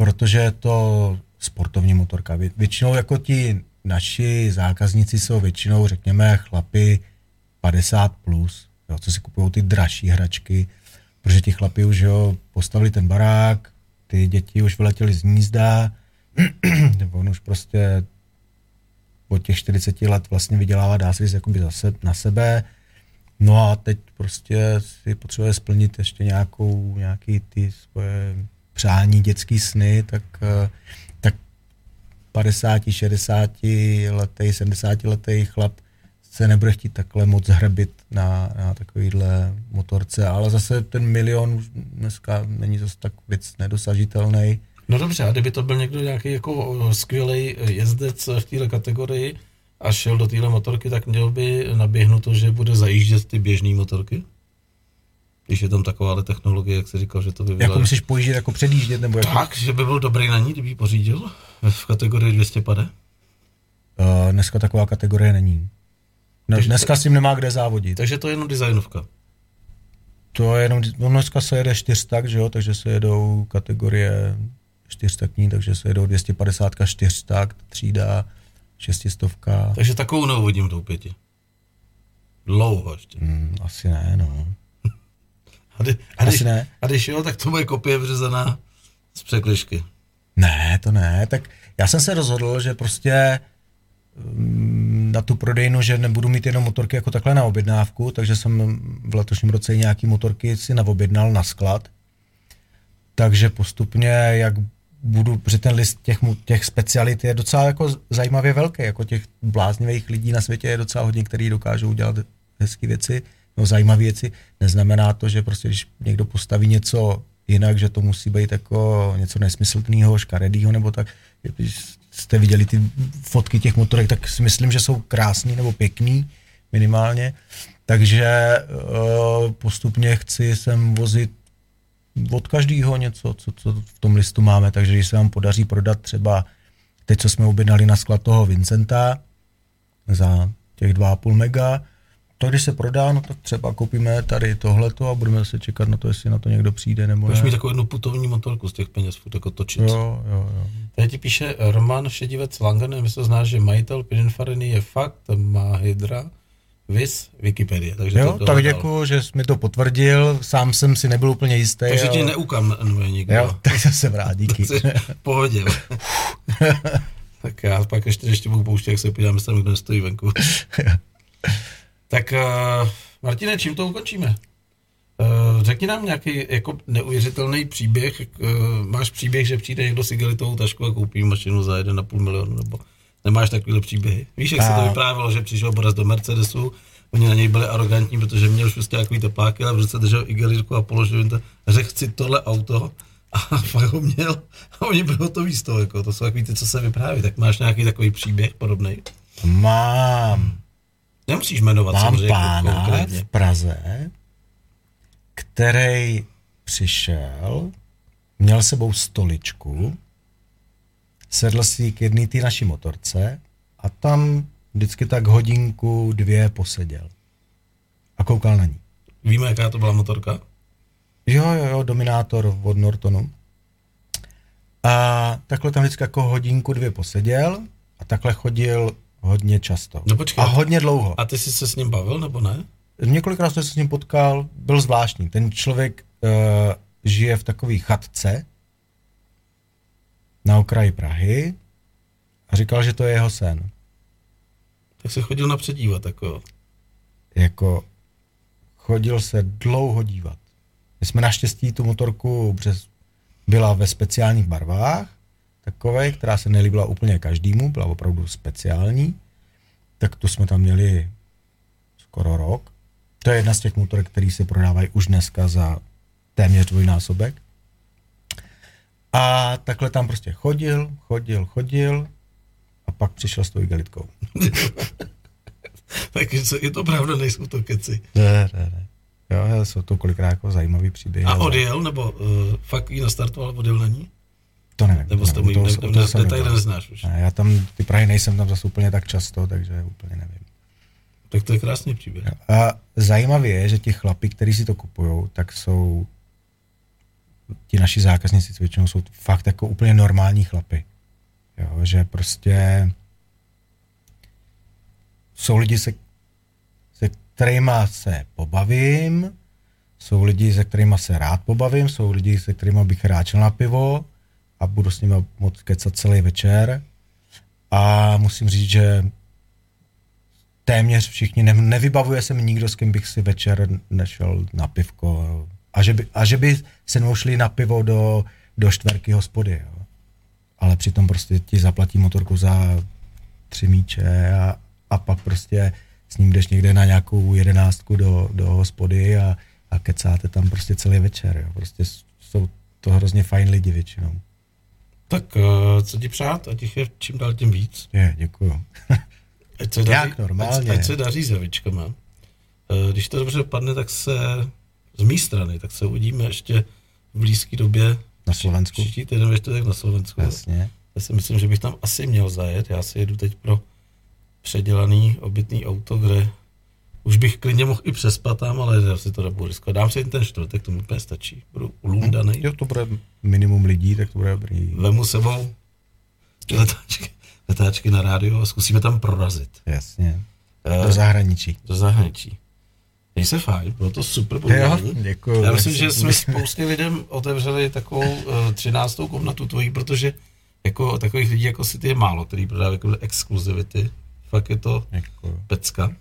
protože je to sportovní motorka. Vě, většinou jako ti naši zákazníci jsou většinou, řekněme, chlapi 50 plus, jo, co si kupují ty dražší hračky, protože ti chlapi už jo, postavili ten barák, ty děti už vyletěly z hnízda, on už prostě po těch 40 let vlastně vydělává, dá se říct, jakoby zase na sebe. No a teď prostě si potřebuje splnit ještě nějakou, nějaký ty svoje přání, dětský sny, tak, tak 50, 60 letý, 70 letý chlap se nebude chtít takhle moc hrbit na, na takovýhle motorce, ale zase ten milion dneska není zase tak věc nedosažitelný. No dobře, a kdyby to byl někdo nějaký jako skvělý jezdec v této kategorii a šel do téhle motorky, tak měl by naběhnuto, že bude zajíždět ty běžné motorky? Když je tam taková technologie, jak se říkal, že to by Jako musíš pojíždět, jako předjíždět? Nebo jako... Tak, že by byl dobrý na ní, kdyby ji pořídil v kategorii 200 pade? Uh, dneska taková kategorie není. No, takže, dneska s tím nemá kde závodit. Takže to je jenom designovka. To je jenom, no dneska se jede čtyřstak, že jo, takže se jedou kategorie čtyřstakní, takže se jedou 250 čtyřstak, třída, šestistovka. Takže takovou neuvodím tou pěti. Dlouho ještě. Mm, asi ne, no. A, kdy, a, když, ne. a když jo, tak to bude kopie vřezaná z překlišky. Ne, to ne. Tak já jsem se rozhodl, že prostě Mm, na tu prodejnu, že nebudu mít jenom motorky jako takhle na objednávku, takže jsem v letošním roce nějaký motorky si naobjednal na sklad. Takže postupně, jak budu, protože ten list těch, těch specialit je docela jako zajímavě velký, jako těch bláznivých lidí na světě je docela hodně, kteří dokážou dělat hezké věci, no zajímavé věci. Neznamená to, že prostě když někdo postaví něco jinak, že to musí být jako něco nesmyslného, škaredého nebo tak. Když jste viděli ty fotky těch motorek, tak si myslím, že jsou krásný nebo pěkný minimálně. Takže uh, postupně chci sem vozit od každého něco, co, co v tom listu máme, takže když se vám podaří prodat třeba teď, co jsme objednali na sklad toho Vincenta za těch 2,5 mega, to když se prodá, no tak třeba koupíme tady tohleto a budeme se čekat na to, jestli na to někdo přijde nebo Můžeš mít takovou jednu putovní motorku z těch peněz, furt jako točit. Jo, jo, jo. Tady ti píše Roman Šedivec Langen, nevím, jestli znáš, že majitel Pininfariny je fakt, má hydra, Vys Wikipedie. Takže jo, to tak děkuji, že jsi mi to potvrdil, sám jsem si nebyl úplně jistý. Takže ale... ti neukamuje nikdo. Jo, tak jsem rád, díky. pohodě. tak já pak ještě, ještě budu pouštět, jak se podívám, jestli kdo nestojí venku. Tak uh, Martine, čím to ukončíme? Uh, řekni nám nějaký jako neuvěřitelný příběh. Uh, máš příběh, že přijde někdo s igelitovou tašku a koupí mašinu za 1,5 milionu, nebo nemáš takovýhle příběhy? Víš, jak a... se to vyprávělo, že přišel Boris do Mercedesu, oni na něj byli arrogantní, protože měl už prostě takový tepláky, ale v ruce držel igelitku a položil jim to řekl si tohle auto a fakt ho měl a oni byli hotoví z toho, jako, to jsou takový ty, co se vypráví, tak máš nějaký takový příběh podobný? Mám. Nemusíš jmenovat Mám samozřejmě pána konkrétně. v Praze, který přišel, měl sebou stoličku, sedl si k jedné té naší motorce a tam vždycky tak hodinku, dvě poseděl. A koukal na ní. Víme, jaká to byla motorka? Jo, jo, jo, Dominátor od Nortonu. A takhle tam vždycky jako hodinku, dvě poseděl a takhle chodil hodně často. No počkej, a hodně dlouho. A ty jsi se s ním bavil, nebo ne? Několikrát jsem se s ním potkal, byl zvláštní. Ten člověk uh, žije v takové chatce na okraji Prahy a říkal, že to je jeho sen. Tak se chodil napřed dívat, jako. Jako chodil se dlouho dívat. My jsme naštěstí tu motorku přes, byla ve speciálních barvách, takové, která se nelíbila úplně každému, byla opravdu speciální. Tak tu jsme tam měli skoro rok. To je jedna z těch motorek, které se prodávají už dneska za téměř dvojnásobek. A takhle tam prostě chodil, chodil, chodil a pak přišel s tou igelitkou. tak je to pravda, nejsou to keci. Ne, ne, ne. Jo, jsou to kolikrát jako zajímavý příběhy. A odjel, nebo uh, fakt ji nastartoval, odjel na ní? To nevím. Nebo jste mu ne, ne, ne, detaily neznáš už? Ne, já tam, ty Prahy nejsem tam zase úplně tak často, takže úplně nevím. Tak to je krásný příběh. A zajímavé je, že ti chlapi, kteří si to kupují, tak jsou ti naši zákazníci většinou jsou fakt jako úplně normální chlapy. Jo, že prostě jsou lidi, se, se kterými se pobavím, jsou lidi, se kterými se rád pobavím, jsou lidi, se kterými bych rád šel na pivo a budu s nimi moc kecat celý večer. A musím říct, že téměř všichni, ne, nevybavuje se mi nikdo, s kým bych si večer nešel na pivko. A že by, a že by se mnou šli na pivo do, do čtverky hospody. Jo. Ale přitom prostě ti zaplatí motorku za tři míče a, a pak prostě s ním jdeš někde na nějakou jedenáctku do, do hospody a, a kecáte tam prostě celý večer. Jo. Prostě jsou to hrozně fajn lidi většinou. Tak uh, co ti přát, ať jich je čím dál tím víc. Je, děkuju. ať se daří, normálně. Ať, ať se daří s javičkama. Uh, když to dobře dopadne, tak se z mé strany, tak se uvidíme ještě v blízké době. Na Slovensku? Příští týden ve čtvrtek na Slovensku. Jasně. Já si myslím, že bych tam asi měl zajet. Já si jedu teď pro předělaný obytný auto, kde už bych klidně mohl i přespat tam, ale já si to nebudu riskovat. Dám si ten čtvrtek, to mi úplně stačí. Budu ulundaný. Jo, to bude minimum lidí, tak to bude dobrý. Vemu sebou letáčky, letáčky na rádio a zkusíme tam prorazit. Jasně. Do uh, zahraničí. Do zahraničí. Měj se fajn, bylo to super povídání. děkuji. Já myslím, že jsme spoustě lidem otevřeli takovou uh, třináctou komnatu tvojí, protože jako takových lidí jako si ty je málo, který prodávají jako exkluzivity. Fakt je to děkuji. pecka.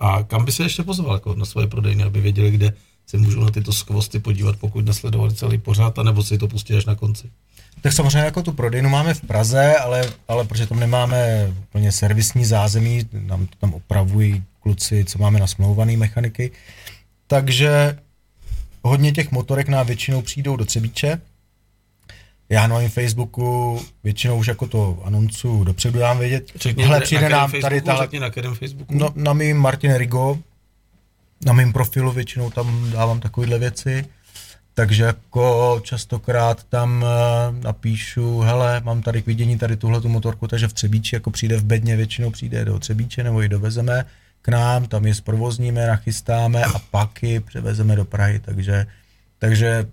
A kam by se ještě pozval jako na svoje prodejny, aby věděli, kde se můžou na tyto skvosty podívat, pokud nasledovali celý pořád, nebo si to pustí až na konci? Tak samozřejmě jako tu prodejnu máme v Praze, ale, ale protože tam nemáme úplně servisní zázemí, nám to tam opravují kluci, co máme nasmlouvaný mechaniky, takže hodně těch motorek nám většinou přijdou do Třebíče, já na mém Facebooku většinou už jako to anoncu dopředu dám vědět. Řekni, Hele, přijde nám tady tahle... Řekni na kterém Facebooku? No, na mým Martin Rigo, na mém profilu většinou tam dávám takovéhle věci. Takže jako častokrát tam uh, napíšu, hele, mám tady k vidění tady tuhle tu motorku, takže v Třebíči jako přijde v bedně, většinou přijde do Třebíče nebo ji dovezeme k nám, tam je zprovozníme, nachystáme a pak ji převezeme do Prahy, takže, takže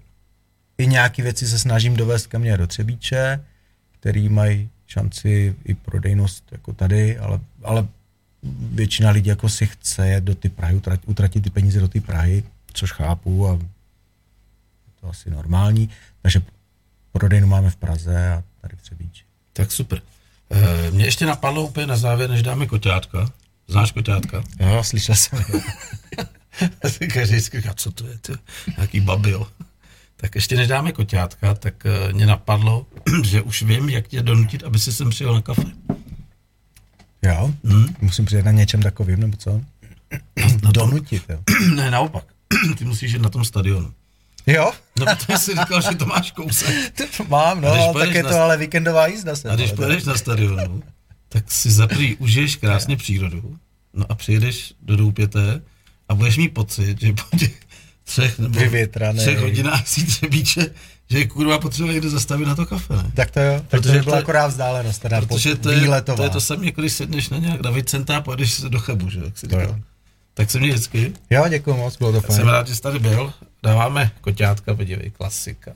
i nějaké věci se snažím dovést ke mně do Třebíče, který mají šanci i prodejnost jako tady, ale, ale většina lidí jako si chce jet do ty Prahy, utratit, utratit ty peníze do ty Prahy, což chápu a je to asi normální, takže prodejnu máme v Praze a tady v Třebíči. Tak super. E, mě ještě napadlo úplně na závěr, než dáme koťátka. Znáš koťátka? Jo, slyšel jsem. Každý říká, co to je, to nějaký babil. Tak ještě než dáme koťátka, tak uh, mě napadlo, že už vím, jak tě donutit, aby si sem přijel na kafe. Jo? Hmm? Musím přijet na něčem takovým, nebo co? Na donutit, jo? ne, naopak. Ty musíš jít na tom stadionu. Jo? No, to jsi říkal, že to máš kousek. To mám, no, tak je to na... ale víkendová jízda. Se a když pojedeš na stadionu, tak si zaprý užiješ krásně přírodu, no a přijedeš do Doupěté a budeš mít pocit, že po těch třech nebo třech hodinách si třebíče, že je kurva potřeba někde zastavit na to kafe. Ne? Tak to jo, tak protože to byla akorát vzdálenost, teda protože to je, to je to samé, jako když sedneš na nějak na Vicenta a pojedeš se do Chebu, že jak si to jo. Tak se mě vždycky. Jo, děkuji moc, bylo to fajn. Jsem rád, že jsi tady byl. Dáváme koťátka, podívej, klasika.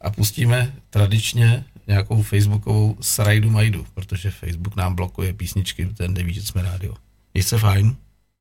a pustíme tradičně nějakou facebookovou srajdu majdu, protože Facebook nám blokuje písničky, ten neví, že jsme rádio. Je se fajn.